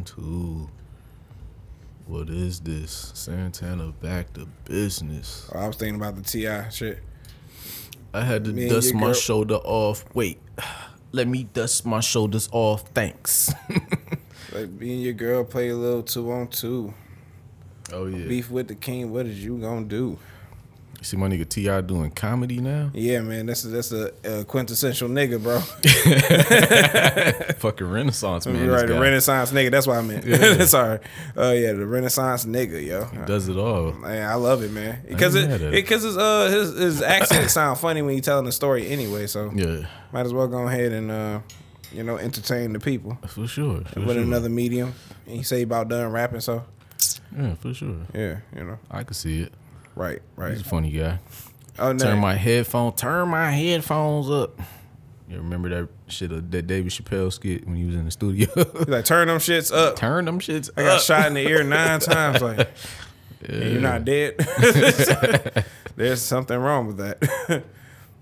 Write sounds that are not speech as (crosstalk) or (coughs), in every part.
one two. What is this? Santana back to business. Oh, I was thinking about the T.I. shit. I had to Me dust my girl- shoulder off. Wait, (sighs) let me dust my shoulders off. Thanks. (laughs) Like me and your girl play a little two on two. oh yeah. Beef with the king. What is you gonna do? See my nigga T.I. doing comedy now. Yeah, man, that's a, that's a, uh quintessential nigga, bro. (laughs) (laughs) Fucking Renaissance man. right, the. Renaissance nigga. That's what I meant. Yeah. (laughs) Sorry. Oh yeah, the Renaissance nigga, yo. He does it all. Man, I love it, man. Because it, because his uh his his accent sound funny when he telling the story anyway. So Yeah, might as well go ahead and uh you know entertain the people for sure. For with sure. another medium. And he say about done rapping, so Yeah, for sure. yeah, you know, I could see it. Right, right. He's a funny guy. Oh no, Turn my headphone. Turn my headphones up. You remember that shit of that David Chappelle skit when he was in the studio? (laughs) He's like turn them shits up. Turn them shits. I got up. shot in the ear nine times. Like (laughs) and you're not dead. (laughs) There's something wrong with that.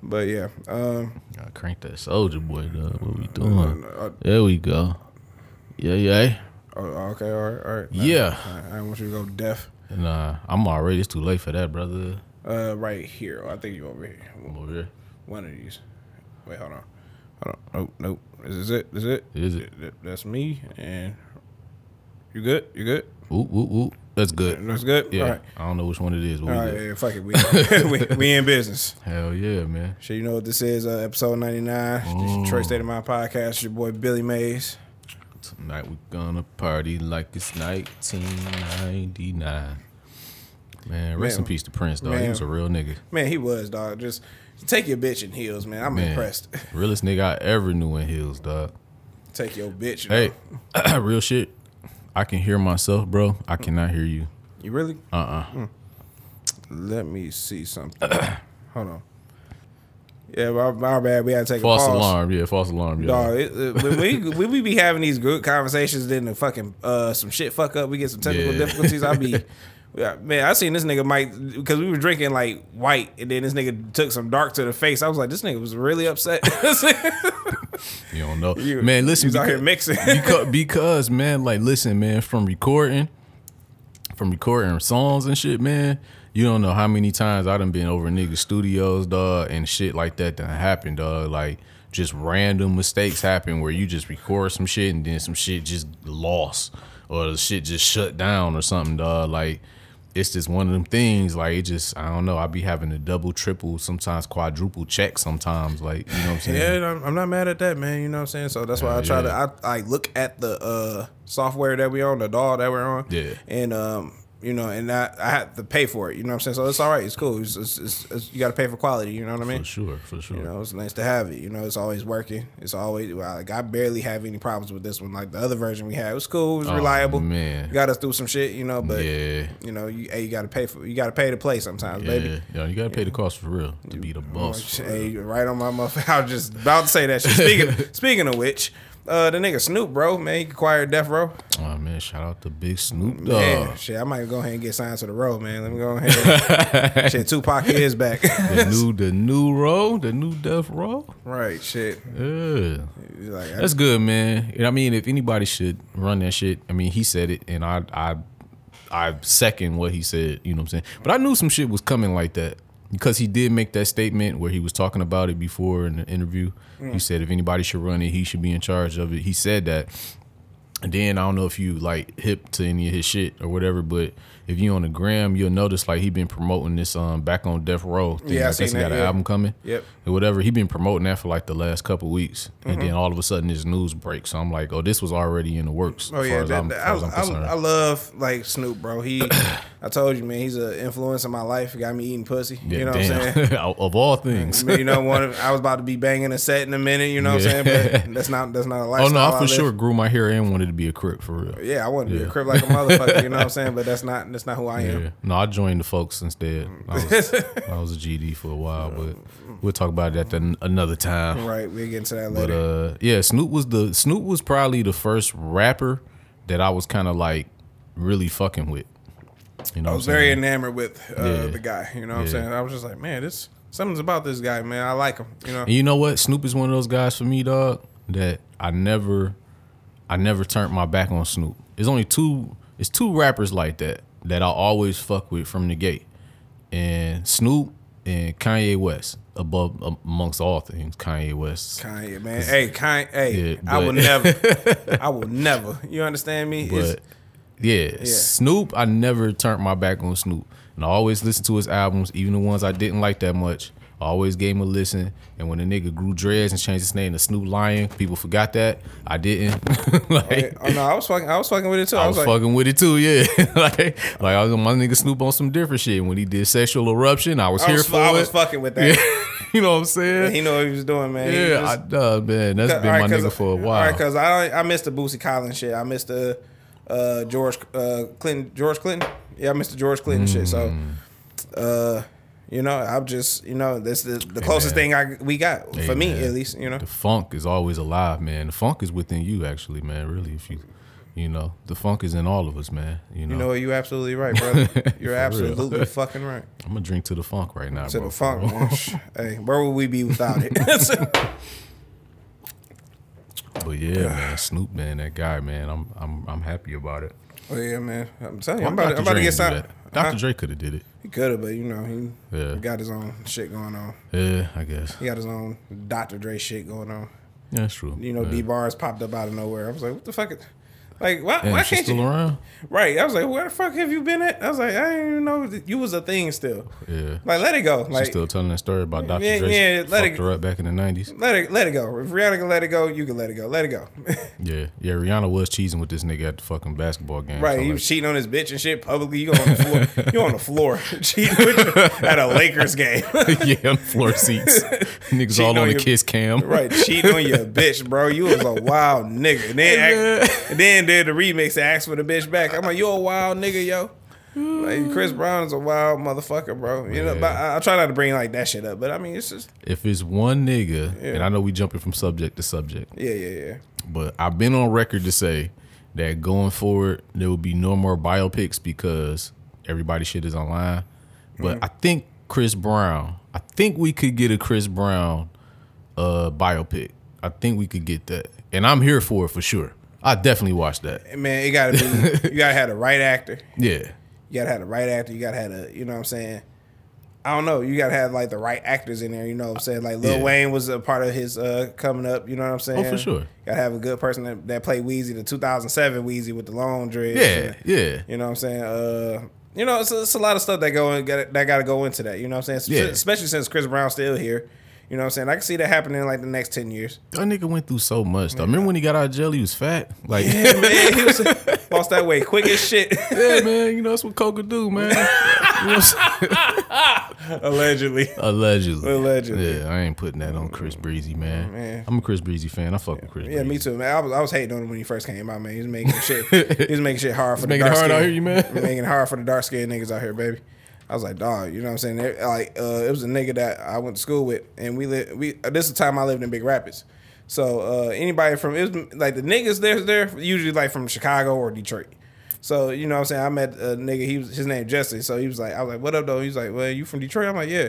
but yeah, um, Gotta crank that soldier boy, dog. What we doing? uh, There we go. Yeah, yeah. oh, okay, all right, all right. Yeah. I, I want you to go deaf. And uh, I'm already. It's too late for that, brother. Uh, right here. I think you over here. I'm over here. One of these. Wait, hold on. Hold on. Nope, nope. This is it. This is it. Is it? Th- That's me. And you good? You good? Ooh, ooh, ooh. That's good. That's good. Yeah. Right. I don't know which one it is, but All we Yeah, fuck it. We, (laughs) (laughs) we, we in business. Hell yeah, man. Sure, you know what this is? Uh, episode 99. This is Detroit State of Mind podcast. It's your boy Billy Mays. Tonight we're gonna party like it's 1999. Man, rest Man. in peace to Prince, dog. He was a real nigga. Man, he was, dog. Just take your bitch in heels, man. I'm Man. impressed. (laughs) Realest nigga I ever knew in heels, dog. take your bitch. Hey, (clears throat) real shit. I can hear myself, bro. I cannot hear you. You really? Uh uh Let me see something. (coughs) Hold on. Yeah, my, my bad. We had to take False a. False alarm. Yeah, false alarm. Yeah. Dog, it, it, when we (laughs) when we be having these good conversations, then the fucking uh, some shit fuck up. We get some technical Yeah. difficulties. I be, (laughs) yeah, man. I seen this nigga Mike because we were drinking like white, and then this nigga took some dark to the face. I was like, this nigga was really upset. (laughs) You don't know. You- man, listen. he's out here mixing. because, because, man, like, listen, man, from recording, from recording songs and shit, man, you don't know how many times I done been over niggas' studios, dog, and shit like that that happened, dog. Like, just random mistakes happen where you just record some shit and then some shit just lost or the shit just shut down or something, dog. Like, it's just one of them things. Like, it just, I don't know. I be having to double, triple, sometimes quadruple check sometimes. Like, you know what I'm saying? yeah, I'm, not mad at that, man. You know what I'm saying? So that's why I try yeah. to I, I look at the uh, software that we on, the DAW that we're on. Yeah. And um, you know, and I, I had to pay for it. You know what I'm saying? So it's all right. It's cool. It's, it's, it's, you got to pay for quality. You know what I mean? For sure, for sure. You know, it's nice to have it. You know, it's always working. It's always well, like I barely have any problems with this one. Like the other version we had, it was cool. It was Oh, reliable. man. got us through some shit. You know, but yeah. you know, you hey, you got to pay for you got to pay to play sometimes, baby. Yeah, yeah, you gotta pay the cost for real to be the mm, boss. Mm, hey, right on my motherfucker. (laughs) I was just about to say that shit. Speaking (laughs) speaking of which, uh, the nigga Snoop, bro, man, he acquired Death Row. Oh man, shout out to Big Snoop Man, Dogg. shit, I might go ahead and get signed to the row, man. Let me go ahead. (laughs) shit, Tupac is back. The new, the new row, the new Death Row. right, shit. Yeah, Like, that's good, man. And I mean, if anybody should run that shit, I mean, he said it, and I, I, I second what he said. You know what I'm saying? But I knew some shit was coming like that because he did make that statement where he was talking about it before in the interview. He mm. said if anybody should run it, he should be in charge of it. He said that. And then I don't know if you like hip to any of his shit or whatever, but if you on the gram, you'll notice like he been promoting this um back on Death Row. Thing. Yeah, I I guess seen he that, got an album coming. Yep. Or whatever. He been promoting that for like the last couple weeks, and Mm-hmm. then all of a sudden this news breaks. So I'm like, oh, this was already in the works. Oh yeah, that, that- as far as I'm I. I, I love like Snoop, bro. He, (coughs) I told you, man, he's an influence in my life. He got me eating pussy. yeah, you know damn. what I'm saying? (laughs) of all things. I you know, one of, (laughs) I was about to be banging a set in a minute. You know what I'm saying? But that's not that's not a lifestyle. oh no, I for live. sure grew my hair and wanted to be a crip for real. Yeah, I want to be a crip like a motherfucker. You know what I'm (laughs) saying? But that's not that's not who I am. Yeah. No, I joined the folks instead. I was, (laughs) I was a GD for a while, but we'll talk about that an- another time. Right, we'll get into that But later. uh, yeah, Snoop was the Snoop was probably the first rapper that I was kind of like really fucking with. You know, I was very enamored with uh, Yeah. the guy. You know what I'm saying? I was just like, man, this something's about this guy, man. I like him. You know? And you know what? Snoop is one of those guys for me, dog. That I never, I never turned my back on Snoop. There's only two. It's two rappers like that that I always fuck with from the gate, and Snoop and Kanye West. Above um, amongst all things, Kanye West. Kanye, man. Hey, Kanye. Hey, Yeah, I will never. (laughs) I will never. You understand me? But yeah, Snoop, I never turned my back on Snoop. And I always listened to his albums, even the ones I didn't like that much. I always gave him a listen. And when the nigga grew dreads and changed his name to Snoop Lion, people forgot that. I didn't. (laughs) like, oh no, I was fucking. I was fucking with it too. I was, like, fucking with it too, yeah. (laughs) like, like I was my nigga Snoop on some different shit. When he did sexual eruption, I was I here was, for I it. I was fucking with (laughs) that. you know what I'm saying? He knew what he was doing, man. Yeah, just- I, uh, man, that's been my nigga for a while. Right, because I I missed the Bootsy Collins shit. I missed the uh, George uh, Clinton. George Clinton. Yeah, I missed the George Clinton shit. So, Mm. uh, you know, I'm just you know this the, the closest thing I we got for me at least. You know, the funk is always alive, man. The funk is within you, actually, man. Really, if you, you know, the funk is in all of us, man. You know, you know what? You absolutely right, (laughs) brother. You're absolutely (laughs) fucking right. I'm gonna drink to the funk right now, bro. To bro. the funk, man. hey, where would we be without it? (laughs) But yeah, man, Snoop, man, that guy, man, I'm, I'm, I'm happy about it. oh yeah, man. I'm telling you, Why I'm about, to, I'm about to get signed. Dr. Dre could have did it. He could have, but you know, he Yeah. got his own shit going on. Yeah, I guess. He got his own Dr. Dre shit going on. Yeah, that's true. You know, yeah. Dee Barnes popped up out of nowhere. I was like, what the fuck? Is, like, why, Damn, why can't still you? around? Right. I was like, where the fuck have you been at? I was like, I didn't even know you was a thing still. Yeah. Like, let it go. She's Like, still telling that story about Dr. Yeah, Dre yeah, let fucked it- her up back in the 90s. let it let it go. If Rihanna can let it go, you can let it go. Let it go. (laughs) Yeah, yeah. Rihanna was cheesing with this nigga at the fucking basketball game. right. so, he like, was cheating on his bitch and shit publicly. You on the floor. (laughs) you on the floor (laughs) cheating with at a Lakers game. yeah, on floor seats. Niggas Cheating all on on the your- kiss cam. Right, cheating on your bitch, bro. You was a wild nigga. And then, and then did the remix and asked for the bitch back. I'm like, you a wild nigga, yo. Like Chris Brown is a wild motherfucker, bro. You know, but I, I try not to bring like that shit up. But I mean, it's just If it's one nigga, and I know we jumping from subject to subject, yeah, yeah, yeah. but I've been on record to say that going forward there will be no more biopics because everybody shit is online. But I think Chris Brown, I think we could get a Chris Brown uh biopic. I think we could get that. And I'm here for it for sure. I definitely watched that. Man, it gotta be. you gotta have the right actor. (laughs) Yeah. You gotta have the right actor. You gotta have the. You know what I'm saying. I don't know. You gotta have like the right actors in there. You know what I'm saying. Like Lil Yeah. Wayne was a part of his uh coming up. You know what I'm saying. Oh, for sure. Gotta have a good person that, that played Weezy, the 2007 Weezy with the long dreads. Yeah. Yeah. You know what I'm saying? Uh, you know, it's, it's a lot of stuff that go in, that got to go into that. You know what I'm saying? Yeah. Especially since Chris Brown's still here. You know what I'm saying? I can see that happening in like the next ten years. That nigga went through so much though. Remember when he got out of jail? He was fat. Like, yeah, man, he was (laughs) lost that weight quick as shit. (laughs) Yeah, man. You know that's what coke do, man. You know what I'm saying? (laughs) Allegedly. Allegedly. Allegedly. Yeah, I ain't putting that on Chris Breezy, man. Man. I'm a Chris Breezy fan. I fuck with Chris. Yeah, Breezy. me too, man. I was I was hating on him when he first came out, man. He's making shit. he was making shit hard for the making it dark hard skin. out here, you man? Making it hard for the dark skinned niggas out here, baby. I was like, dog, you know what I'm saying? They- Like, uh, it was a nigga that I went to school with, and we lived. We uh, this is the time I lived in Big Rapids. So uh, anybody from it was like the niggas there, they're usually like from Chicago or Detroit. So you know what I'm saying? I met a nigga. He was his name Jesse. So he was like, I was like, what up though? He was like, well, you from Detroit? I'm like, yeah.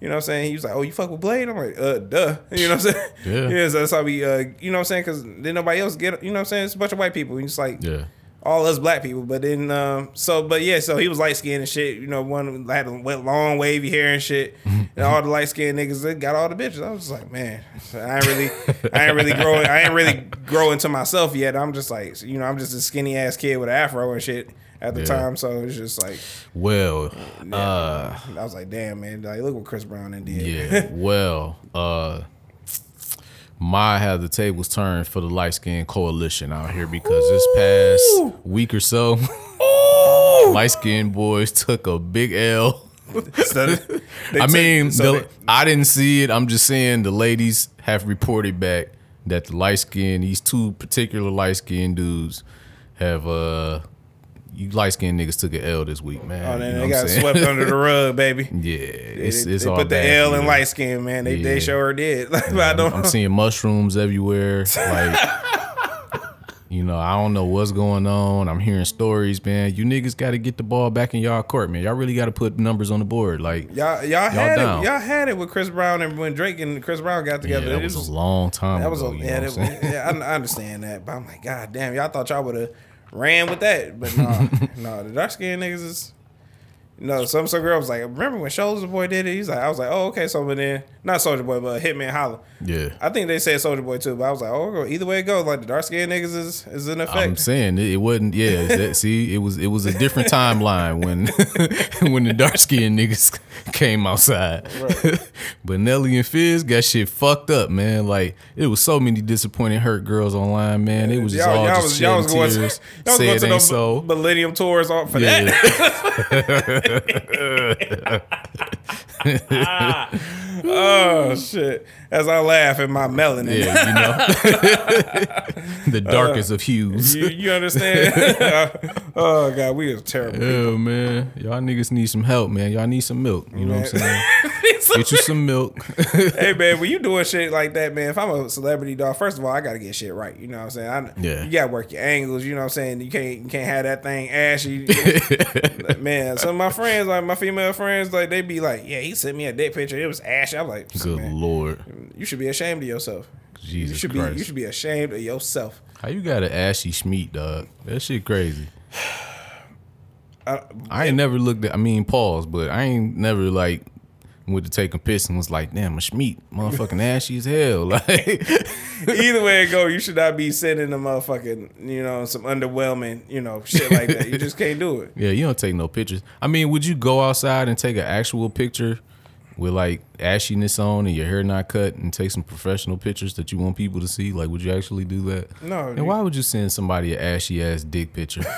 You know what I'm saying? He was like, oh, you fuck with Blade? I'm like, uh, duh. (laughs) You know what I'm saying? Yeah. yeah. So that's how we, uh, you know what I'm saying? Because then nobody else get, you know what I'm saying? It's a bunch of white people. And it's like, Yeah. All us black people. But then, um, so, but yeah, so he was light skinned and shit. You know, one had a went long wavy hair and shit. (laughs) and all the light skinned niggas they got all the bitches. I was just like, man, I ain't really, I ain't really growing, I ain't really growing to myself yet. I'm just like, you know, I'm just a skinny ass kid with an afro and shit at the Yeah. time. So it's just like, Well, uh, I was like, damn, man, like look what Chris Brown and did. yeah. Well, uh, my had the tables turned for the light skin coalition out here because this past week or so, light skin boys took a big L. So (laughs) they I mean, so the, they- I didn't see it. I'm just saying the ladies have reported back that the light skin, these two particular light skinned dudes, have uh, you light skinned niggas took an L this week, man. oh, You then know they what I'm got saying? swept under the (laughs) rug, baby. Yeah, They, it's it's they all put the L for in light skin, man. They they sure did. Like, (laughs) but I don't. I'm seeing mushrooms everywhere. Like, (laughs) you know, I don't know what's going on. I'm hearing stories, man. You niggas got to get the ball back in y'all court, man. Y'all really got to put numbers on the board. Like, Y'all, y'all had down. it. Y'all had it with Chris Brown and when Drake and Chris Brown got yeah, together. that it was was, a long time that was ago. a, you yeah, know that what I'm was- saying? yeah. I, I understand that, but I'm like, God damn, y'all thought y'all would have ran with that, but no, (laughs) no, the dark skinned niggas is. No, some some girl was like, remember when Soldier Boy did it? He's like, I was like, oh okay, so but then not Soldier Boy, but Hitman Holla. Yeah. I think they said Soldier Boy too, but I was like, oh, either way it goes, like the dark skinned niggas is is in effect." I'm saying it, it wasn't. Yeah, that, see, it was it was a different timeline when (laughs) when the dark skinned niggas came outside. (laughs) but Nelly and Fizz got shit fucked up, man. Like it was so many disappointed hurt girls online, man. It was just all just y'all was shedding going, tears. (laughs) y'all was going to ain't those so. Millennium tours on for that. Yeah. (laughs) (laughs) Oh shit! As I laugh at my melanin. Yeah, you know, (laughs) the darkest of hues. You, you understand? (laughs) oh god, we are terrible. Yeah, man. Y'all niggas need some help, man. Y'all need some milk. You know what I'm saying? Get you some milk. hey man, when you doing shit like that, man, if I'm a celebrity dog, first of all, I gotta get shit right. You know what I'm saying? I, Yeah. You gotta work your angles. You know what I'm saying? You can't you can't have that thing ashy. man, some of my friends, like my female friends, like they be like, yeah, he sent me a dick picture. It was ash. I'm like, Good man, lord. you should be ashamed of yourself. Jesus you should Christ. be you should be ashamed of yourself. How you got an ashy schmeat, dog? That shit crazy. (sighs) I, I ain't never looked at. I mean, pause, but I ain't never like went to take a piss and was like, damn, a schmeat, motherfucking ashy as hell. (laughs) Like, Either way it go, you should not be sending the motherfucking, you know, some underwhelming, you know, shit like that. You just can't do it. (laughs) yeah, you don't take no pictures. I mean, would you go outside and take an actual picture with like ashiness on and your hair not cut and take some professional pictures that you want people to see? Like, would you actually do that? No, And you- why would you send somebody an ashy ass dick picture? (laughs)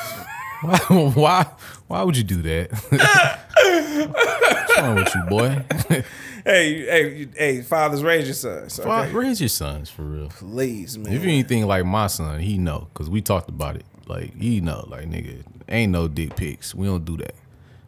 why, (laughs) why? Why would you do that? What's wrong with you, boy? (laughs) Hey, hey, hey, fathers raise your sons. Okay? Why- Raise your sons for real. Please, man. If you anything like my son, he know because we talked about it. Like he know, like nigga, ain't no dick pics. We don't do that.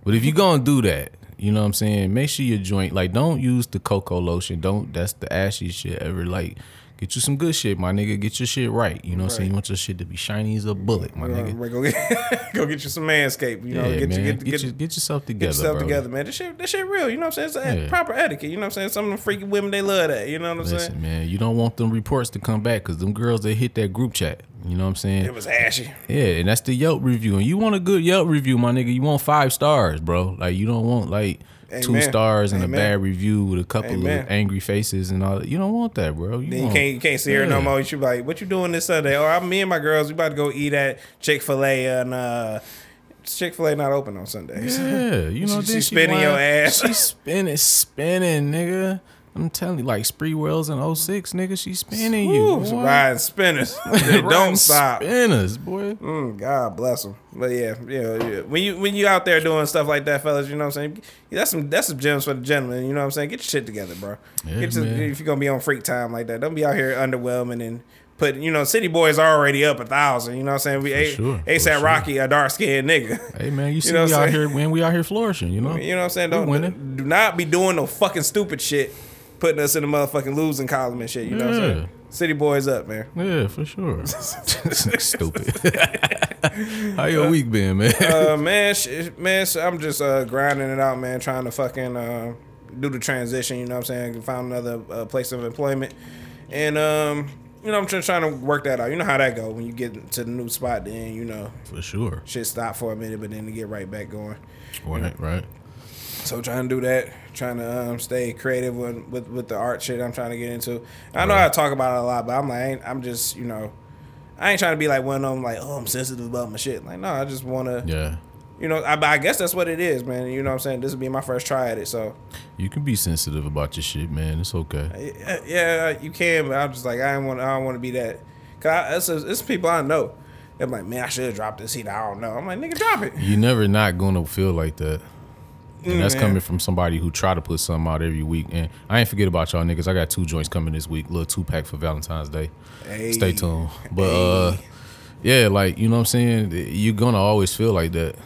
But if you gonna do that, you know what I'm saying. Make sure your joint like don't use the cocoa lotion. Don't that's the ashy shit ever. Like get you some good shit, my nigga. Get your shit right. You know what I'm saying. You want your shit to be shiny as a bullet, my nigga. go, get, (laughs) go get you some manscape. You know, yeah, get, man. you, Get, get, get, your- get, yourself together, Get yourself bro. together, man. This shit, this shit real. You know what I'm saying? It's Yeah. proper etiquette. You know what I'm saying? Some of them freaky women, they love that. You know what I'm saying? Man, you don't want them reports to come back because them girls they hit that group chat. You know what I'm saying? It was ashy. Yeah, and that's the Yelp review. And you want a good Yelp review, my nigga. You want five stars, bro. Like you don't want like two stars and Amen. a bad review with a couple Amen. of angry faces and all. that. You don't want that, bro. You, Then you can't you can't see her no more. You like, what you doing this Sunday? Or I'm me and my girls, we about to go eat at Chick Fil A and uh, Chick Fil A not open on Sundays. Yeah, you (laughs) know, She- then she spinning your ass. She spinning, spinning, nigga. I'm telling you, like Sprewell in 06, nigga, she spinning you. Ooh, boy. riding spinners. (laughs) They don't stop. Spinners, boy. Mm, God bless them. But yeah, yeah, yeah. When you when you out there doing stuff like that, fellas, you know what I'm saying? That's some that's some gems for the gentlemen. You know what I'm saying? Get your shit together, bro. Yeah, Get your, if you're gonna be on freak time like that, don't be out here underwhelming and put. You know, City Boys are already up a thousand. You know what I'm saying? We A- sure, ASAP sure. Rocky, a dark skinned nigga. Hey man, you (laughs) see know we out here when we out here flourishing, you know? You know what I'm saying? Don't winning. do not be doing no fucking stupid shit, putting us in the motherfucking losing column and shit. You know what I'm Yeah. saying? City Boys up, man. Yeah, for sure. (laughs) Stupid. (laughs) How your week been, man? uh, man, sh- man, so I'm just uh, grinding it out, man, trying to fucking uh, do the transition. You know what I'm saying? Found another uh, place of employment, and um, you know, I'm just trying to work that out. You know how that go when you get to the new spot, then you know for sure. shit stop for a minute, but then to get right back going. Right, right. So trying to do that, trying to um, stay creative with, with with the art shit I'm trying to get into. I know I talk about it a lot, but I'm like, I ain't, I'm just you know, I ain't trying to be like one of them like, oh, I'm sensitive about my shit. Like, no, I just want to. Yeah. You know, I, but I guess that's what it is, man. You know what I'm saying? This will be my first try at it. So, You can be sensitive about your shit, man. It's okay. yeah, yeah, you can, but I'm just like, I don't want, I don't want to be that. Cause I, it's, it's people I know. They're like, man, I should have dropped this heat. I don't know. I'm like, nigga, drop it. You're never not gonna feel like that. And that's Mm, coming from somebody who try to put something out every week. And I ain't forget about y'all niggas. I got two joints coming this week. Little two pack for Valentine's Day. Hey. Stay tuned. But uh yeah, like you know what I'm saying? You're gonna always feel like that.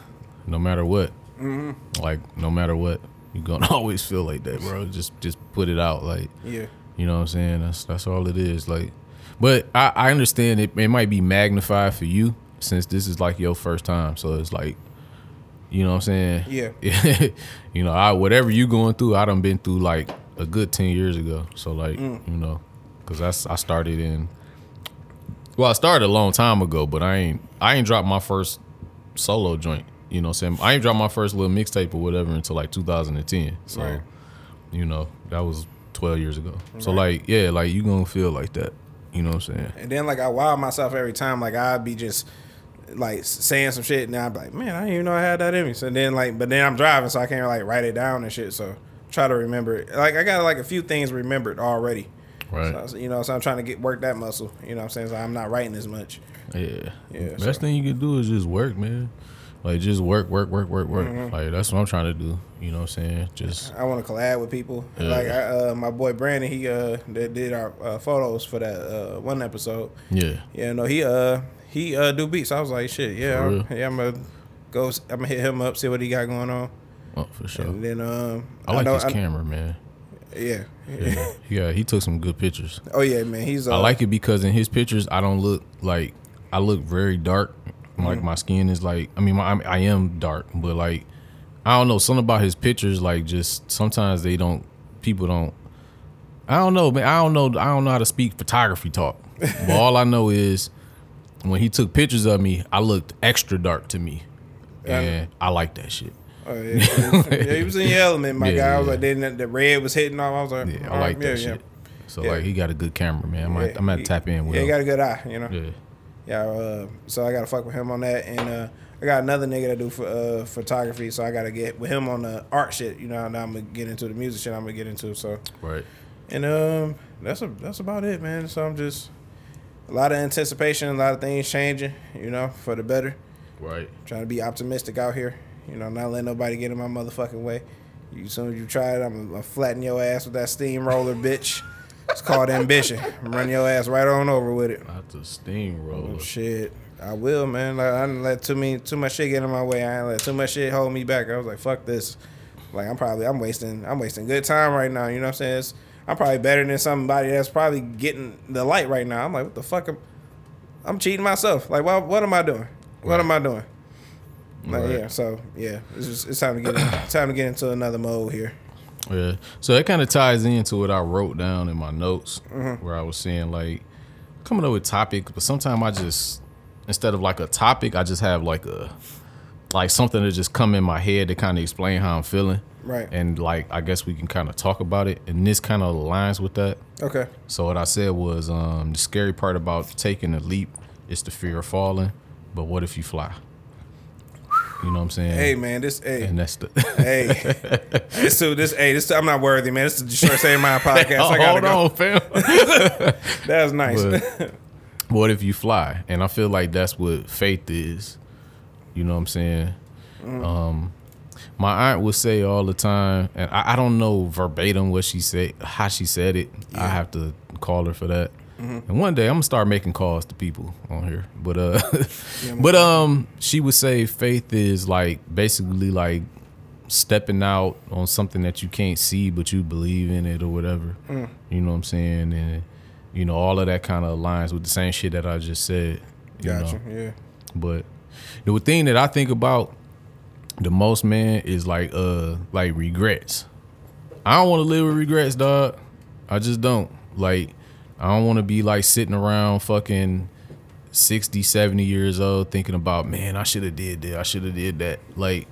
No matter what. Mm-hmm. Like no matter what. You're gonna (laughs) always feel like that, bro. Just just put it out. Like Yeah. you know what I'm saying? That's that's all it is. Like, but I, I understand it. It might be magnified for you since this is like your first time. So it's like, you know what I'm saying? Yeah. (laughs) you know, I whatever you going through, I done been through like a good ten years ago. So like, Mm. you know, because that's I started in. Well, I started a long time ago, but I ain't I ain't dropped my first solo joint. You know, what I'm saying I ain't dropped my first little mixtape or whatever until like 2010. So Right. you know, that was 12 years ago. So like, yeah, like you gonna feel like that. You know what I'm saying? And then like I wow myself every time. Like I'd be just like saying some shit, and I'm like, man, I didn't even know I had that in me. So then like, but then I'm driving, so I can't like write it down and shit. So try to remember it. Like I got like a few things remembered already. Right. So, you know, so I'm trying to get work that muscle. You know what I'm saying? So I'm not writing as much. Yeah. Yeah, Best so- thing you can do is just work, man. Like just work, work, work, work, work. Mm-hmm. Like that's what I'm trying to do. You know what I'm saying? Just I want to collab with people. Yeah. Like I, uh, my boy Brandon, he uh that did our uh, photos for that uh, one episode. yeah. Yeah, no, he uh he uh do beats. I was like, shit, yeah, I'm, yeah, I'm gonna go. I'm gonna hit him up, see what he got going on, Oh, for sure. and then um I like know- his camera, man. Yeah. Yeah. yeah, he took some good pictures. oh yeah, man. He's uh, I like it because in his pictures, I don't look like I look very dark. Mm-hmm. Like my skin is like, I mean, my, I am dark, but like, I don't know something about his pictures. Like, just sometimes they don't. People don't. I don't know, man. I don't know. I don't know how to speak photography talk. but all I know is when he took pictures of me, I looked extra dark to me, Yeah. and I like that shit. Oh, yeah, yeah, (laughs) he was in your element, my Yeah, guy. I was like, then the red was hitting off. I was like, Yeah, I like right, that shit. So like, he got a good camera, man. I might, Yeah, I'm gonna tap in with Yeah, he got a good eye, you know. yeah. Yeah, uh, so I gotta fuck with him on that, and uh, I got another nigga that do for, uh, photography, so I gotta get with him on the art shit. You know, now I'm gonna get into the music shit. I'm gonna get into so, Right. and um, that's a, that's about it, man. So I'm just a lot of anticipation, a lot of things changing, you know, for the better. Right. Trying to be optimistic out here, you know, not letting nobody get in my motherfucking way. You, as soon as you try it, I'm gonna flatten your ass with that steamroller, bitch. It's called ambition. Run your ass right on over with it. Not the steamroller. Oh, shit, I will, man. Like, I didn't let too many, too much shit get in my way. I didn't let too much shit hold me back. I was like, fuck this. Like, I'm probably, I'm wasting, I'm wasting good time right now. You know what I'm saying? It's, I'm probably better than somebody that's probably getting the light right now. I'm like, what the fuck? am I'm cheating myself. Like, what, what am I doing? What Right. am I doing? Like, Right. yeah. So yeah, it's just, it's time to get, in, time to get into another mode here. Yeah. So that kind of ties into what I wrote down in my notes Mm-hmm. where I was saying like coming up with topics, but sometimes I just instead of like a topic, I just have like a like something that just come in my head to kind of explain how I'm feeling. Right. And like I guess we can kind of talk about it. And this kind of aligns with that. Okay. So what I said was um the scary part about taking a leap is the fear of falling. But what if you fly? You know what I'm saying? Hey man, this hey and that's the. (laughs) hey. This so this hey this I'm not worthy, man. This is the short say my (laughs) podcast. oh, I gotta hold go. on, fam. (laughs) That's nice. But what if you fly? And I feel like that's what faith is. You know what I'm saying? Um, my aunt would say all the time, and I, I don't know verbatim what she said, how she said it. I have to call her for that. And one day I'm gonna start making calls to people on here. But uh, (laughs) but um, she would say faith is like basically like stepping out on something that you can't see but you believe in it or whatever. You know what I'm saying? And you know all of that kind of aligns with the same shit that I just said. You gotcha. know? Yeah. But the thing that I think about the most, man, is like uh like regrets. I don't want to live with regrets, dog. I just don't. Like I don't want to be like sitting around fucking 60, 70 years old thinking about, man, I should have did that. I should have did that. Like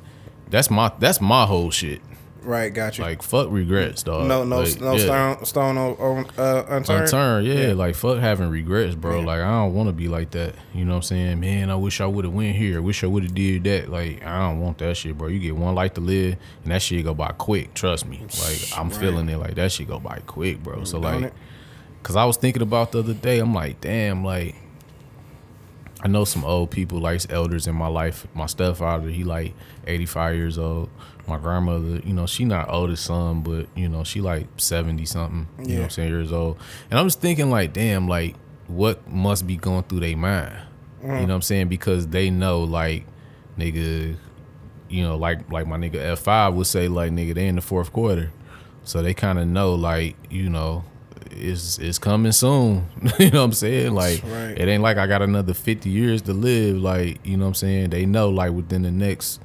that's my that's my whole shit. Right, got you. Like fuck regrets, dog. no no Like, no yeah. stone stone o- o- uh, unturned. Unturned, yeah, Yeah. Like fuck having regrets, bro. Yeah. Like I don't want to be like that. You know what I'm saying? Man, I wish I would have went here. I wish I would have did that. Like I don't want that shit, bro. You get one life to live, and that shit go by quick. Trust me. Like I'm Right. feeling it. Like that shit go by quick, bro. So like, it? cause I was thinking about the other day. I'm like, damn, like. I know some old people, like elders in my life. My stepfather, he like 85 years old. My grandmother, you know, she not old as some, but you know, she like 70 something. You know what I'm saying, years old. And I'm just thinking like, damn, like what must be going through their mind? You mm. know what I'm saying? Because they know like nigga, you know, like like my nigga F5 would say like nigga, they in the fourth quarter. So they kind of know like, you know, it's it's coming soon. (laughs) you know what I'm saying? Like Right. it ain't like I got another 50 years to live like, you know what I'm saying? They know like within the next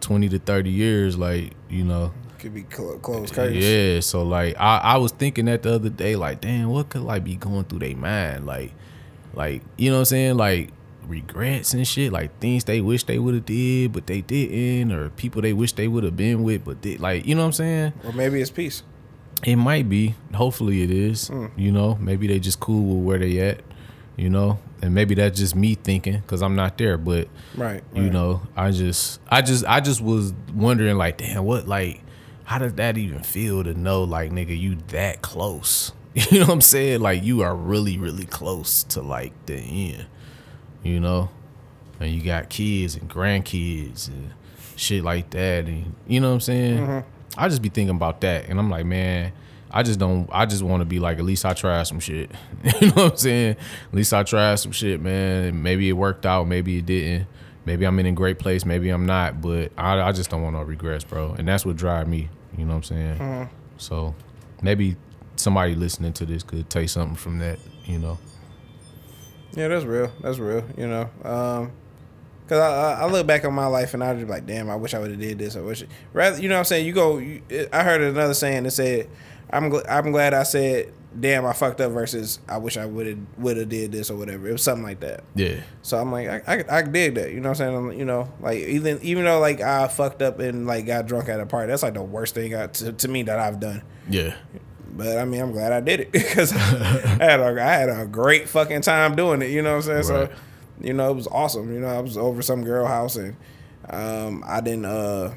20 to 30 years like, you know, Could be clo- closed curtains. yeah, so like I, I was thinking that the other day, like, damn, what could like be going through their mind? Like like, you know what I'm saying? Like regrets and shit, like things they wish they would have did, but they didn't, or people they wish they would have been with, but did like you know what I'm saying? Or maybe it's peace. It might be. Hopefully it is. Hmm. You know, maybe they just cool with where they at, you know? And maybe that's just me thinking, because I'm not there, but Right. you right. know i just i just i just was wondering like damn what like how does that even feel to know like nigga you that close (laughs) you know what i'm saying like you are really really close to like the end you know and you got kids and grandkids and shit like that and you know what i'm saying mm-hmm. i just be thinking about that and i'm like man I just don't. I just want to be like, at least I tried some shit. (laughs) you know what I'm saying? At least I tried some shit, man. Maybe it worked out. Maybe it didn't. Maybe I'm in a great place. Maybe I'm not. But I, I just don't want no regrets, bro. And that's what drive me. You know what I'm saying? So maybe somebody listening to this could take something from that. You know? Yeah, that's real. That's real. You know, um, cause I, I look back on my life and I just be like, damn, I wish I would have did this. I wish rather, you know, what I'm saying you go. You, I heard another saying that said, I'm gl- I'm glad I said, damn, I fucked up versus I wish I would have would have did this or whatever. It was something like that. Yeah. So I'm like, I, I, I dig that. You know what I'm saying? I'm- You know, like even even though like I fucked up and like got drunk at a party, that's like the worst thing I, to, to me that I've done. Yeah. But I mean, I'm glad I did it (laughs) because I had a I had a great fucking time doing it. You know what I'm saying? Right. So, you know, it was awesome. You know, I was over some girl house and um, I didn't. uh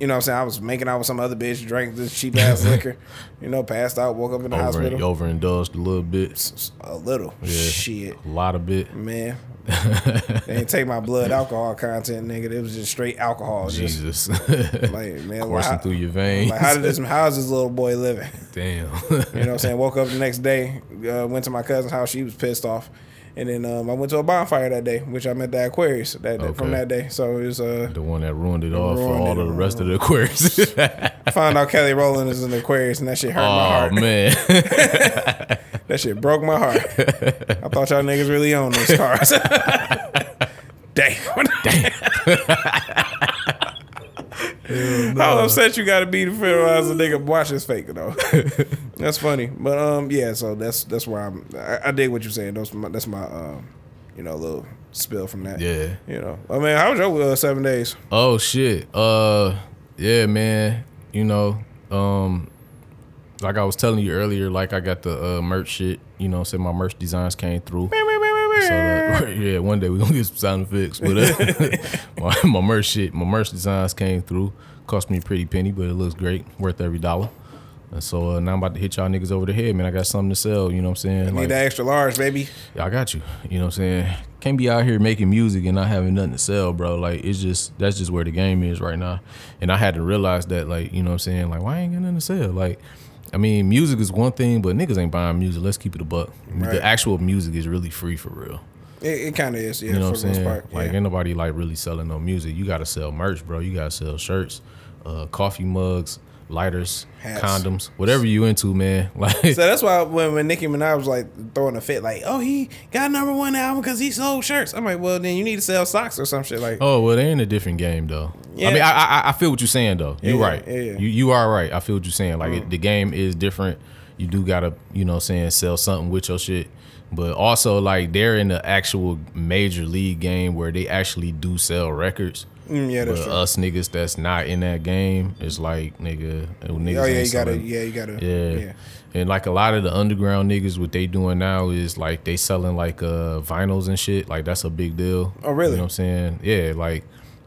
you know what I'm saying? I was making out with some other bitch, drank this cheap ass (laughs) liquor, you know, passed out, woke up in the Over, hospital. overindulged a little bit. A little. Yeah. Shit. A lot of bit. Man. (laughs) they didn't take my blood alcohol content, nigga. It was just straight alcohol. Just Jesus. (laughs) like, man, Coursing how, through your veins. like, how did this, how's this little boy living? Damn. You know what I'm saying? Woke up the next day, uh, went to my cousin's house. She was pissed off. And then um, I went to a bonfire that day, which I met the Aquarius that, that- from that day. So it was uh, the one that ruined it all for all of the rest of the Aquarius. I found out Kelly Rowland is an Aquarius, and that shit hurt my oh heart. man. (laughs) That shit broke my heart. I thought y'all niggas really owned those cars. Dang. (laughs) Damn. (laughs) How upset you gotta be to realize a nigga watch this fake though. (laughs) that's funny, but um, yeah. So that's that's where I'm. I, I dig what you're saying. Those my, that's my um, you know, little spill from that. Yeah. You know, I mean, how was your uh, seven days? Oh shit. Uh yeah, man. You know, um like I was telling you earlier, like I got the uh merch shit, you know, said my merch designs came through. So uh, (laughs) yeah, one day we're gonna get some sound effects. But uh, (laughs) my, my merch shit, my merch designs came through. Cost me a pretty penny, but it looks great, worth every dollar. And so uh, now I'm about to hit y'all niggas over the head, man. I got something to sell. You know what I'm saying? I need Like, that extra large, baby. yeah, I got you. You know what I'm saying? Can't be out here making music and not having nothing to sell, bro. Like it's just that's just where the game is right now. And I had to realize that, like, you know what I'm saying? Like, why I ain't got nothing to sell? Like, I mean, music is one thing, but niggas ain't buying music. Let's keep it a buck. Right. The actual music is really free for real. It, it kind of is, yeah. You know what I'm saying? part. Like yeah. ain't nobody like really selling no music. You gotta sell merch, bro. You gotta sell shirts, uh, coffee mugs, lighters, Hats. condoms, whatever you into, man. (laughs) Like So that's why when, when Nicki Minaj was like throwing a fit, like, oh, he got number one album because he sold shirts. I'm like, well, then you need to sell socks or some shit. Like, Oh well, they in a different game though. Yeah. I mean, I, I I feel what you're saying though. You're Yeah, right. yeah, yeah. You you are right. I feel what you're saying. Like Mm. it, the game is different. You do gotta you know saying sell something with your shit, but also like they're in the actual major league game where they actually do sell records. Mm, yeah, that's but true. us niggas that's not in that game is like nigga. Niggas oh yeah, you gotta, yeah, you gotta, yeah. yeah. And like a lot of the underground niggas, what they doing now is like they selling like uh vinyls and shit. Like that's a big deal. Oh, really? You know what I'm saying? Yeah, like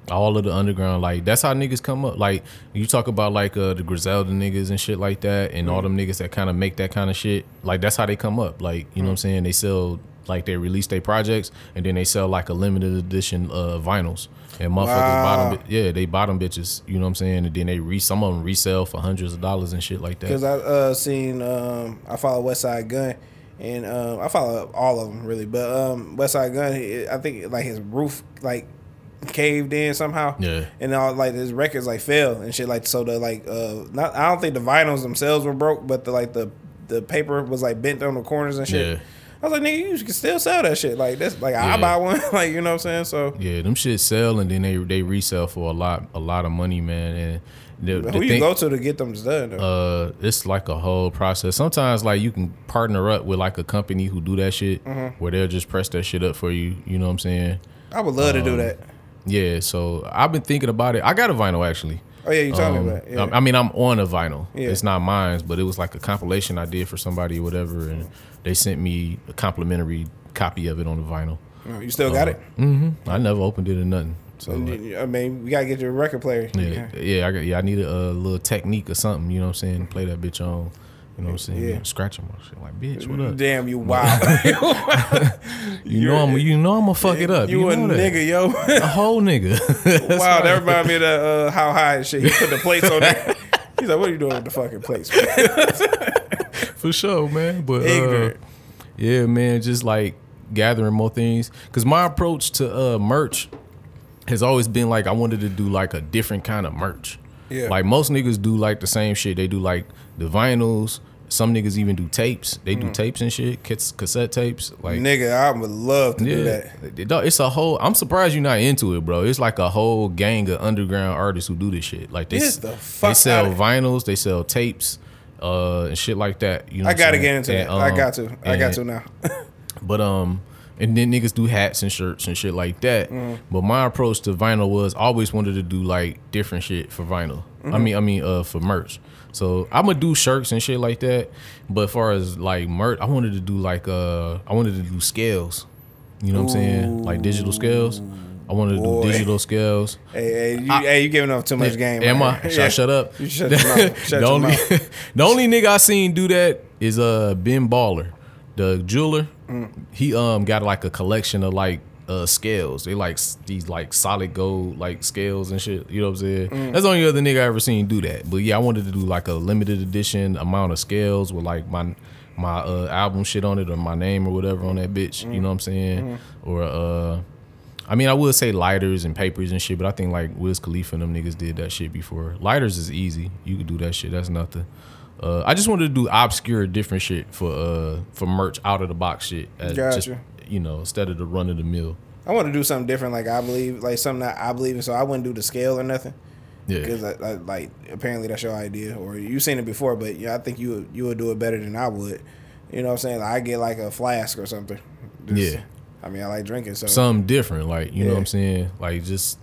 all of the underground, like that's how niggas come up. Like you talk about like uh the Griselda niggas and shit like that, and Mm. all them niggas that kind of make that kind of shit. Like that's how they come up. Like you know what I'm Mm. saying? They sell like they release their projects and then they sell like a limited edition uh vinyls. And motherfuckers Wow. bottom, yeah, they bottom bitches. You know what I'm saying? And then they re some of them resell for hundreds of dollars and shit like that. Because I uh seen um I follow Westside Gunn, and um I follow all of them really, but um Westside Gunn, I think like his roof like caved in somehow. Yeah. And all like his records like fell and shit like so the like uh not I don't think the vinyls themselves were broke, but the like the the paper was like bent on the corners and shit. Yeah. I was like, nigga, you can still sell that shit. Like that's like Yeah. I buy one. (laughs) like you know what I'm saying? So Yeah, them shit sell and then they they resell for a lot a lot of money, man. And the, the who you thing- go to to get them done? Though? uh, it's like a whole process. Sometimes like you can partner up with like a company who do that shit, Mm-hmm. where they'll just press that shit up for you. You know what I'm saying? I would love to um, do that. Yeah. So I've been thinking about it. I got a vinyl actually. Oh yeah, you told Um, me about. it. Yeah. I, I mean, I'm on a vinyl. Yeah. It's not mine, but it was like a compilation I did for somebody or whatever, and they sent me a complimentary copy of it on the vinyl. Oh, you still got it. Mm-hmm. I never opened it or nothing. So like, I mean, we gotta get your record player. Yeah, yeah, I got, yeah. I need a, uh little Technics or something. You know what I'm saying? Play that bitch on. You know what I'm saying? Yeah. Scratch him or shit. Like, bitch, what up? Damn, you wild. (laughs) You know I'm, (laughs) you know I'm gonna fuck it up. you You, a nigga, yo. a whole nigga. (laughs) wow, that reminds me of the uh, how high and shit. He put the plates on there. He's like, "What are you doing with the fucking plates?" Man?" (laughs) for sure, man. But uh, yeah, man, just like gathering more things. Cause my approach to uh, merch has always been like I wanted to do like a different kind of merch. Yeah. Like most niggas do like the same shit. They do like the vinyls. Some niggas even do tapes. They Mm. do tapes and shit, cas- cassette tapes. Like nigga, I would love to do that. It's a whole. I'm surprised you're not into it, bro. It's like a whole gang of underground artists who do this shit. Like they, the they sell vinyls, they sell tapes, uh, and shit like that. You know, I gotta get into And, that. I um, got to. I got to now. (laughs) But um, and then niggas do hats and shirts and shit like that. Mm-hmm. But my approach to vinyl was I always wanted to do like different shit for vinyl. I Mm-hmm. mean, I mean, uh, for merch. So I'm gonna do shirts and shit like that. But as far as like merch, I wanted to do like uh, I wanted to do scales. You know what I'm saying? Like digital scales. I wanted to Boy. do digital scales. hey, hey, you, hey, you giving up too much game. Am right I? Should I shut up? You shut your. (laughs) Shut the only, (laughs) the only nigga I seen do that is uh Ben Baller, the jeweler. Mm. He um got like a collection of like uh scales. They like these like solid gold like scales and shit. You know what I'm saying? Mm. That's the only other nigga I ever seen do that. But yeah, I wanted to do like a limited edition amount of scales with like my my uh album shit on it or my name or whatever on that bitch. You know what I'm saying? Or uh. I mean, I would say lighters and papers and shit, but I think like Wiz Khalifa and them niggas did that shit before. Lighters is easy. You could do that shit. That's nothing. Uh, I just wanted to do obscure, different shit for uh for merch out of the box shit. as Gotcha. Just, you know, instead of the run of the mill. I want to do something different. Like I believe, like something that I believe in. So I wouldn't do the scale or nothing. Yeah. Because I, I, like apparently that's your idea, or you've seen it before, but yeah, I think you would, you would do it better than I would. You know what I'm saying? Like, I get like a flask or something. Just- Yeah. I mean, I like drinking, so Something different, like you know what I'm saying, like just.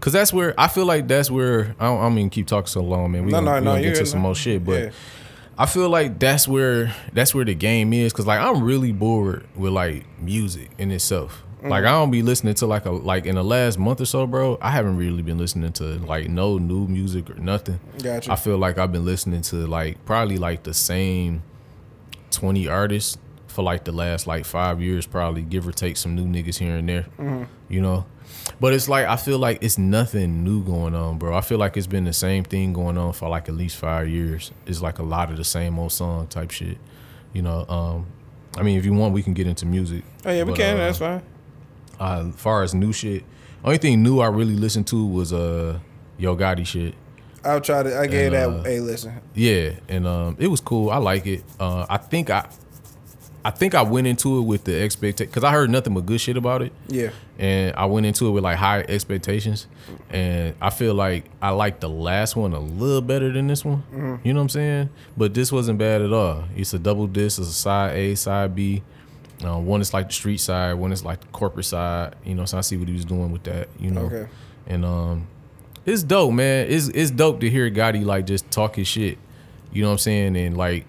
Cause that's where I feel like that's where I don't, I don't mean keep talking so long, man. We No, gonna, no, we no, gonna get to some more shit, but Yeah. I feel like that's where that's where the game is because like I'm really bored with like music in itself. Like I mm. don't be listening to like a like in the last month or so, bro. I haven't really been listening to like no new music or nothing. Gotcha. I feel like I've been listening to like probably like the same twenty artists for like the last like five years, probably give or take some new niggas here and there. You know, but it's like I feel like it's nothing new going on, bro. I feel like it's been the same thing going on for like at least five years. It's like a lot of the same old song type shit. You know, um, I mean, if you want, we can get into music. Oh yeah, we But, can. uh, that's fine. uh, as far as new shit, only thing new I really listened to was uh Yo Gotti shit. I'll try to. I gave and, uh, that. Hey, listen. Yeah, and um, it was cool. I like it. Uh, I think I, I think I went into it with the expectation because I heard nothing but good shit about it, Yeah. and I went into it with like high expectations, and I feel like I like the last one a little better than this one. You know what I'm saying? But this wasn't bad at all. It's a double disc. It's a side A, side B. Uh, one is like the street side, one is like the corporate side. You know, so I see what he was doing with that. You know, Okay. and um, it's dope, man. It's it's dope to hear Gotti like just talk his shit. You know what I'm saying? And like,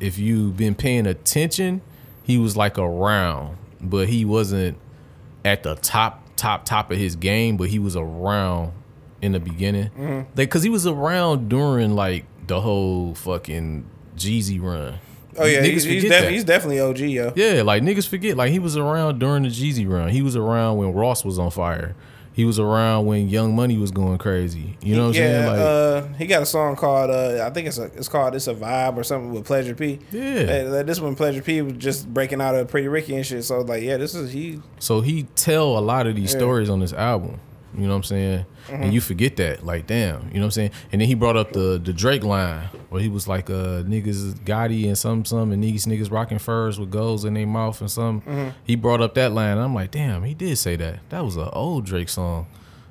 if you've been paying attention, he was like around, but he wasn't at the top, top, top of his game. But he was around in the beginning, mm-hmm. like because he was around during like the whole fucking Jeezy run. Oh yeah, Niggas he's, he's, def- he's definitely OG, yo. Yeah, like niggas forget. Like he was around during the Jeezy run. He was around when Ross was on fire. He was around when Young Money was going crazy. You know what I'm yeah, saying? Like, uh, he got a song called uh, I think it's a it's called "It's a Vibe" or something with Pleasure P. Yeah. This one Pleasure P was just breaking out of Pretty Ricky and shit. So like, yeah, this is he. so he tell a lot of these Yeah. stories on this album. You know what I'm saying? Mm-hmm. And you forget that, like, damn. You know what I'm saying? And then he brought up the the Drake line where he was like, uh, niggas Gotti and some some and these niggas rocking furs with goals in their mouth and some. Mm-hmm. He brought up that line. And I'm like, damn, he did say that. That was an old Drake song.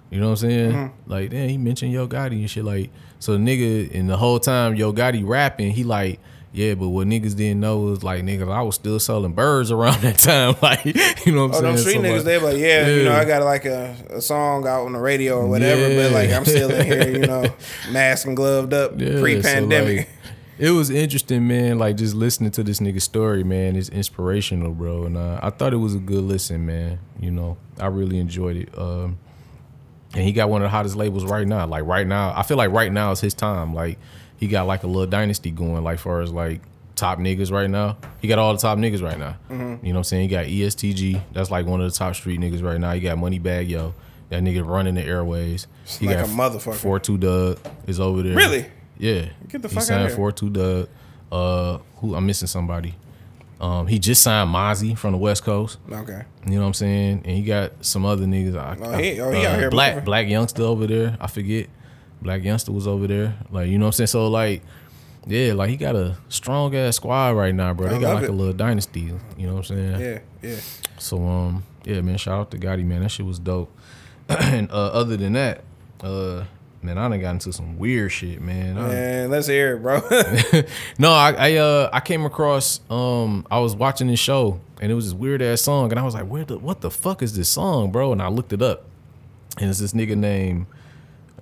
You know what I'm saying? Mm-hmm. Like, damn, he mentioned Yo Gotti and shit. Like, so the nigga, and the whole time Yo Gotti rapping, he like, yeah, but what niggas didn't know was like, nigga, I was still selling birds around (laughs) that time. Like, you know what I'm Oh, saying? them street So, niggas, like, they like, yeah, you know, I got like a, a song out on the radio or whatever, but like I'm still in here, you know, (laughs) masked and gloved up, Yeah, pre-pandemic. like, it was interesting, man. Like just listening to this nigga's story, man. It's inspirational, bro. And uh, I thought it was a good listen, man. You know, I really enjoyed it. Um, and he got one of the hottest labels right now. Like right now, I feel like right now is his time. Like he got like a little dynasty going. Like far as like top niggas right now, he got all the top niggas right now. Mm-hmm. You know what I'm saying? He got EST Gee. That's like one of the top street niggas right now. He got Moneybagg Yo. That nigga running the airways. He like got a motherfucker. Four two Dugg is over there. Really? Yeah. Get the he fuck outta signed here. four two Dugg. Uh, who I'm missing somebody. Um, he just signed Mozzy from the West Coast. Okay. You know what I'm saying? And he got some other niggas. I, Oh, he- oh, he out here Black. Blac Youngsta over there. I forget. Blac Youngsta was over there. Like you know what I'm saying? So like, yeah, like he got a strong ass squad right now, bro. I They got like it. a little dynasty. You know what I'm saying? Yeah, yeah. So um, yeah, man. Shout out to Gotti, man. That shit was dope. (clears throat) and uh, other than that, uh, man, I done got into some weird shit, man. I- Man, let's hear it, bro. (laughs) no, I, I uh I came across um I was watching this show and it was this weird ass song and I was like, where the what the fuck is this song, bro? And I looked it up. And it's this nigga named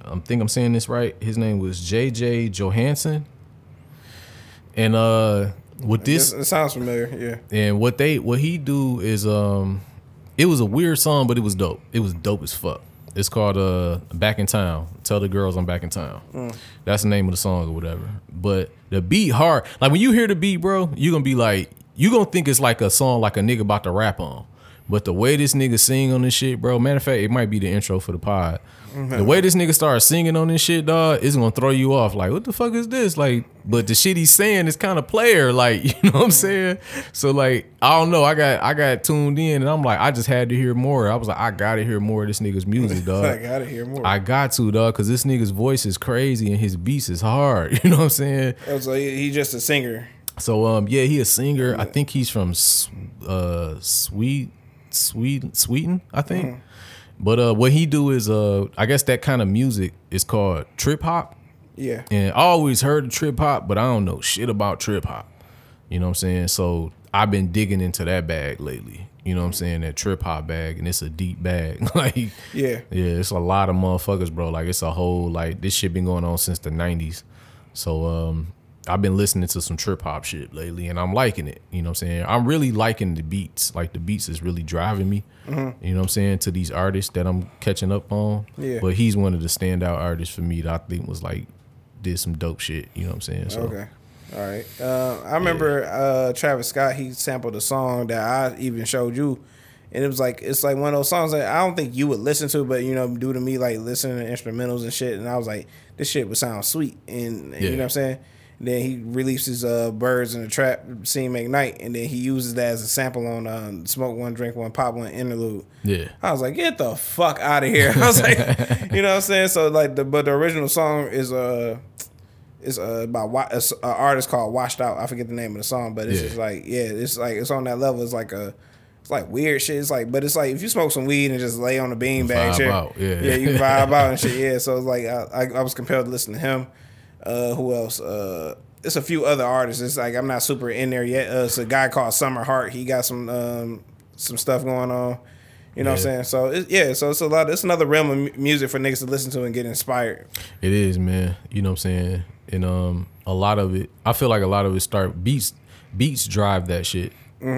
I think I'm saying this right. His name was Jay-Jay Johanson. And uh with this it, sounds familiar. Yeah. and what they what he do is um it was a weird song, but it was dope. It was dope as fuck. It's called uh Back in Town. Tell the girls I'm back in town. That's the name of the song or whatever. But the beat hard. Like when you hear the beat, bro, you gonna be like, you gonna think it's like a song like a nigga about to rap on. But the way this nigga sing on this shit, bro, matter of fact, it might be the intro for the pod. The way this nigga starts singing on this shit, dog, is gonna throw you off. Like, what the fuck is this? Like, but the shit he's saying is kind of player, like, (laughs) you know what I'm saying? So like, I don't know. I got I got tuned in and I'm like, I just had to hear more. I was like, I gotta hear more of this nigga's music, (laughs) dog. I gotta hear more. I got to, dog, because this nigga's voice is crazy and his beats is hard. (laughs) You know what I'm saying? So he, he just a singer. So um, yeah, he a singer. I think he's from uh Sweden, Sweden, Sweden, I think. But uh, what he do is uh, I guess that kind of music is called trip hop. Yeah. And I always heard of trip hop, but I don't know shit about trip hop. You know what I'm saying? So I've been digging into that bag lately. You know what I'm saying? That trip hop bag, and it's a deep bag. (laughs) like, Yeah. yeah, it's a lot of motherfuckers, bro. Like, it's a whole like this shit been going on since the '90s. So, um, I've been listening to some trip hop shit lately, and I'm liking it. You know what I'm saying? I'm really liking the beats. Like the beats is really driving me. You know what I'm saying to these artists that I'm catching up on. Yeah. But he's one of the standout artists for me that I think was like did some dope shit. You know what I'm saying? So Okay. All right. Uh, I remember uh, Travis Scott. He sampled a song that I even showed you, and it was like it's like one of those songs that I don't think you would listen to, but you know, due to me like listening to instrumentals and shit, and I was like, this shit would sound sweet, and Yeah. you know what I'm saying. Then he releases uh, "Birds in the Trap" "Sing McKnight," and then he uses that as a sample on um, "Smoke One, Drink One, Pop One" interlude. yeah. I was like, get the fuck out of here. (laughs) I was like, you know what I'm saying? So like the but the original song is uh is uh by an artist called Washed Out. I forget the name of the song, but it's Yeah. just like yeah, it's like it's on that level. It's like a it's like weird shit. It's like, but it's like if you smoke some weed and just lay on the beanbag chair, out, yeah. yeah, you vibe (laughs) out and shit. Yeah, so it's like I, I, I was compelled to listen to him. Uh, who else? Uh, it's a few other artists. It's like I'm not super in there yet. Uh, it's a guy called Summer Heart. He got some um some stuff going on. You know what I'm saying? So it, yeah, so it's a lot. It's another realm of music for niggas to listen to and get inspired. It is, man. You know what I'm saying? And um a lot of it I feel like a lot of it start beats beats drive that shit.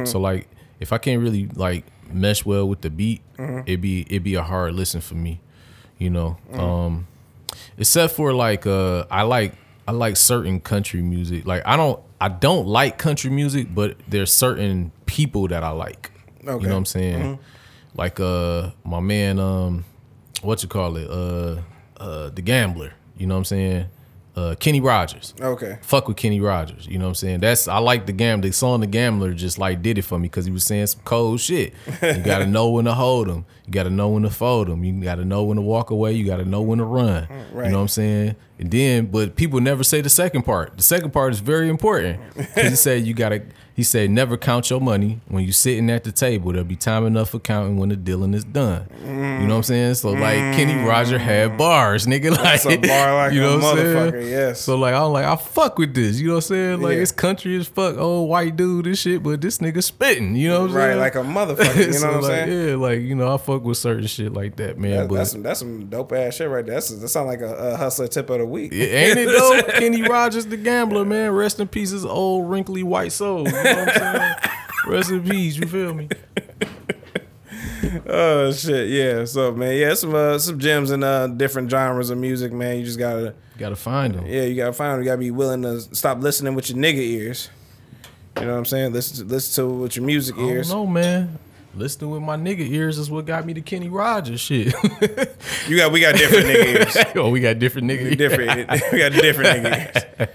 So like if I can't really like mesh well with the beat, it'd be it'd be a hard listen for me. You know. Um except for like uh I like I like certain country music. Like I don't I don't like country music, but there's certain people that I like. You know what I'm saying? Like uh my man um what you call it? Uh uh the gambler. You know what I'm saying? Uh Kenny Rogers. Okay. Fuck with Kenny Rogers. You know what I'm saying? That's I like the gambler. The song The Gambler just like did it for me because he was saying some cold shit. You gotta (laughs) know when to hold them. You gotta know when to fold them. You gotta know when to walk away. You gotta know when to run. Right. You know what I'm saying? And then, but people never say the second part. The second part is very important because he said you gotta. He said never count your money when you sitting at the table. There'll be time enough for counting when the dealing is done. You know what I'm saying? So like Kenny mm. Roger had bars, nigga. (laughs) Like bar like you know a what I'm saying? motherfucker, yes. So like I'm like I fuck with this. You know what I'm saying? Like Yeah. it's country as fuck, old white dude, this shit, but this nigga spitting. You know what I'm Right, saying? Right, like a motherfucker. (laughs) You know So, what I'm like, saying? Yeah, like you know I fuck with certain shit like that, man. That, but that's some that's some dope ass shit right there. That's, that sound like a, a hustler tip of the week. Yeah, Ain't it though? (laughs) Kenny Rogers, the gambler, man. Rest in peace, his old wrinkly white soul. Know what I'm saying? Rest in peace. You feel me? (laughs) Oh shit, yeah. So man, yeah, some uh, some gems in uh, different genres of music, man. You just gotta, Gotta find them. yeah, you gotta find them. You gotta be willing to stop listening with your nigga ears. You know what I'm saying? Listen to listen to it with your music I ears. know, man. Listening with my nigga ears is what got me to Kenny Rogers shit. You got we got different nigga (laughs) ears. oh, we got different nigga different. (laughs) we got different nigga ears.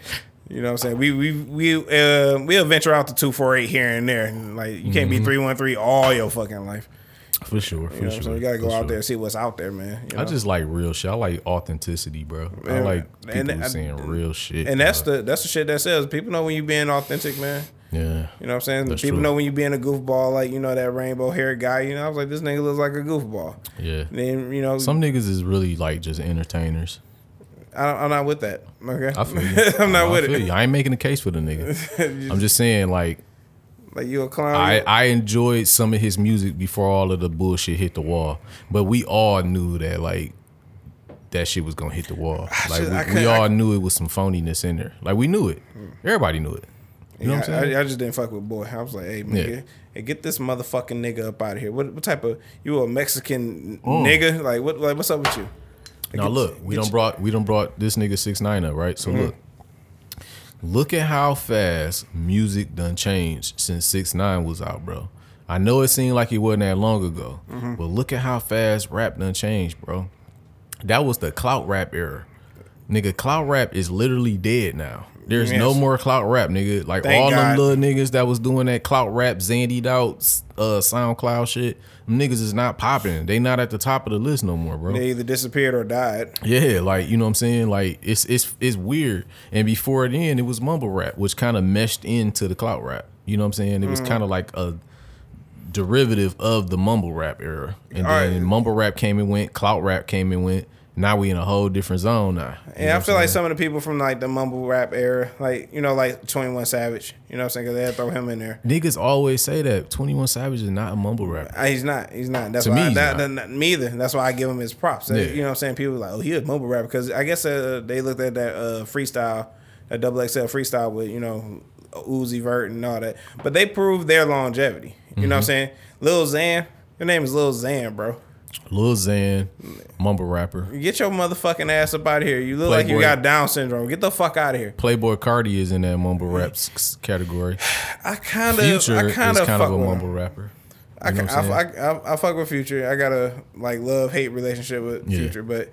You know what I'm saying? We we we uh, we'll venture out to two four eight here and there. And like you can't be three one three all your fucking life. For sure, for You know sure. saying? You gotta go for out sure. there and see what's out there, man. you I just like real shit. I like authenticity, bro. I Man, like and people I- real shit. and that's the that's the shit that sells. People know when you being authentic, man. yeah. You know what I'm saying? That's People true. know when you being a goofball, like you know that rainbow haired guy. You know, I was like, this nigga looks like a goofball. Yeah. Then you know, Some niggas is really like just entertainers. I, I'm not with that. Okay, I feel you. (laughs) I'm not I with it. you. I ain't making a case for the nigga. (laughs) I'm just saying, like, Like you a clown. I, I enjoyed some of his music before all of the bullshit hit the wall. But we all knew that like that shit was gonna hit the wall. Like just- we, we all I- knew it was some phoniness in there. Like we knew it. Everybody knew it. You know Yeah, what I'm saying? I, I just didn't fuck with boy. I was like, hey, nigga, Yeah. hey, get this motherfucking nigga up out of here. What, what type of you a Mexican Mm. nigga? Like what? Like what's up with you? Now look, we don't brought we don't brought this nigga six nine up, right? So Mm-hmm. look. Look at how fast music done changed since six nine was out, bro. I know it seemed like it wasn't that long ago, Mm-hmm. but look at how fast rap done changed, bro. That was the clout rap era. Nigga, clout rap is literally dead now. There's no more clout rap, nigga. Like Thank all them little niggas that was doing that clout rap, zandied out, uh, SoundCloud shit. Them niggas is not popping. They not at the top of the list no more, bro. They either disappeared or died. Yeah, like you know what I'm saying. Like it's it's it's weird. And before then, it was mumble rap, which kind of meshed into the clout rap. You know what I'm saying? It was kind of like a derivative of the mumble rap era. And All then right. mumble rap came and went, clout rap came and went. Now we in a whole different zone now. You know And what I feel like some of the people from like the mumble rap era, like you know, like Twenty One Savage. You know what I'm saying? Because they had throw him in there. niggas always say that Twenty One Savage is not a mumble rapper. Uh, He's not. He's not. That's To why me, I, that, not. that- me either. That's why I give him his props. Yeah. You know what I'm saying? People are like, oh, he a mumble rapper because I guess uh, they looked at that uh, freestyle a double XL freestyle with you know Uzi Vert and all that. But they proved their longevity. You know what I'm saying? Lil Xan, your name is Lil Xan, bro. Lil Xan, mumble rapper. Get your motherfucking ass up out of here. You look like you got Down syndrome. Get the fuck out of here. Playboi Carti is in that mumble rap category. (sighs) I kind of, Future I kind of kind of a mumble him. rapper. I, You know can, what I'm I, I, I, I fuck with Future. I got a like love hate relationship with Yeah. Future, but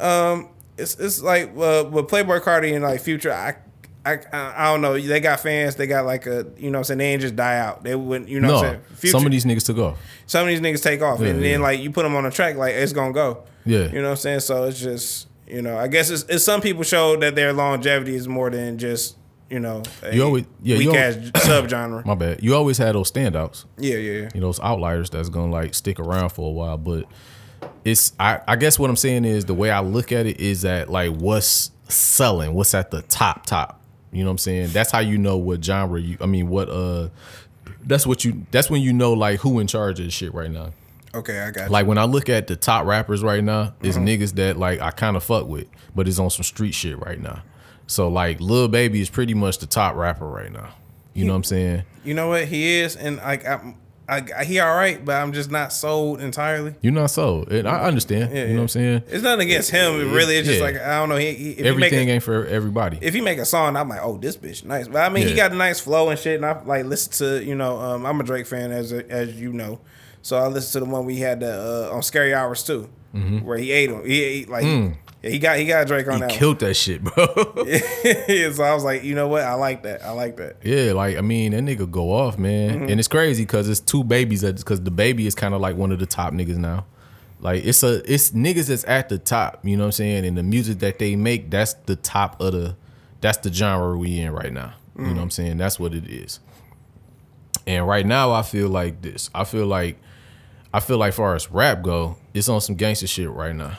um, it's it's like uh, with Playboi Carti and like Future. I, I I don't know. They got fans. They got like a you know what I'm saying. They ain't just die out. They wouldn't. You know what I'm No, saying. Future, some of these niggas took off. some of these niggas take off, Yeah, and then like you put them on a track, like it's gonna go. Yeah. You know what I'm saying. So it's just you know. I guess it's, it's some people show that their longevity is more than just you know. A You always- yeah, you weak al- ass subgenre. (coughs) My bad. You always had those standouts. Yeah, yeah, yeah. you know, those outliers that's gonna like stick around for a while. But it's I, I guess what I'm saying is the way I look at it is that like what's selling, what's at the top top. You know what I'm saying? That's how you know what genre you I mean what uh that's what you that's when you know like who in charge of this shit right now. Okay, I got you. Like when I look at the top rappers right now, it's niggas that like I kind of fuck with, but it's on some street shit right now. So like Lil Baby is pretty much the top rapper right now. You know what I'm saying? You know what he is, and like I'm, I, he all right, but I'm just not sold entirely. You're not sold. I understand. Yeah, you know yeah. what I'm saying? It's nothing against him. It really, it's just Yeah. like I don't know. He, he, if he make Everything a, ain't for everybody. if he make a song, I'm like, oh, this bitch nice. But I mean, he got a nice flow and shit. And I like listen to you know, um, I'm a Drake fan as as you know, so I listened to the one we had the, uh, on Scary Hours too, where he ate him. He ate like yeah, he got he got Drake on Mm. he that. killed that shit, bro. (laughs) one. so I was like, you know what? I like that. I like that. yeah, like I mean, that nigga go off, man, Mm-hmm. and it's crazy because it's two babies. Because the baby is kind of like one of the top niggas now. Like it's a it's niggas that's at the top. You know what I'm saying? And the music that they make, that's the top of the that's the genre we in right now. You know Mm. what I'm saying? That's what it is. And right now, I feel like this. I feel like I feel like far as rap go, it's on some gangster shit right now.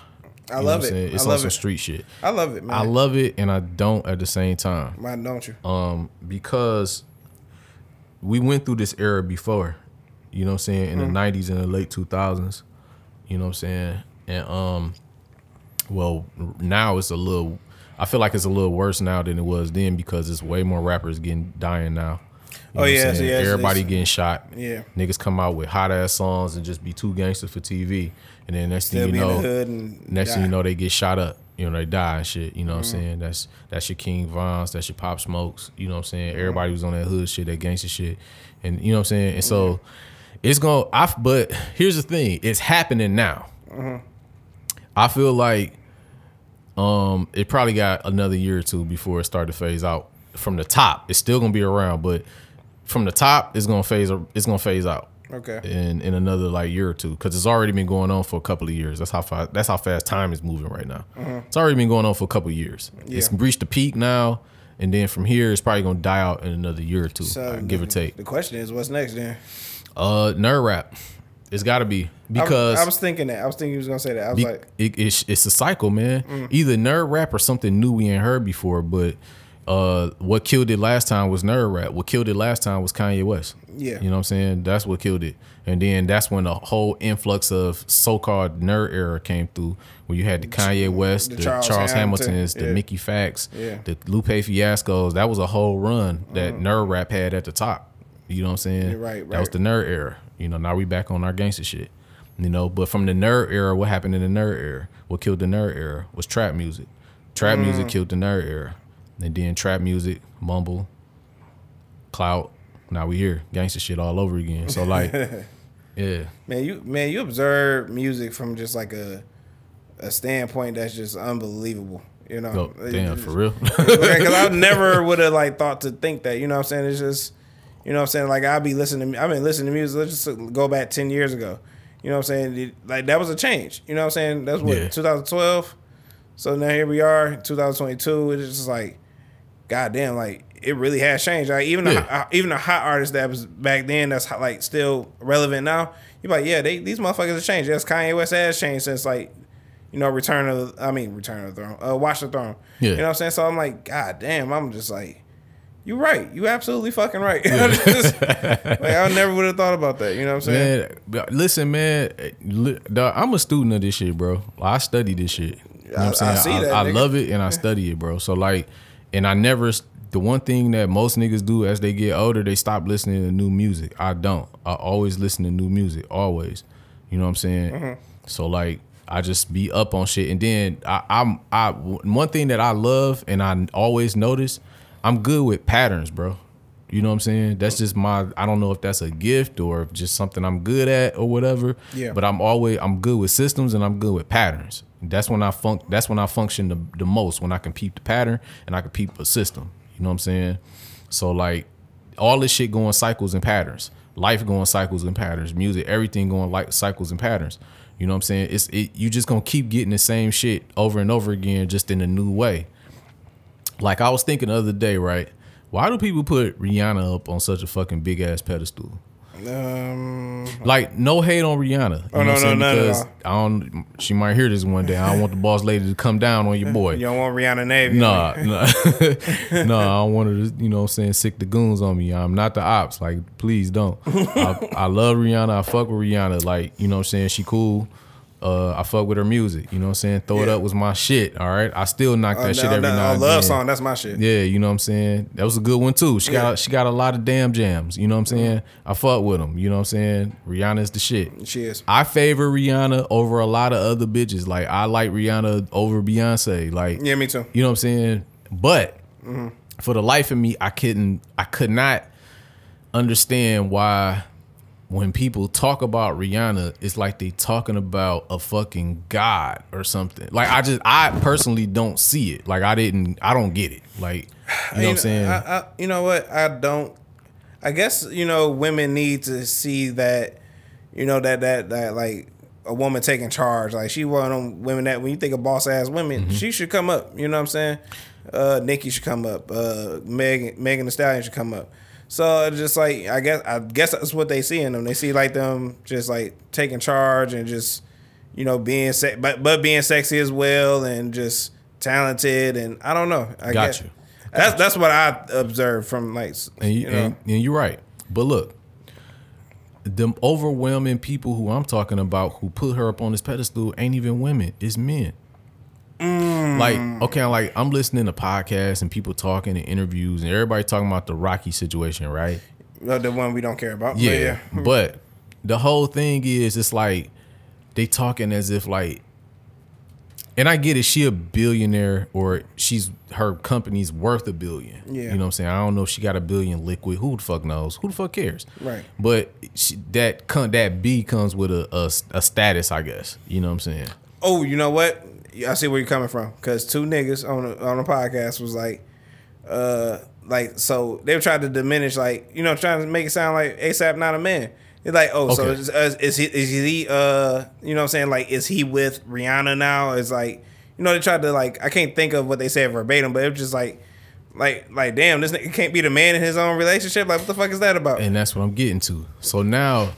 I You love it. It's I on some it. street shit. I love it, man. I love it and I don't at the same time. Why don't you? Um, because we went through this era before, you know what I'm saying, in the nineties and the late two thousands. You know what I'm saying? And um well now it's a little I feel like it's a little worse now than it was then because it's way more rappers getting dying now. You know Oh, I'm yes, saying? Everybody getting shot. Yeah. Niggas come out with hot ass songs and just be too gangster for TV. And then next They'll thing you know, the hood and next thing you know, they get shot up. You know, they die and shit. You know what Mm-hmm. I'm saying? That's that's your King Vons, that's your Pop Smokes. You know what I'm saying? Mm-hmm. Everybody was on that hood shit, that gangster shit, and you know what I'm saying. And so it's gonna. I but here's the thing: it's happening now. Mm-hmm. I feel like um it probably got another year or two before it started to phase out from the top. It's still gonna be around, but from the top, it's gonna phase. It's gonna phase out Okay. in in another like year or two because it's already been going on for a couple of years. That's how fast that's how fast time is moving right now. It's already been going on for a couple of years. It's Mm-hmm. Reached the peak now, and then from here it's probably gonna die out in another year or two, So uh, give or take. The question is, what's next then? Uh, nerd rap, it's got to be I- because I, was thinking that. I was thinking you was gonna say that. I was be- like, it, it's, it's a cycle, man. Mm. Either nerd rap or something new we ain't heard before. But uh, what killed it last time was nerd rap. What killed it last time was Kanye West. Yeah. you know what I'm saying. That's what killed it. And then that's when the whole influx of so-called nerd era came through, where you had the Kanye West, the the, Charles Charles, Hamilton, Hamiltons, the yeah. Mickey Factz, Yeah. the Lupe Fiascos. That was a whole run that Mm-hmm. nerd rap had at the top. You know what I'm saying? You're right, That was the nerd era. You know, now we back on our gangster shit. You know, but from the nerd era, what happened in the nerd era? What killed the nerd era was trap music. Trap Mm. music killed the nerd era. And then trap music, mumble, clout. Now we here. Gangster shit all over again. So like (laughs) Yeah. man, you man, you observe music from just like a a standpoint that's just unbelievable. You know, Oh, damn, for real. (laughs) Because I (laughs) never would have like thought to think that. You know what I'm saying? It's just, you know what I'm saying. Like I'll be listening. To, I've been listening to music. Let's just go back ten years ago. You know what I'm saying? Like that was a change. You know what I'm saying? That's what Yeah. 2012. So now here we are, 2022. It's just like, goddamn, like it really has changed. Like even Yeah. even a hot artist that was back then that's hot- like still relevant now. You're like, yeah, they these motherfuckers have changed. Yes, Kanye West has changed since like, you know, Return of I mean Return of the Throne, uh, Watch the Throne. Yeah. You know what I'm saying? So I'm like, God damn, I'm just like, You're right. You absolutely fucking right. (laughs) Just- like I never would have thought about that. You know what I'm saying? Man, listen, man. li- dawg, I'm a student of this shit, bro. I study this shit. You know what I'm I- I saying? see that, I, love it and I study it, bro. So like, and I never. The one thing that most niggas do as they get older, they stop listening to new music. I don't. I always listen to new music. Always. You know what I'm saying? Mm-hmm. So like, I just be up on shit, and then I, I'm I one thing that I love and I always notice, I'm good with patterns, bro. You know what I'm saying? That's just my. I don't know if that's a gift or just something I'm good at or whatever. Yeah. But I'm always I'm good with systems and I'm good with patterns. That's when I fun. That's when I function the, the most. When I can peep the pattern and I can peep a system. You know what I'm saying? So like, all this shit going cycles and patterns. Life going cycles and patterns. Music, everything going like cycles and patterns. You know what I'm saying? It's it. You just gonna keep getting the same shit over and over again, just in a new way. Like I was thinking the other day, right? Why do people put Rihanna up on such a fucking big ass pedestal? Um, Like no hate on Rihanna. You Oh, know no, what I'm no, saying? none because all. I don't. She might hear this one day. I don't want the boss lady to come down on your boy. you don't want Rihanna Navy. Nah, nah, (laughs) (laughs) no, I don't want her to, you know what I'm saying, sic the goons on me. I'm not the ops. Like, please don't. I, I love Rihanna. I fuck with Rihanna. Like, you know what I'm saying? She cool. Uh, I fuck with her music. You know what I'm saying? Throw It Up was my shit. All right. I still knock that Uh, shit every no, now and love then. song. That's my shit. Yeah, you know what I'm saying? That was a good one too. She Yeah. got she got a lot of damn jams. You know what I'm saying? I fuck with them. You know what I'm saying? Rihanna's the shit. She is. I favor Rihanna over a lot of other bitches. Like I like Rihanna over Beyonce. Like Yeah, me too. you know what I'm saying? But for the life of me, I couldn't I could not understand why when people talk about Rihanna, it's like they talking about a fucking god or something. Like I just I personally don't see it. Like I didn't I don't get it. Like you know what I'm saying? I, I, you know what? I don't. I guess you know women need to see that. You know that that that like a woman taking charge. Like she one of them women that when you think of boss ass women, Mm-hmm. she should come up. You know what I'm saying? Uh, Nikki should come up. Uh, Megan Megan Thee Stallion should come up. So it's just like I guess I guess that's what they see in them. They see like them just like taking charge and just you know being se- but but being sexy as well and just talented and I don't know. I Got guess. you. That's that's what I observed from like And, you, you know. and, and you're right. But look, the overwhelming people who I'm talking about who put her up on this pedestal ain't even women, it's men. Mm. Like, okay, like I'm listening to podcasts and people talking and interviews and everybody talking about the Rocky situation, right? the one we don't care about. But Yeah. (laughs) But the whole thing is it's like they talking as if like and I get it, she a billionaire or she's her company's worth a billion. Yeah. You know what I'm saying? I don't know if she got a billion liquid. Who the fuck knows? Who the fuck cares? Right. But she, that that B comes with a, a a status, I guess. You know what I'm saying? Oh, you know what? I see where you're coming from. Cause two niggas on a, on a podcast was like, uh, like so they were trying to diminish, like you know, trying to make it sound like ASAP not a man. It's like, oh, so Okay. is, uh, is he is he uh, you know, what I'm saying like, is he with Rihanna now? It's like, you know, they tried to like, I can't think of what they said verbatim, but it was just like. Like, like, damn, this nigga can't be the man in his own relationship. Like, what the fuck is that about? And that's what I'm getting to. So now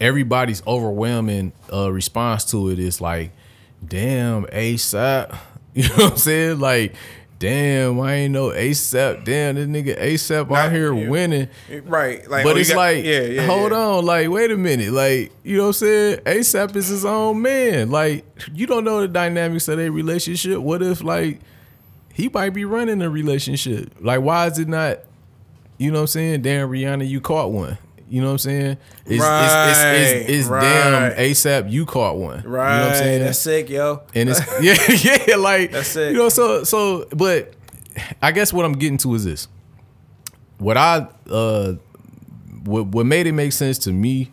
everybody's overwhelming uh, response to it is like, damn, ASAP. (laughs) You know what I'm saying? Like, damn, I ain't no ASAP. Damn, this nigga ASAP out here yeah. winning. right? Like, But oh, it's got- like, yeah, yeah. hold yeah. on, like, wait a minute, like, you know what I'm saying? ASAP is his own man. Like, you don't know the dynamics of their relationship. What if, like, he might be running a relationship? Like, why is it not? You know what I'm saying? Damn, Rihanna, you caught one. You know what I'm saying? It's, it's, it's, it's, it's Right, damn right. ASAP, you caught one. Right, You know what I'm saying? that's sick, yo. and it's (laughs) yeah, (laughs) yeah, like That's it. You know, so so, but I guess what I'm getting to is this: what I uh, what what made it make sense to me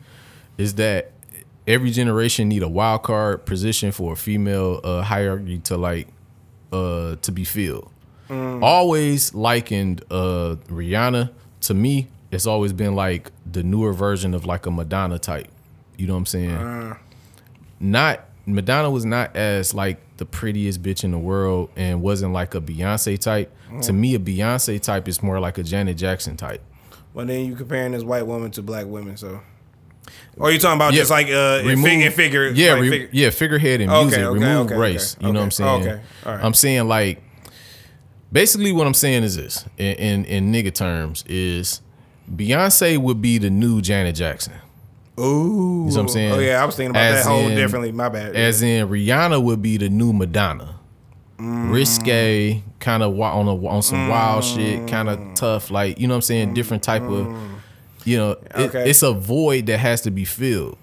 is that every generation need a wild card position for a female uh, hierarchy to like uh to be filled. Always likened uh Rihanna to me. It's always been like the newer version of like a Madonna type. You know what I'm saying? not Madonna was not as like the prettiest bitch in the world and wasn't like a Beyonce type. To me, a Beyonce type is more like a Janet Jackson type. Well, then you comparing this white woman to black women, so. Or you talking about Yeah, just like uh, remove- fig- figure? Yeah, like re- figure- yeah, figurehead and music. okay, remove okay, race. okay, you know what I'm okay, saying? okay, all right. I'm saying like basically what I'm saying is this in, in in nigga terms is Beyonce would be the new Janet Jackson. Ooh, You know what I'm saying? Oh yeah, I was thinking about As that whole in- differently. My bad. As in Rihanna would be the new Madonna. risque, kind of on a, on some wild shit, kind of tough, like you know what I'm saying, different type of, you know, it- Okay. it's a void that has to be filled.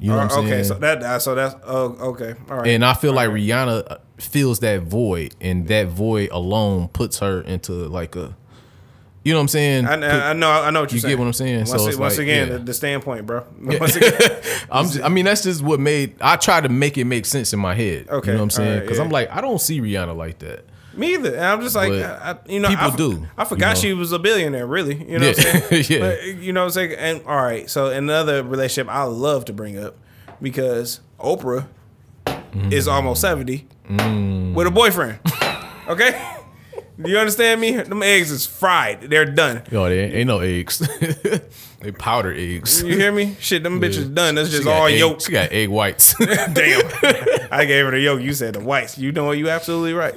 You know what I'm saying? okay, so that uh, so that's oh okay, all right. and I feel like Rihanna uh, feels that void, and that void alone puts her into like a, you know what I'm saying? I, I, I know I know what you're saying. You saying. get what I'm saying? Once, So once like, again, yeah. the, the standpoint, bro. (laughs) Once again, (laughs) I'm just, I mean, that's just what made I try to make it make sense in my head. Okay, you know what I'm saying? Because yeah. I'm like, I don't see Rihanna like that. me either. And I'm just like, I, you know, people I, do, I forgot you know? she was a billionaire. Really, you know Yeah, what I'm saying? (laughs) yeah. But, you know what I'm saying? And all right, so another relationship I love to bring up because Oprah is Mm. almost seventy with a boyfriend. okay. Do you understand me? Them eggs is fried. They're done. Yo, they ain't, ain't no eggs. (laughs) they powder eggs. You hear me? Shit, them bitches done. That's just all egg- yolk. She got egg whites. (laughs) (laughs) Damn. I gave her the yolk. You said the whites. You know what? You absolutely right.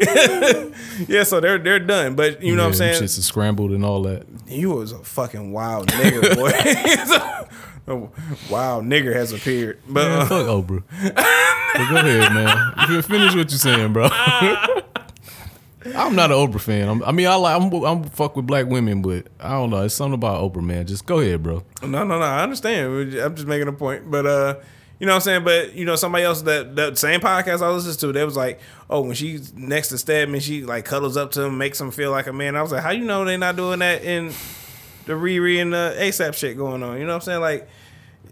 yeah, so they're they're done. But you know what I'm saying? Shits scrambled and all that. You was a fucking wild nigga, boy. a wild nigger has appeared. But Man, uh, fuck Oprah. but go ahead, man. Finish what you're saying, bro. I'm not an Oprah fan. I'm, I mean, I like I'm, I'm fuck with black women, but I don't know. It's something about Oprah, man. Just go ahead, bro. no, no, no. I understand. I'm just making a point. But uh, you know what I'm saying? But you know, somebody else that that same podcast I listened to, they was like, oh, when she's next to Stedman, she like cuddles up to him, makes him feel like a man. I was like, how you know they're not doing that in the Riri and the ASAP shit going on? You know what I'm saying? Like.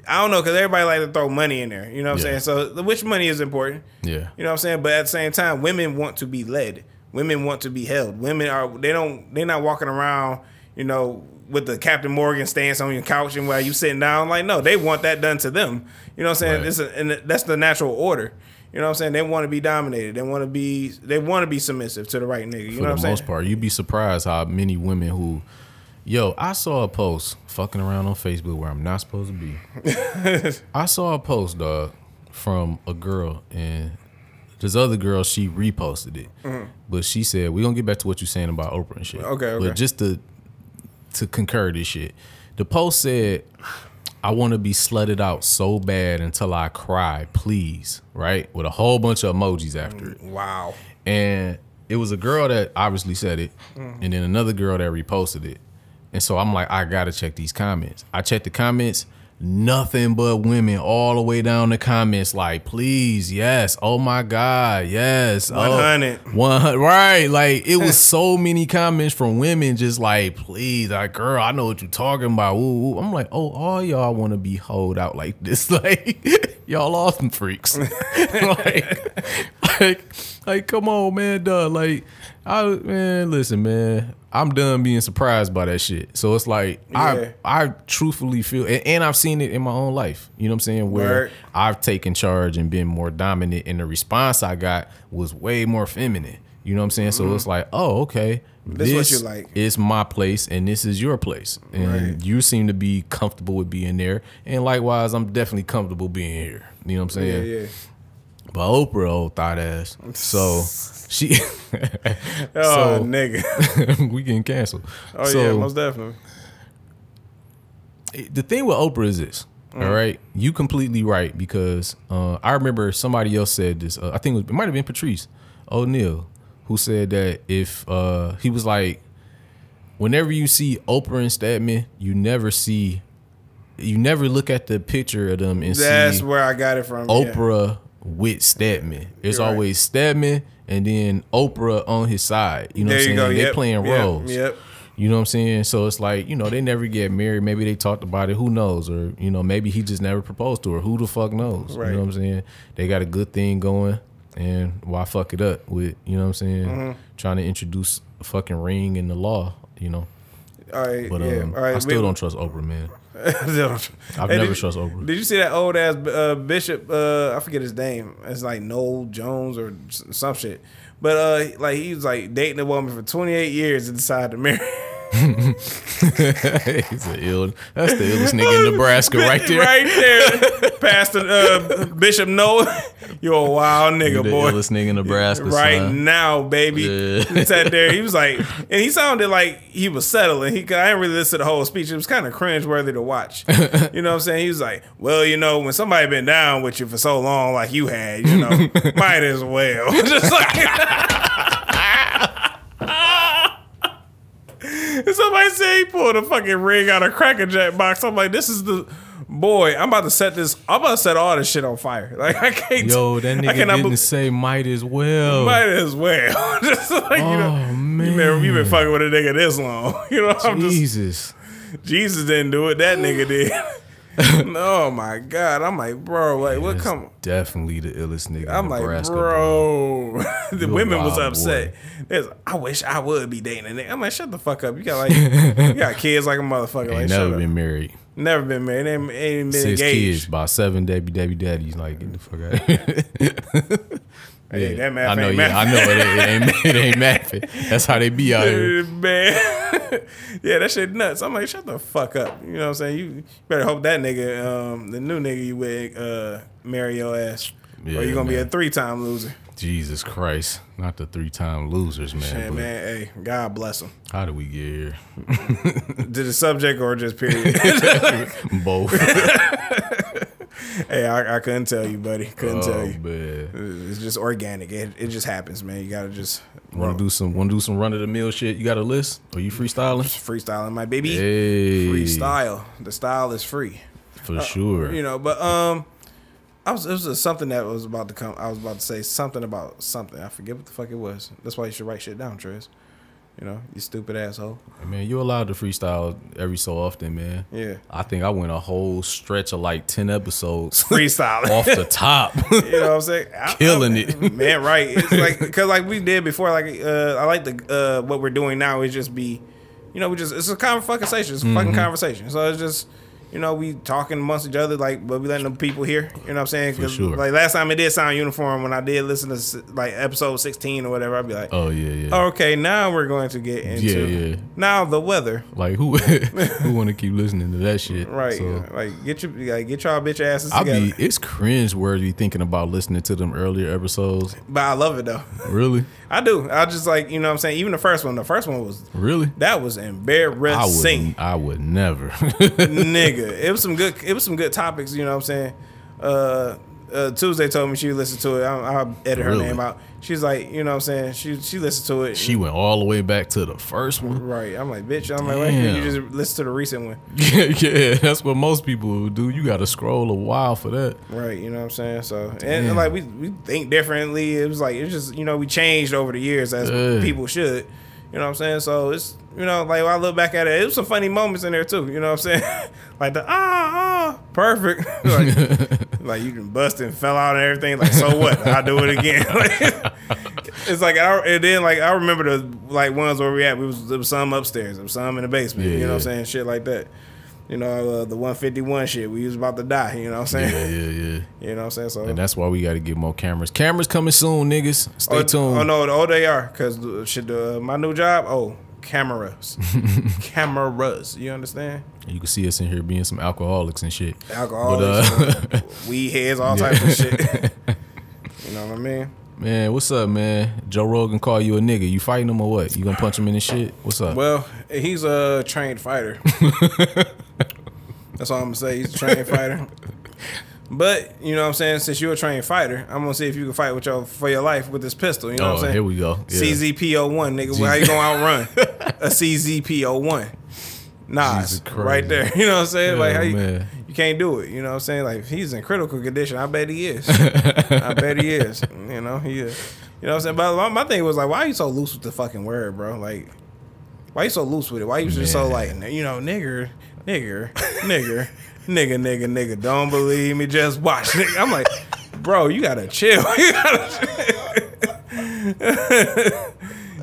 I don't know, cause everybody like to throw money in there. You know what Yeah. I'm saying? So, which money is important? Yeah. You know what I'm saying? But at the same time, women want to be led. Women want to be held. Women are they don't they're not walking around, you know, with the Captain Morgan stance on your couch and while you sitting down. Like, no, they want that done to them. You know what I'm saying? Right. It's a, and that's the natural order. You know what I'm saying? They want to be dominated. They want to be they want to be submissive to the right nigga. You For know what I'm most saying? part, you'd be surprised how many women who, yo, I saw a post fucking around on Facebook where I'm not supposed to be. (laughs) I saw a post, dog, from a girl, and this other girl, she reposted it, but she said, we're gonna get back to what you're saying about Oprah and shit." Mm-hmm. Okay, okay. But just to to concur this shit, the post said, "I want to be slutted out so bad until I cry, please." Right, with a whole bunch of emojis after it Wow. and it was a girl that obviously said it, and then another girl that reposted it. And so I'm like, I gotta check these comments. I checked the comments, nothing but women all the way down the comments, like, please, yes, oh my God, yes. 100. Oh, 100, right. Like, it was (laughs) so many comments from women just like, please, like, girl, I know what you're talking about. Ooh, ooh. I'm like, oh, all y'all wanna be hoed out like this. (laughs) Like, y'all awesome freaks. (laughs) like, like, like, come on, man, duh. Like, I man, listen, man. I'm done being surprised by that shit. So it's like Yeah. I I truthfully feel and, and I've seen it in my own life. You know what I'm saying? Where Word. I've taken charge and been more dominant and the response I got was way more feminine. You know what I'm saying? So mm-hmm. it's like, oh, okay. Mm-hmm. This what you like. is my place and this is your place. And Right. you seem to be comfortable with being there. And likewise, I'm definitely comfortable being here. You know what I'm saying? yeah. But Oprah, old thought ass. So (laughs) she, (laughs) Oh, So- nigga. (laughs) we getting canceled. Oh so yeah, most definitely. the thing with Oprah is this. Mm. All right, you completely right because uh, I remember somebody else said this. Uh, I think it, was, it might have been Patrice O'Neal who said that if uh, he was like, whenever you see Oprah and Stedman, you never see, you never look at the picture of them and That's see where I got it from. yeah. Oprah with Stedman. It's You're right. always Stedman and then Oprah on his side. You know There what I'm saying? go. They Yep. playing Yep. roles. Yep. You know what I'm saying? So it's like, you know, they never get married. Maybe they talked about it. Who knows? Or, you know, maybe he just never proposed to her. Who the fuck knows? Right. You know what I'm saying? They got a good thing going. And why fuck it up with, you know what I'm saying? Mm-hmm. Trying to introduce a fucking ring in the law, you know? All right. But yeah. um, All right. I still we- don't trust Oprah, man. (laughs) I've I've never trust Oprah. Did you see that old ass uh, bishop? Uh, I forget his name. It's like Noel Jones or some shit. But uh, like he was like dating a woman for 28 years and decided to marry. (laughs) (laughs) He's an ill. That's the illest nigga in Nebraska (laughs) right there. right there, (laughs) Pastor uh, Bishop Noah. You're a wild nigga, the boy. illest nigga in Nebraska. right son. now, baby. Yeah. He sat there. He was like, and he sounded like he was settling. He, I didn't really listen to the whole speech. It was kind of cringe worthy to watch. You know what I'm saying? He was like, well, you know, when somebody been down with you for so long, like you had, you know, might as well. Just like. He pulled a fucking ring out of Cracker Jack box. I'm like, this is the boy. I'm about to set this. I'm about to set all this shit on fire. (laughs) Like I can't. Yo, that I nigga cannot didn't be- say might as well. Might as well. (laughs) just like you know, Oh, you been, you been fucking with a nigga this long. (laughs) You know, I'm just Jesus. Jesus didn't do it. That nigga did. (laughs) oh my god. I'm like, bro, like what That's come? Definitely the illest nigga I'm like, Nebraska, bro. (laughs) the You women was upset. I wish I would be dating a nigga. I'm like, shut the fuck up. You got like, you got (laughs) kids like a motherfucker. Like, Ain't shut never up. been married. Never been married. Ain't, ain't been Six engaged. kids, about seven baby daddy daddies. Like get the fuck out. Hey, that math I know. Yeah, math. I know. It ain't, it ain't, it ain't math. That's how they be out here. (laughs) Man, yeah, that shit nuts. I'm like, shut the fuck up. You know what I'm saying? You better hope that nigga, um, the new nigga you with, uh, marry your ass, Yeah, or you gonna be a three time loser. Jesus Christ, not the three time losers, man. Yeah, but man. Hey, God bless him. How did we get here? (laughs) Did the subject or just period? (laughs) Both. Hey, I, I couldn't tell you, buddy. Couldn't tell oh you. man. It's just organic. It, it just happens, man. You gotta just Want to do some? Want to do some run of the mill shit? You got a list? Are you freestyling? freestyling, my baby. Hey, Freestyle. The style is free. for sure. You know, but um, I was it was just something that was about to come. I was about to say something about something. I forget what the fuck it was. That's why you should write shit down, Trez. You know, you stupid asshole. Man, you're allowed to freestyle every so often, man. Yeah. I think I went a whole stretch of like ten episodes (laughs) Freestyle. off the top. (laughs) You know what I'm saying? I- Killing I- it. man. Right? It's like because like we did before. Like uh, I like the uh, what we're doing now is just be, you know, we just it's a fucking conversation. It's a Mm-hmm. fucking conversation. So it's just. You know, we talking amongst each other, like, but we letting the people hear. You know what I'm saying? For sure. like last time it did sound uniform when I did listen to s- like episode 16 or whatever. I'd be like, oh yeah, yeah. Okay, now we're going to get into Yeah, yeah. now the weather. Like who (laughs) who want to keep listening to that shit? Right. So, like get your like, get y'all bitch asses I be it's cringe worthy thinking about listening to them earlier episodes. but I love it though. Really, (laughs) I do. I just like, you know what I'm saying? Even the first one, the first one was really. that was I embarrassing. would I would never. (laughs) Nigga. It was some good it was some good topics, you know what I'm saying? Uh uh, Tuesday told me she listened to it. I, I'll edit her Really? name out. She's like, you know what I'm saying? She she listened to it. she went all the way back to the first one. right. I'm like, bitch. I'm like, wait, you just listen to the recent one. (laughs) Yeah, yeah, that's what most people do. You got to scroll a while for that. Right, you know what I'm saying? So and, and, like we we think differently. It was like it's just you know we changed over the years as Yeah. people should. You know what I'm saying? So it's you know like when I look back at it, it was some funny moments in there too. You know what I'm saying? (laughs) like the ah ah perfect. (laughs) like, (laughs) like you can bust and fell out and everything. Like so what? I'll do it again. it's like I and then like I remember the like ones where we at. We was there was some upstairs, there was some in the basement. Yeah, you know what I'm saying? Shit like that. You know uh, the 151 shit. We was about to die. You know what I'm saying? Yeah, yeah, yeah. (laughs) You know what I'm saying? So And that's why we got to get more cameras. Cameras coming soon, niggas. Stay oh, tuned. Oh no, oh they are because shit. Uh, my new job. Oh, cameras, (laughs) cameras. You understand? You can see us in here being some alcoholics and shit. Alcohol, But, uh, (laughs) weed heads, all types of shit. you know what I mean? Man, what's up, man? Joe Rogan call you a nigga. You fighting him or what? You gonna punch him in the shit? What's up? Well, he's a trained fighter. That's all I'm gonna say. He's a trained fighter. (laughs) But you know what I'm saying. Since you're a trained fighter, I'm gonna see if you can fight with your for your life with this pistol. You know oh, what I'm oh, saying? here we go. Yeah. CZPO oh one, nigga. How you gonna outrun a CZP01? Nas, right there. (laughs) You know what I'm saying? like Oh, how you, man. you can't do it. You know what I'm saying? Like he's in critical condition. I bet he is. (laughs) I bet he is. You know he is. You know what I'm saying? But my, my thing was like, why are you so loose with the fucking word, bro? Like, why you so loose with it? Why you just so like, you know, nigger, nigger, nigger, nigga, nigga, nigga? Don't believe me? Just watch. Nigga. I'm like, bro, you gotta chill. (laughs) You gotta. chill.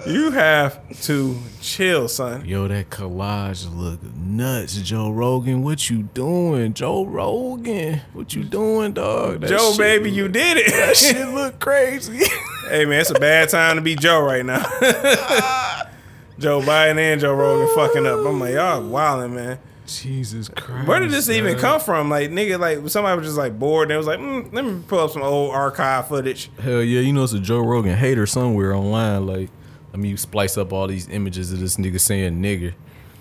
(laughs) you have to chill, son. Yo, that collage look nuts, Joe Rogan. What you doing, Joe Rogan? What you doing, dog? That Joe, baby, look- you did it. That shit look crazy. (laughs) hey, man, it's a bad time to be Joe right now. Joe Biden and Joe Rogan fucking up. I'm like, y'all wilding, man. Jesus Christ. Where did this even man. come from? Like, nigga, like somebody was just like bored and it was like, mm, let me pull up some old archive footage. Hell yeah, you know it's a Joe Rogan hater somewhere online. Like, I mean, you splice up all these images of this nigga saying nigger,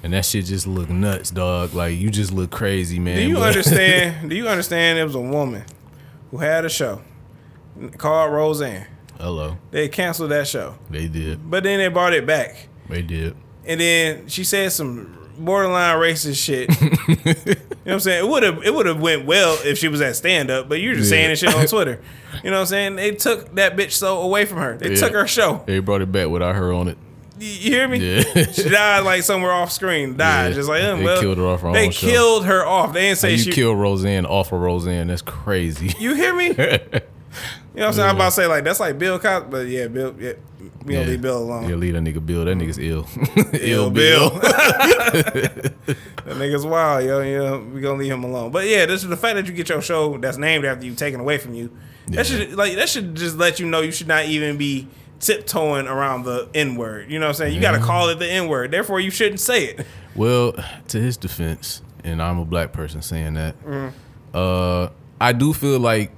and that shit just look nuts, dog. Like, you just look crazy, man. Do you But- (laughs) understand? do you understand? It was a woman who had a show called Roseanne. Hello, They canceled that show, they did. but then they brought it back, They did. and then she said some borderline racist shit. (laughs) you know what I'm saying? It would have it would have went well if she was at stand up, but you're just Yeah. saying this shit on Twitter. You know what I'm saying? They took that bitch so away from her. They Yeah. took her show. They brought it back without her on it. You, you hear me? Yeah. she died like somewhere off screen. Died just like um, They well, killed her off her They own show. killed her off. They didn't say you she. kill Roseanne off of Roseanne. That's crazy. you hear me? (laughs) You know what I'm saying? I'm about to say like that's like Bill Cosby, but yeah, Bill. Yeah, we don't leave Bill alone. Yeah, leave that nigga Bill. That nigga's ill. (laughs) Ill Bill. (laughs) that nigga's wild, yo. Yeah, we gonna leave him alone. But yeah, this is the fact that you get your show that's named after you taken away from you. Yeah. That should like that should just let you know you should not even be tiptoeing around the N word. You know what I'm saying? You got to call it the N word. Therefore, you shouldn't say it. Well, to his defense, and I'm a black person saying that, Mm-hmm. uh, I do feel like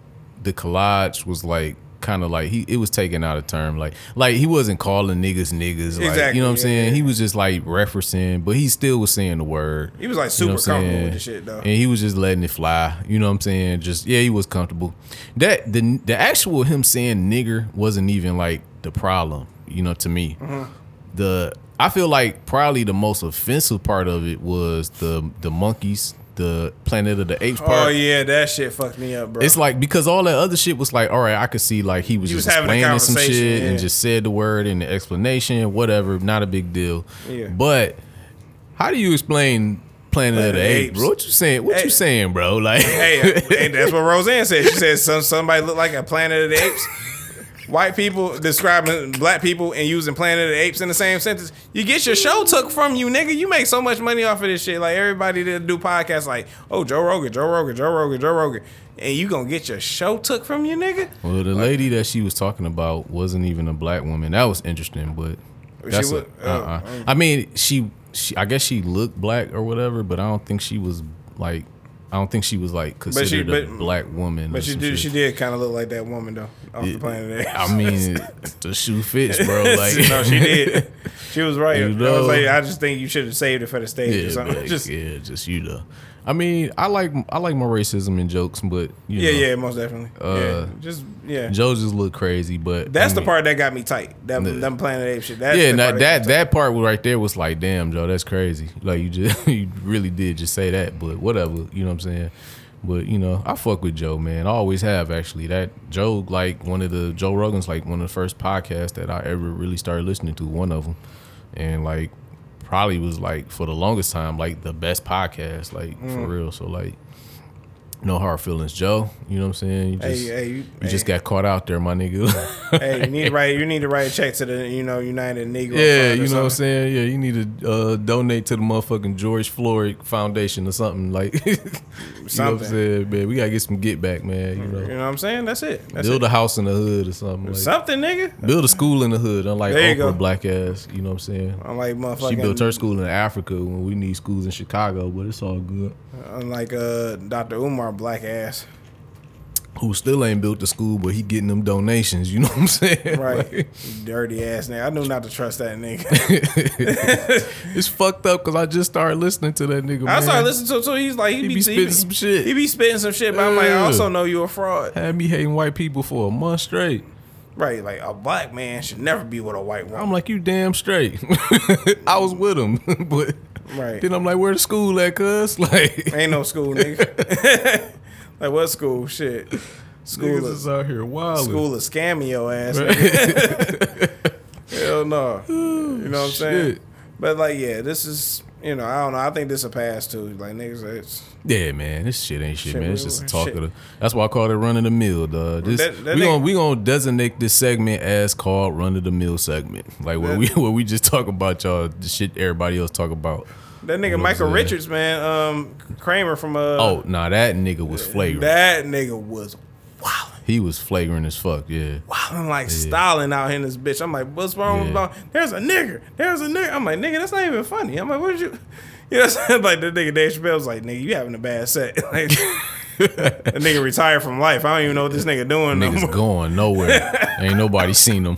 the collage was like kind of like he it was taken out of term. Like like he wasn't calling niggas niggas like Exactly, you know what I'm yeah, saying? yeah. he was just like referencing but he still was saying the word. He was like You know super comfortable with the shit though. and he was just letting it fly. You know what I'm saying? Just yeah he was comfortable. That the the actual him saying nigger wasn't even like the problem you know to me. Mm-hmm. the I feel like probably the most offensive part of it was the the monkeys, the Planet of the Apes oh, part. Oh yeah, that shit fucked me up, bro. It's like because all that other shit was like, all right, I could see like he was He was just explaining some shit yeah. and just said the word and the explanation, whatever, not a big deal. Yeah. But how do you explain Planet, of the Apes? Apes. Bro? What you saying? What Hey. you saying, bro? (laughs) Like, hey, uh, hey, that's what Roseanne said. She said some somebody looked like a Planet of the Apes. White people describing black people and using Planet of the Apes in the same sentence. You get your show took from you, nigga. You make so much money off of this shit. Like everybody that do podcasts, like, oh Joe Rogan, Joe Rogan, Joe Rogan, Joe Rogan, and you gonna get your show took from you, nigga. well, the lady that she was talking about wasn't even a black woman. That was interesting, but that's wa- a, uh-uh. I mean, she, she, I guess she looked black or whatever, but I don't think she was like, I don't think she was like considered a but- black woman. But she did, shit. she did kind of look like that woman though, off the Planet. I mean, (laughs) the shoe fits, bro. Like, no, she (laughs) did. She was right. You I was like, I just think you should have saved it for the stage or something. (laughs) like, just yeah, just you know. I mean, I like I like my racism and jokes, but you yeah, know, yeah, most definitely. yeah, Uh, just yeah. Joe just look crazy, but That's I the part that got me tight. That them Planet Ape shit. That's yeah, the that part that that part right there was like, damn, Joe, that's crazy. Like you just (laughs) you really did just say that, but whatever, you know what I'm saying. But you know, I fuck with Joe, man. I always have actually. That Joe, like one of the Joe Rogan's, like one of the first podcasts that I ever really started listening to. One of them, and like probably was like for the longest time like the best podcast, like Mm. for real. So like, no hard feelings, Joe. You know what I'm saying? You just hey, you, you hey, just got caught out there, my nigga. (laughs) hey, you need to write. You need to write a check to the you know United Negro. Yeah, you know what I'm saying? Yeah, you need to uh, donate to the motherfucking George Floyd Foundation or something like. (laughs) you know what I'm Something. saying, man? We gotta get some get back, man. You know. You know, what I'm saying? That's it. That's build it. a house in the hood or something. Like, Something, nigga. build a school in the hood, unlike There Oprah go. black ass. You know what I'm saying? Unlike motherfucking. She built her school in Africa when we need schools in Chicago, but it's all good. Unlike uh, Dr. Umar, black ass. Who still ain't built the school, but he getting them donations. You know what I'm saying? (laughs) Right. Like, Dirty ass nigga. I knew not to trust that nigga. (laughs) it's fucked up because I just started listening to that nigga. I man. started listening to him too. He's like, he, He be, be spitting some shit. He be spitting some shit, but I'm like, I also know you a fraud. Had me hating white people for a month straight. Right. Like, a black man should never be with a white woman. I'm like, you damn straight. (laughs) I was with him, but Right. then I'm like, where the school at, cuz? (laughs) Like, Ain't no school, nigga. (laughs) like, what school? Shit. School niggas is out here wild. school is scamming your ass. nigga. (laughs) Hell no. You know what I'm saying? But like, yeah, this is you know, I don't know. I think this a pass too. Like niggas, it's Yeah, man, this shit ain't shit, Shit, man. It's just a talk of the. That's why I call it run of the mill, dog. This That- that we gonna we gonna designate this segment as called run of the mill segment, like where That- we (laughs) where we just talk about y'all the shit everybody else talk about. that nigga Michael? Richards, man. Um, Kramer from uh. Oh, nah, that nigga was flagrant. That nigga was wow. He was flagrant as fuck. Yeah, Wow, I'm like styling out here in this bitch. I'm like, what's wrong with Yeah. my- There's a nigger. There's a nigger. I'm like, nigga, that's not even funny. I'm like, what did you? (laughs) You know what I'm saying? (laughs) Like, the nigga Dave Chappelle was like, nigga, you having a bad set. (laughs) Like, the nigga retired from life. I don't even know what this nigga doing no niggas more. going nowhere. ain't nobody seen him.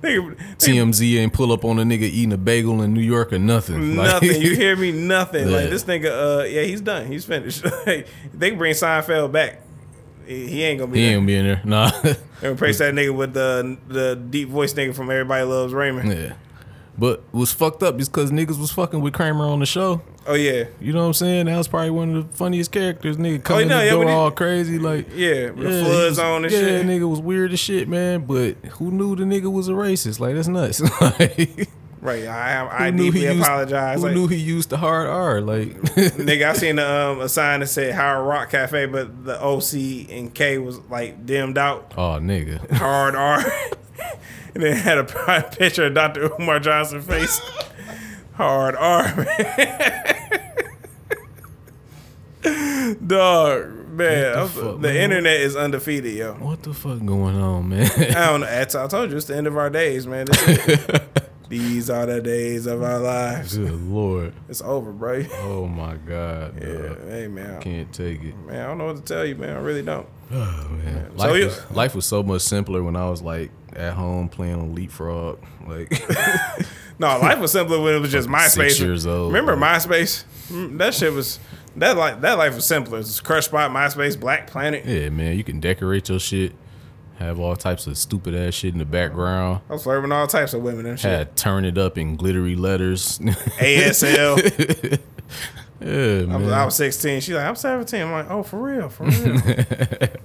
Nigga, TMZ ain't pull up on a nigga eating a bagel in New York or nothing. Like- Nothing. You hear me? Nothing. Like this nigga. Uh, yeah, he's done. He's finished. They bring Seinfeld back. He he ain't gonna be. he there. ain't be in there. Nah. (laughs) And replace that nigga with the the deep voice nigga from Everybody Loves Raymond. yeah. But was fucked up just because niggas was fucking with Kramer on the show. Oh yeah, You know what I'm saying? That was probably one of the funniest characters. Nigga Oh, coming no, in yeah, door all crazy like. yeah. With Yeah, the floods on and yeah, shit. nigga was weird as shit, man. But who knew the nigga was a racist? Like that's nuts. (laughs) Right. I I who knew deeply used- apologize. Who Like, knew he used the hard R? Like, (laughs) nigga, I seen a, um, a sign that said Hard Rock Cafe, but the OC and K was like dimmed out. oh nigga. Hard R. (laughs) and then had a (laughs) picture of Dr. Umar Johnson face. Hard R, man. Dog, man. the fuck, the man? internet is undefeated, yo. What the fuck going on, man? I don't know. That's- I told you, it's the end of our days, man. These are the days of our lives. Good lord. It's over, bro. Oh my god. Yeah, dog. hey, man. Can't take it. Man, I don't know what to tell you, man. I really don't. (sighs) Oh man. So Life, you- was, life was so much simpler when I was like at home playing on Leapfrog. Like (laughs) No, life was simpler when it was just MySpace. six years old, Remember like- MySpace? Mm, That shit was that like that life was simpler. It's Crush Spot, MySpace, Black Planet. Yeah, man, you can decorate your shit, have all types of stupid ass shit in the background. I was flirting all types of women and shit. Had turn it up in glittery letters. (laughs) ASL. (laughs) yeah, I was. I was 16. She's like, I'm 17. I'm like, oh, for real, for real. (laughs)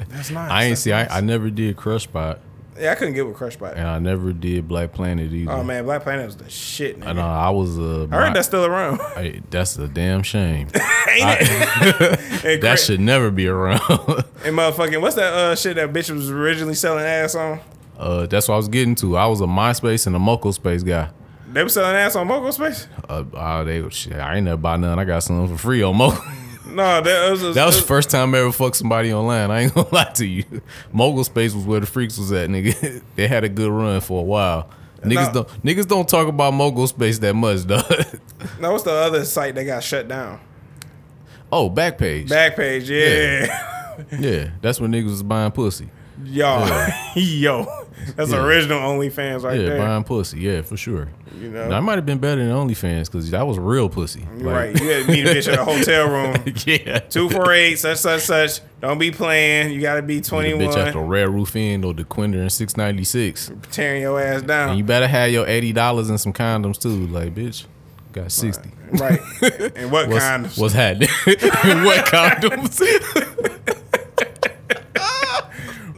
That's nice. I ain't That's see. I, nice. I never did Crush Spot, yeah, I couldn't get with Crush Spot. and I never did Black Planet either. Oh man, Black Planet was the shit. Nigga. I know I was a. I heard that's still around. (laughs) I- that's a damn shame. (laughs) Ain't it? (laughs) that should never be around. and motherfucking, what's that uh, shit that bitch was originally selling ass on? uh, that's what I was getting to. I was a MySpace and a Moco Space guy. They were selling ass on Moco Space? Uh, uh, they shit, I ain't never buy none. I got some for free on Moco. No, that was, That was the first time I ever fucked somebody online. I ain't (laughs) gonna lie to you. Moco Space was where the freaks was at, nigga. (laughs) they had a good run for a while. Niggas No. don't niggas don't talk about Moco Space that much, (laughs) though. No, what's the other site that got shut down? oh, Backpage. Backpage, yeah. yeah, that's when niggas was buying pussy. Yo, (laughs) yo. That's Yeah. original OnlyFans right yeah, there. buying pussy. Yeah, for sure. You know? That might have been better than OnlyFans because that was real pussy. You're right. You had to meet a bitch in a hotel room. (laughs) yeah. 248, such, such, such. Don't be playing. You got to be The bitch at the 21. Red Roof Inn or the Quinder in 696. Tearing your ass And down. you better have your $80 and some condoms too. Like, bitch, got 60. right. And what (laughs) What's, of. what's happening? what condoms?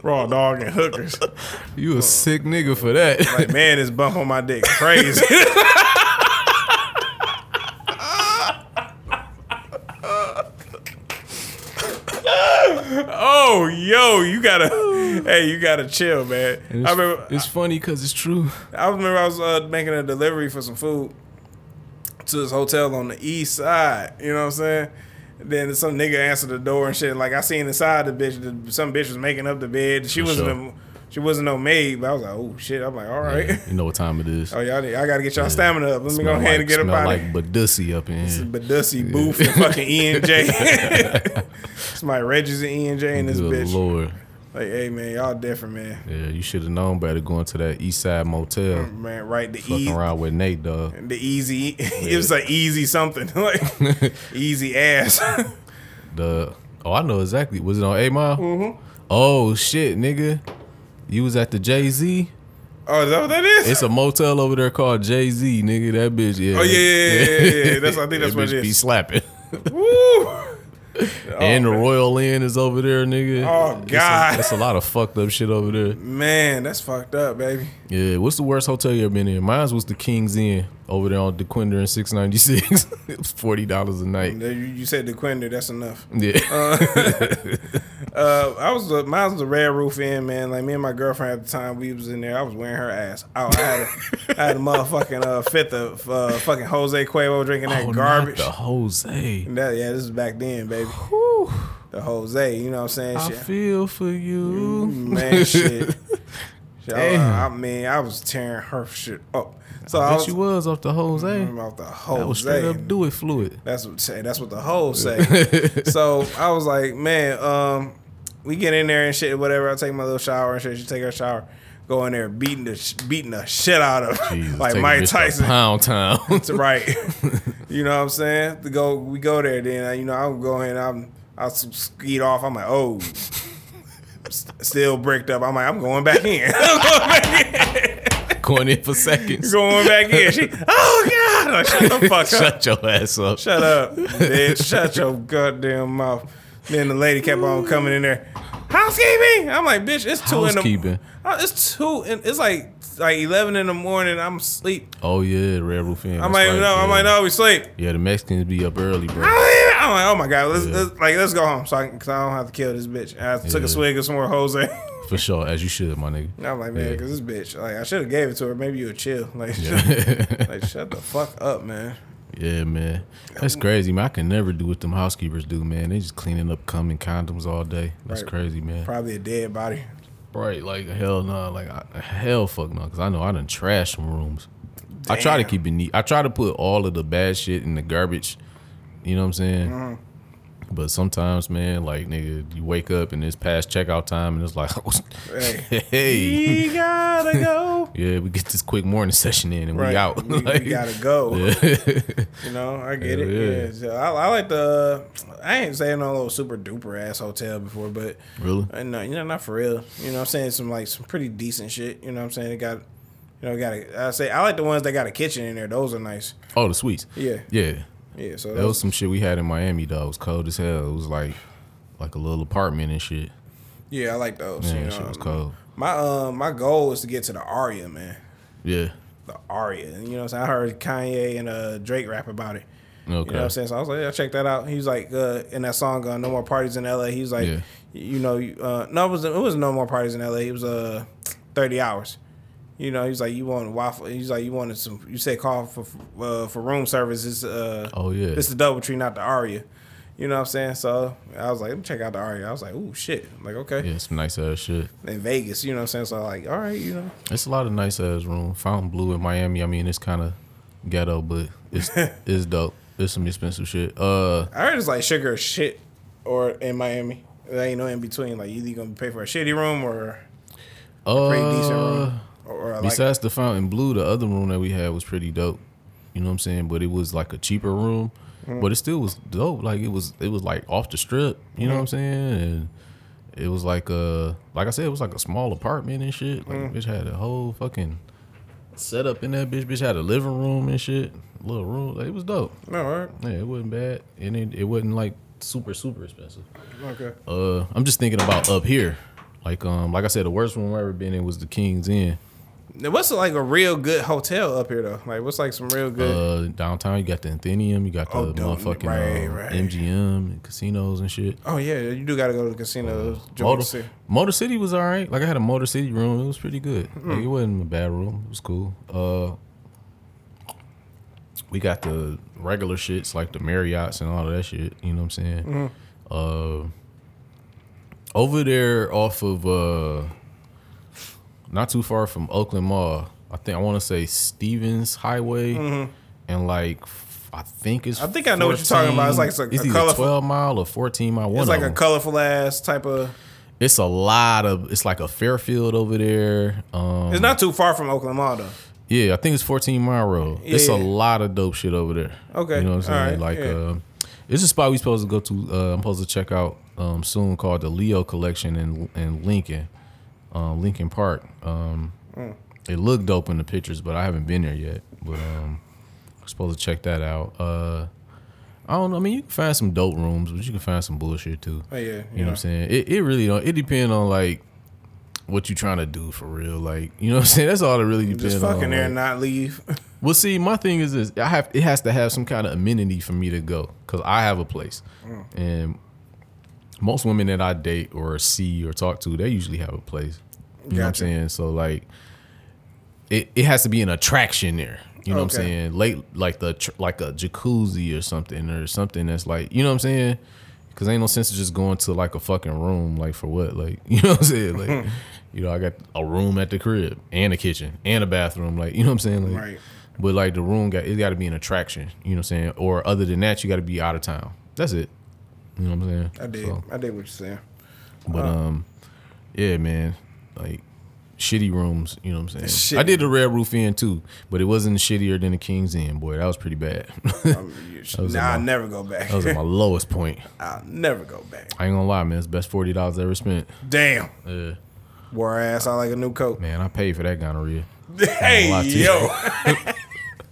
Raw dog and hookers. (laughs) you a sick nigga for that. (laughs) Like, man, this bump on my dick. Crazy. (laughs) oh, yo, you gotta, hey, you gotta chill, man. I it's, remember, it's funny because it's true. I remember I was uh, making a delivery for some food to this hotel on the east side. You know what I'm saying? Then some nigga answered the door and shit. Like I seen inside the bitch, the, some bitch was making up the bed. She For wasn't, sure. a, she wasn't no maid. But I was like, oh shit. I'm like, all right. Yeah, you know what time it is. (laughs) Oh y'all, I gotta get y'all stamina up. Let me Smell go ahead like, and get up out like. Badussy up in here. Badussy, Booth, and fucking E and J. (laughs) Somebody Reggie's and E and J in this Good bitch. lord. Like, hey man, y'all different, man. Yeah, you should have known better going to that East Side Motel. Man, right? The East. Fucking E, around with Nate, dog. the easy. (laughs) It was like easy something, (laughs) like (laughs) easy ass. The oh, I know exactly. Was it on A Mile? Mm-hmm. Oh shit, nigga, you was at the Jay Z. oh, is that what that is? It's a motel over there called Jay Z, nigga. That bitch, yeah. Oh, yeah, yeah, yeah, yeah, yeah. That's- I think that's That what it bitch Be slapping. Woo! And the Royal Inn is over there, nigga. Oh, a- God. It's a, lot of fucked up shit over there. Man, that's fucked up, baby. Yeah, what's the worst hotel you ever been in? Mine was the King's Inn over there on Dequindre and 696. (laughs) it was forty dollars a night. You said the Quinder, that's enough. Yeah. Uh, (laughs) (laughs) I was uh, mine was a Red Roof Inn man. Like me and my girlfriend at the time, we was in there. I was wearing her ass out. I had a, I had a (laughs) motherfucking uh, fifth of uh, fucking Jose Cuervo drinking that Oh, not garbage. the Jose. That, yeah, this is back then, baby. Whew. The Jose, you know what I'm saying? I Shit. feel for you. Man, shit. (laughs) Shit, I, I mean, I was tearing her shit up. So I I, bet was you was off the Jose. mm, off the Jose. That was straight up do it fluid. That's what say. That's what the hoes say. (laughs) so I was like, man, um, we get in there and shit, whatever. I take my little shower and shit. She take her shower, go in there beating the beating the shit out of Jesus, (laughs) like Mike Tyson. Pound Town. (laughs) That's right. (laughs) you know what I'm saying? To go, we go there. Then uh, you know I'll go in. I'm I'll skeet off. I'm like, oh, still bricked up. I'm like, I'm going back in. I'm going back in. going in for seconds. Going back in. She, oh God! Like, shut the fuck up. Shut your ass up. Shut up, bitch. Shut your goddamn mouth. Then the lady kept on coming in there. Housekeeping. I'm like, bitch, it's two in the Housekeeping. Uh, It's two and it's like like eleven in the morning. I'm asleep. Oh yeah, Red Roof Inn. I'm like, right, no, I'm yeah. like, no, we sleep. Yeah, the Mexicans be up early, bro. I'm like, oh my god, let's, Yeah. let's like let's go home so I can, cause I don't have to kill this bitch. And I took a swig of some more Jose. (laughs) For sure, as you should, my nigga. And I'm like, man, Yeah. cause this bitch, like, I should have gave it to her. Maybe you would chill. (laughs) Like, Yeah. shut, like, (laughs) shut the fuck up, man. Yeah, man. That's crazy, man. I can never do what them housekeepers do, man. They just cleaning up cum and condoms all day. That's Right. crazy, man. Probably a dead body. Right, like hell no, like I, hell fuck no, because I know I done trash some rooms. I try to keep it neat. I try to put all of the bad shit in the garbage. You know what I'm saying? Mm-hmm. But sometimes, man, like nigga, you wake up and it's past checkout time, and it's like, (laughs) Hey, hey, we gotta go. (laughs) yeah, we get this quick morning session in and Right, we out. We, we gotta go. (laughs) yeah. You know, I get Hell it. yeah. Yeah, So I, I like the. I ain't saying no little super duper ass hotel before, but really? uh, no, you know, not for real. You know, what I'm saying some like some pretty decent shit. You know, what I'm saying it got. You know, got a, I say I like the ones that got a kitchen in there. Those are nice. Oh, the sweets. Yeah, Yeah, yeah. So that was some shit we had in Miami. Though it was cold as hell. It was like, like a little apartment and shit. yeah, I like those. Man, you know, shit was cold. my um my goal is to get to the Aria, man. Yeah. The Aria. And, you know, what I'm saying I heard Kanye and uh, Drake rap about it. Okay. You know what I'm saying? So I was like, yeah, check that out. He's like, uh, in that song, uh, "No More Parties in L.A." He's like, Yeah. you know, uh, no, it was it was no more parties in L.A. It was uh, thirty hours. You know, he's like, you want waffle? He's like, you wanted some? You said call for uh, for room service. It's uh, Oh yeah. it's the DoubleTree, not the Aria. You know what I'm saying? So I was like, let me check out the Aria. I was like, ooh, shit. I'm like, okay. Yeah, some nice ass shit. In Vegas, you know what I'm saying? So I'm like, all right, you know. It's a lot of nice ass room. Fontainebleau in Miami. I mean, it's kind of ghetto, but it's (laughs) it's dope. It's some expensive shit. Uh, I heard it's like sugar shit, or in Miami. There ain't no in between. Like, either you gonna pay for a shitty room or uh, pretty decent room. Or, or like, besides the Fontainebleau, the other room that we had was pretty dope. You know what I'm saying? But it was like a cheaper room, Mm-hmm. but it still was dope. Like it was it was like off the strip. You know what I'm Mm-hmm. saying? And it was like uh like I said, it was like a small apartment and shit. Like Mm-hmm. bitch had a whole fucking setup in that bitch. Bitch had a living room and shit. Little room. Like, it was dope. no, all right. Yeah, it wasn't bad, and it, it wasn't like super super expensive. Okay. Uh, I'm just thinking about up here, like um, like I said, the worst room I ever been in was the King's Inn. What's like a real good hotel up here though? Like, what's like some real good? Uh, downtown you got the Atheneum, you got the Oh, motherfucking Right, um, right. MGM and casinos and shit. oh yeah, you do got to go to the casino. Uh, Motor, Motor City was all right. Like I had a Motor City room, it was pretty good. Hmm. Like, it wasn't a bad room. It was cool. Uh, we got the regular shits like the Marriotts and all of that shit. You know what I'm saying? Mm-hmm. Uh, over there off of uh, not too far from Oakland Mall. I think I want to say Stephenson Highway, and like I think it's. Mm-hmm. I think I know what you're talking about. It's like it's a- it's a colorful- 12 mile or 14 mile. One It's like a colorful ass type of. It's a lot of. It's like a Fairfield over there. Um, It's not too far from Oakland Mall though. yeah, I think it's 14 Mile Road. It's a lot of dope shit over there. Okay, you know what I'm saying? alright, like, yeah. uh, it's a spot we supposed to go to. Uh, I'm supposed to check out um, soon called the Leo Collection in in Lincoln, um, Lincoln Park. Um, Mm. It looked dope in the pictures, but I haven't been there yet. But um, I'm supposed to check that out. Uh, I don't know. I mean, you can find some dope rooms, but you can find some bullshit too. Oh yeah, You know what I'm saying? It, it really don't. It depends on like what you're trying to do for real. Like you know what I'm saying? That's all it really depends Just on. fucking there and not leave. (laughs) well, see, my thing is this: I have it has to have some kind of amenity for me to go because I have a place, Mm. and most women that I date or see or talk to, they usually have a place. You know what I'm saying? So like, it it has to be an attraction there. You know what I'm saying? Late like the tr- like a jacuzzi or something or something that's like you know what I'm saying? Cause ain't no sense of just going to like a fucking room like for what like (laughs) you know what I'm saying like (laughs) you know I got a room at the crib and a kitchen and a bathroom like you know what I'm saying like Right. but like the room got it got to be an attraction you know what I'm saying or other than that you got to be out of town that's it you know what I'm saying I did. So, I did what you're saying. but um yeah man like shitty rooms you know what I'm saying I did the Red Roof Inn too but it wasn't shittier than the King's Inn boy that was pretty bad (laughs) was nah, I'll never go back. that was at my (laughs) lowest point I'll never go back. I ain't gonna lie man it's the best forty dollars I ever spent Damn. yeah Wore ass out like a new coat. man I paid for that gonorrhea (laughs) Hey lie to you. yo.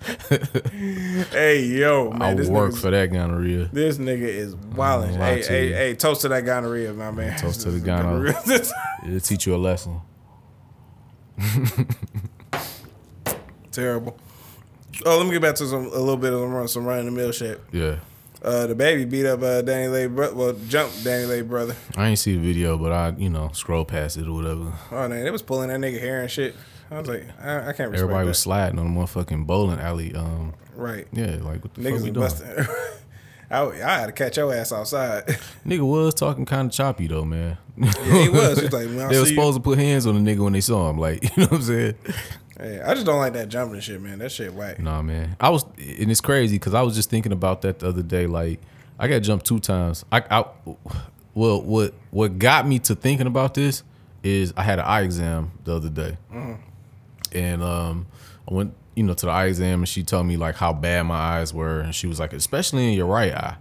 (laughs) hey yo, man. I this work for that gonorrhea. This nigga is wilding. Hey, hey, you. hey, toast to that gonorrhea, my man. Toast to the (laughs) gonorrhea. (laughs) It'll teach you a lesson. Terrible. Oh, let me get back to some a little bit of some run, in the mill shit. Yeah. Uh, DaBaby beat up uh, Dani Leigh, bro- well, jumped Dani Leigh brother. I ain't see the video, but I, you know, scroll past it or whatever. Oh man, it was pulling that nigga hair and shit. I was like, I, I can't respect Everybody that. was sliding on the motherfucking bowling alley. Um, right. yeah, like what the Niggas fuck we doing? busting. (laughs) I, I had to catch your ass outside. (laughs) Nigga was talking kind of choppy though, man. yeah, he was. He was like, (laughs) they were supposed to put hands on the nigga when they saw him. Like, you know what I'm saying? hey, I just don't like that jumping shit, man. That shit whack. Nah, man. I was, and it's crazy because I was just thinking about that the other day. Like, I got jumped two times. I, I, well, what what got me to thinking about this is I had an eye exam the other day, and um, I went, you know, to the eye exam, and she told me like how bad my eyes were, and she was like, especially in your right eye,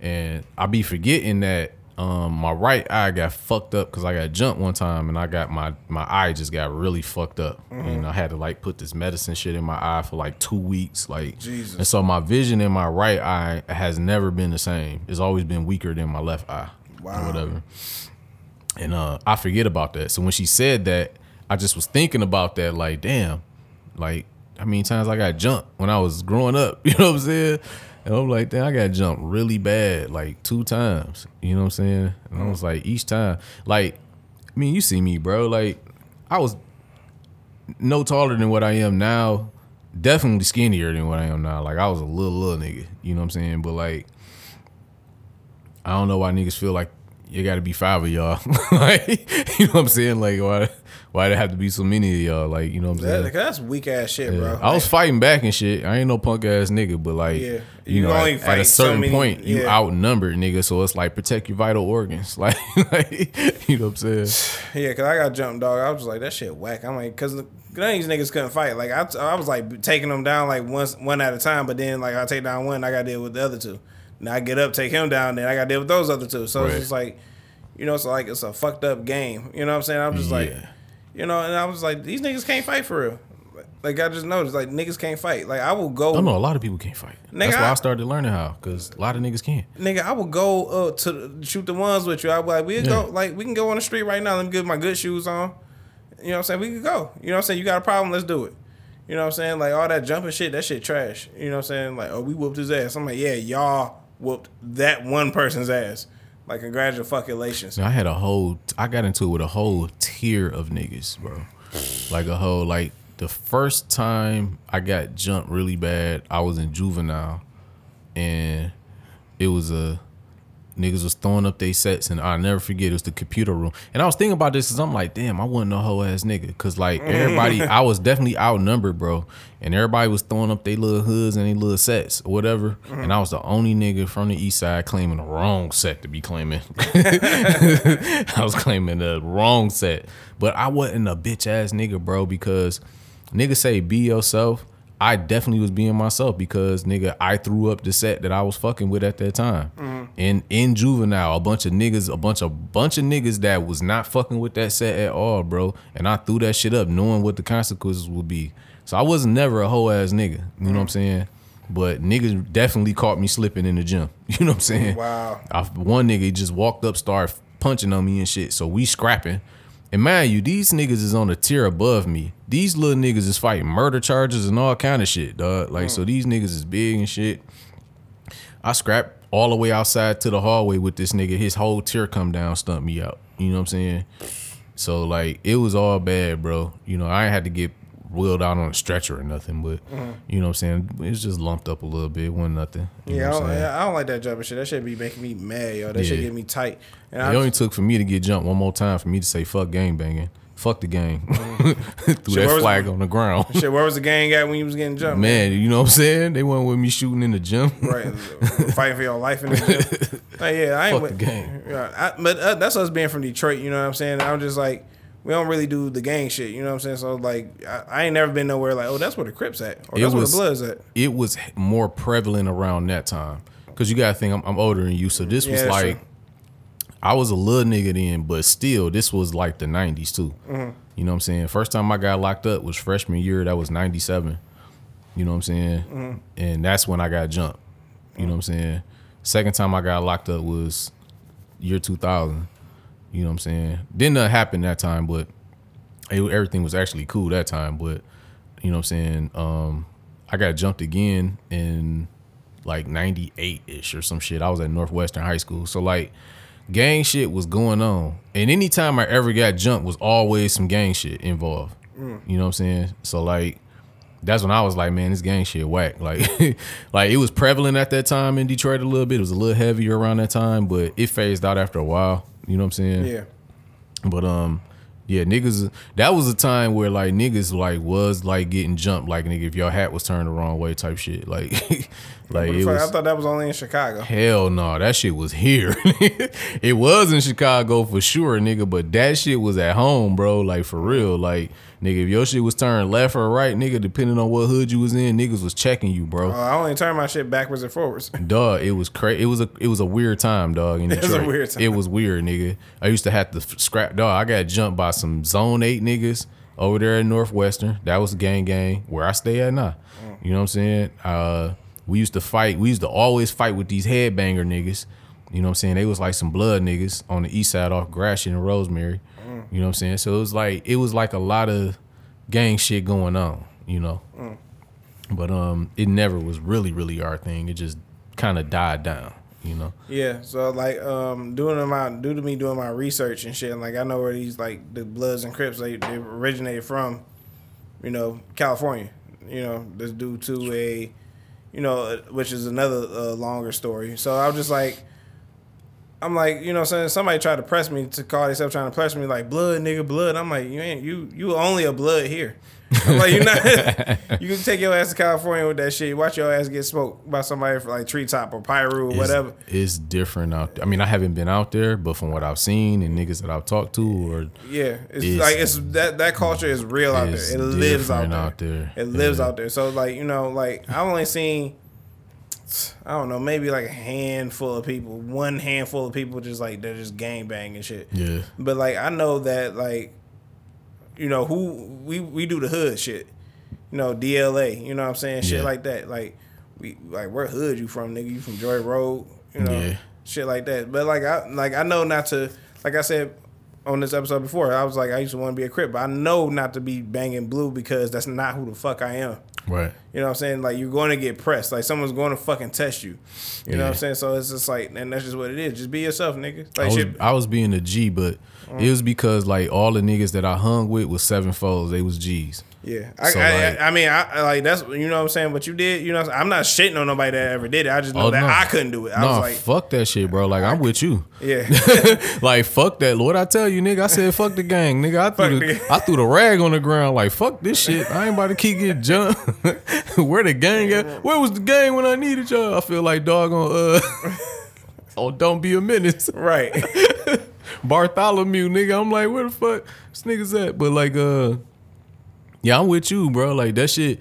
and I be forgetting that. Um, my right eye got fucked up because I got jumped one time and I got my my eye just got really fucked up and I had to like put this medicine shit in my eye for like two weeks like Jesus. and so my vision in my right eye has never been the same it's always been weaker than my left eye Wow. or whatever and uh I forget about that so when she said that I just was thinking about that like damn like how many times I got jumped when I was growing up (laughs) you know what I'm saying and I'm like, damn, I got jumped really bad, like two times. You know what I'm saying? And I was like, each time, like, I mean, you see me, bro. Like, I was no taller than what I am now. Definitely skinnier than what I am now. Like, I was a little little nigga. You know what I'm saying? But like, I don't know why niggas feel like you got to be five of y'all. (laughs) like, you know what I'm saying? Like, why? Why there have to be so many of y'all? Like, you know what I'm saying? That, that's weak ass shit, Yeah. bro. I was fighting back and shit. I ain't no punk ass nigga, but like, Yeah. you, You know, only at, at a so certain many- point, you yeah. outnumbered, nigga. So it's like protect your vital organs, (laughs) like, like you know what I'm saying? Yeah, cause I got jumped, dog. I was just like, that shit whack. I'm like, cause none of these niggas couldn't fight. Like I, I was like taking them down like once, one at a time. But then like I take down one, I got to deal with the other two. Now I get up, take him down, then I got to deal with those other two. So Right. it's just like, you know, it's like it's a fucked up game. You know what I'm saying? I'm just like, Yeah. You know, and I was like, these niggas can't fight for real. Like I just noticed, like niggas can't fight. Like I will go, I know a lot of people can't fight. That's why I, I- started learning how, because a lot of niggas can't. nigga, I will go uh, to shoot the ones with you. I be like, we Yeah. go, like we can go on the street right now. Let me get my good shoes on. You know what I'm saying? We can go. You know what I'm saying? You got a problem? Let's do it. You know what I'm saying? Like all that jumping shit, that shit trash. You know what I'm saying? Like, oh, we whooped his ass. I'm like, yeah, y'all whooped that one person's ass. Like, congratulations. I had a whole, I got into it with a whole tier of niggas, bro. Like a whole, like the first time I got jumped really bad, I was in juvenile, and it was a niggas was throwing up their sets, and I'll never forget it was the computer room. And I was thinking about this because I'm like, damn, I wasn't no hoe ass nigga, cause like (laughs) everybody, I was definitely outnumbered, bro, and everybody was throwing up their little hoods and their little sets or whatever, mm-hmm. and I was the only nigga from the east side claiming the wrong set to be claiming. (laughs) (laughs) I was claiming the wrong set, but I wasn't a bitch ass nigga, bro, because niggas say be yourself. I definitely was being myself because nigga, I threw up the set that I was fucking with at that time. Mm-hmm. And in juvenile, a bunch of niggas, a bunch of bunch of niggas that was not fucking with that set at all, bro. And I threw that shit up knowing what the consequences would be. So I was never a whole ass nigga. You know what I'm mm-hmm. saying? But niggas definitely caught me slipping in the gym. (laughs) You know what I'm saying? Wow. I, one nigga just walked up, started punching on me and shit. So we scrapping. And mind you, these niggas is on a tier above me. These little niggas is fighting murder charges and all kind of shit, dog. Like, so hmm. these niggas is big and shit. I scrapped all the way outside to the hallway with this nigga. His whole tear come down, stumped me out. You know what I'm saying? So like, it was all bad, bro. You know, I had to get wheeled out on a stretcher or nothing, but hmm. you know what I'm saying? It's just lumped up a little bit. It wasn't nothing. You Yeah, I know what don't? I don't like that jumping shit. That should be making me mad, yo. That shit Yeah. get me tight. And It I, only took for me to get jumped one more time for me to say fuck gang banging. Fuck the gang. (laughs) Threw Shit, that where was- flag on the ground. shit, where was the gang at when you was getting jumped? Man, you know what I'm saying? They weren't with me shooting in the gym. right, fighting for your life in the gym. (laughs) Like, yeah, I ain't Fuck with, the gang. Yeah, I, but uh, that's us being from Detroit. You know what I'm saying? I'm just like, we don't really do the gang shit. You know what I'm saying? So like, I, I ain't never been nowhere like, oh, that's where the Crips at, or It that's was- where the Bloods at. It was more prevalent around that time. Cause you gotta think I'm, I'm older than you. So this Yeah, was like true. I was a little nigga then, but still, this was like the '90s too. Mm-hmm. You know what I'm saying? First time I got locked up was freshman year. That was '97. You know what I'm saying? Mm-hmm. And that's when I got jumped. You know what I'm mm-hmm. saying? Second time I got locked up was year 2000. You know what I'm saying? Didn't nothing happen that time, but it, everything was actually cool that time. But you know what I'm saying? Um, I got jumped again in like 98 ish or some shit. I was at Northwestern High School. So like gang shit was going on. And anytime I ever got jumped was always some gang shit involved. You know what I'm saying? So like that's when I was like, man, this gang shit whack. (laughs) Like like it was prevalent at that time in Detroit a little bit. It was a little heavier around that time, but it phased out after a while. You know what I'm saying? Yeah. But um, yeah, niggas. That was a time where like niggas like was like getting jumped, like nigga if your hat was turned the wrong way type shit. Like, (laughs) like it was. I thought that was only in Chicago. Hell no, that shit was here. (laughs) it was in Chicago for sure, nigga, but that shit was at home, bro. Like for real. Like, nigga, if your shit was turned left or right, nigga, depending on what hood you was in, niggas was checking you, bro. Uh, I only turned my shit backwards and forwards. (laughs) Dog, it was crazy. It was a it was a weird time, dog. In was a weird time. It was weird, nigga. I used to have to scrap. Dog, I got jumped by some Zone Eight niggas over there at Northwestern. That was gang gang where I stay at now. You know what I'm saying? Uh, we used to fight. We used to always fight with these headbanger niggas. You know what I'm saying? They was like some blood niggas on the east side off Gratiot and Rosemary. You know what I'm saying? So it was like it was like a lot of gang shit going on. You know. But um, it never was really, really our thing. It just kind of died down, you know. Yeah, so like um doing my due to me doing my research and shit, And like I know where these like the Bloods and Crips they, they originated from, you know, California. You know, this due to a, you know, which is another uh, longer story. So I was just like, I'm like, you know, saying somebody tried to press me to call themselves trying to press me like blood, nigga, blood. I'm like, you ain't you you only a blood here. I'm like, you're not. (laughs) you can take your ass to California with that shit. Watch your ass get smoked by somebody for like treetop or pyro or It's- whatever. It's different out there. I mean, I haven't been out there, but from what I've seen and niggas that I've talked to, or Yeah, it's, It's- like it's that that culture is real out there. It lives out there. out there. It lives Yeah. out there. So like you know, like I've only seen, I don't know, maybe like a handful of people, one handful of people, just like they're just gang bang and shit. yeah, But like I know that like, you know who we we do the hood shit. You know DLA. You know what I'm saying shit Yeah. like that. Like we like where hood you from, nigga? You from Joy Road? You know Yeah. shit like that. But like I like I know not to like I said on this episode before. I was like I used to want to be a crip, but I know not to be banging blue because that's not who the fuck I am. right. You know what I'm saying? Like you're going to get pressed. Like someone's going to fucking test you. You know what I'm saying? So it's just like, and that's just what it is. Just be yourself, nigga. I Like was, shit. I was being a G, but it was because like all the niggas that I hung with was seven folds. They was G's. Yeah, I, So, I, like- I, I mean, I, like that's you know what I'm saying. But you did, you know, I'm not shitting on nobody that ever did it. I just know Oh, that no. I couldn't do it. I was like, fuck that shit, bro. Like I'm with you. yeah, (laughs) (laughs) like fuck that, Lord. I tell you, nigga. I said fuck the gang, nigga. I threw the, the. I threw the rag on the ground. Like fuck this shit. I ain't about to keep getting jumped. (laughs) Where the gang at? Where was the gang when I needed y'all? I feel like dog on uh. oh, don't be a menace, right. Bartholomew, nigga. I'm like, where the fuck this niggas at? But like, uh, yeah, I'm with you, bro. Like that shit.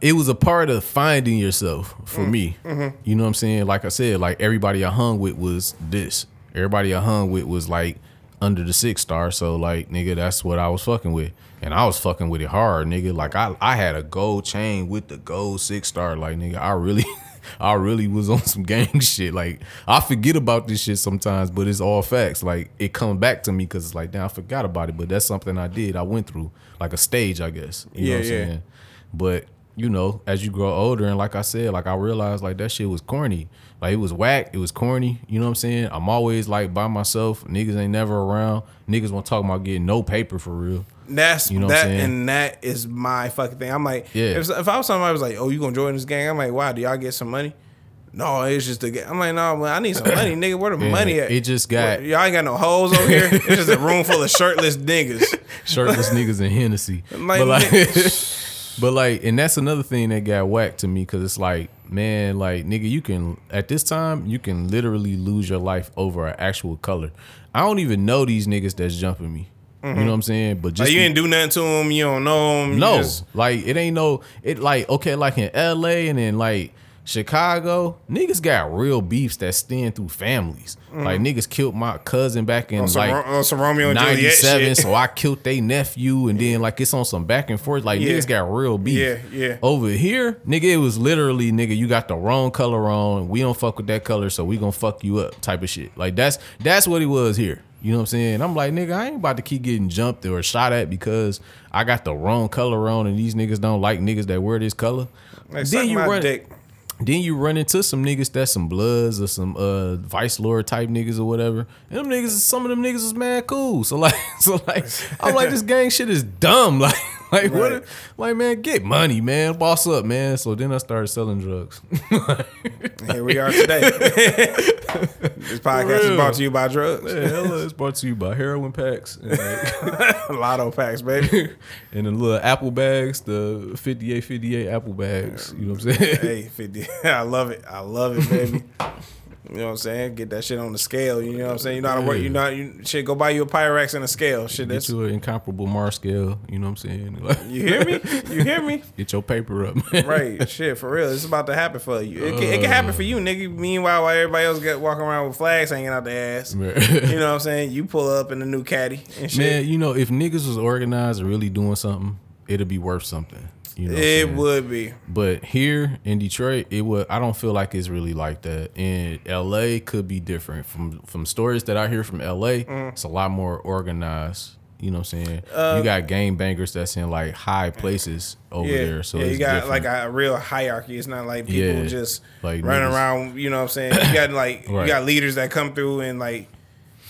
It was a part of finding yourself for me. You know what I'm saying? Like I said, like everybody I hung with was this. Everybody I hung with was like under the six star. So like, nigga, that's what I was fucking with. And I was fucking with it hard, nigga. Like I, I had a gold chain with the gold six star. Like, nigga, I really (laughs) I really was on (laughs) some gang shit. Like I forget about this shit sometimes, but it's all facts. Like it comes back to me because it's like, damn, I forgot about it. But that's something I did. I went through like a stage, I guess. You know Yeah, what I'm yeah. saying? But you know, as you grow older, and like I said, like I realized like that shit was corny. Like it was whack. It was corny. You know what I'm saying? I'm always like by myself. Niggas ain't never around. Niggas want to talk about getting no paper for real. That's You know that, and that is my fucking thing. I'm like, Yeah. if, if I was somebody who was like, oh, you gonna join this gang? I'm like, wow, do y'all get some money? No, it's just the gang. I'm like, no, man, I need some money, (laughs) nigga. Where the Yeah, money at? it just got- What, y'all ain't got no hoes over here. It's just a room full of shirtless niggas. (laughs) shirtless niggas and Hennessy. (laughs) Like, but like, but like, and that's another thing that got whacked to me because it's like, man, like nigga, you can at this time you can literally lose your life over an actual color. I don't even know these niggas that's jumping me. You know mm-hmm. what I'm saying? But just Like, you ain't do nothing to them. You don't know them. no, like it ain't no it like okay, like in LA and then like Chicago, niggas got real beefs that stand through families. Like niggas killed my cousin back in Mm. Some, like on some Romeo and Juliet 97, shit. so I killed they nephew, and then like it's on some back and forth. Like Yeah. niggas got real beef. Yeah, yeah. Over here, nigga, it was literally nigga, you got the wrong color on. We don't fuck with that color, so we gonna fuck you up, type of shit. Like that's that's what it was here. You know what I'm saying? I'm like, nigga, I ain't about to keep getting jumped or shot at because I got the wrong color on, and these niggas don't like niggas that wear this color. Like, suck my run, dick. Then you run into some niggas that's some bloods or some uh vice lord type niggas or whatever. And them niggas, some of them niggas is mad cool. So like, (laughs) so like, I'm like, this gang shit is dumb. (laughs) Like, like Right. what? Like, man, get money, man. Boss up, man. So then I started selling drugs. (laughs) Here we are today. (laughs) this podcast is brought to you by drugs. Hella, it's brought to you by heroin packs and, like, (laughs) Lotto packs, baby. and the little apple bags, the 58, 58 apple bags. You know what I'm saying? hey, 50. I love it. I love it, baby. You know what I'm saying? Get that shit on the scale. You know what I'm saying? You know how to work. You know, you shit. Go buy you a Pyrex and a scale. Shit, Get that's. you an incomparable Mars scale. You know what I'm saying? (laughs) Like, You hear me? You hear me? (laughs) Get your paper up, man. Right, shit, for real. It's about to happen for you. It can, it can happen uh. for you, nigga. Meanwhile, while everybody else get walking around with flags hanging out their ass, Man. you know what I'm saying? You pull up in the new caddy and shit. Man, you know, if niggas was organized and really doing something, it'd be worth something. You know, it would be. But here in Detroit, it would. I don't feel like it's really like that. In LA, could be different. From from stories that I hear from LA, Mm. it's a lot more organized. You know what I'm saying? Uh, you got game bangers that's in like high places over Yeah, there. So yeah, it's you got different. like a real hierarchy. It's not like people Yeah, just like running niggas. around. You know what I'm saying? You got like (coughs) Right. you got leaders that come through and like,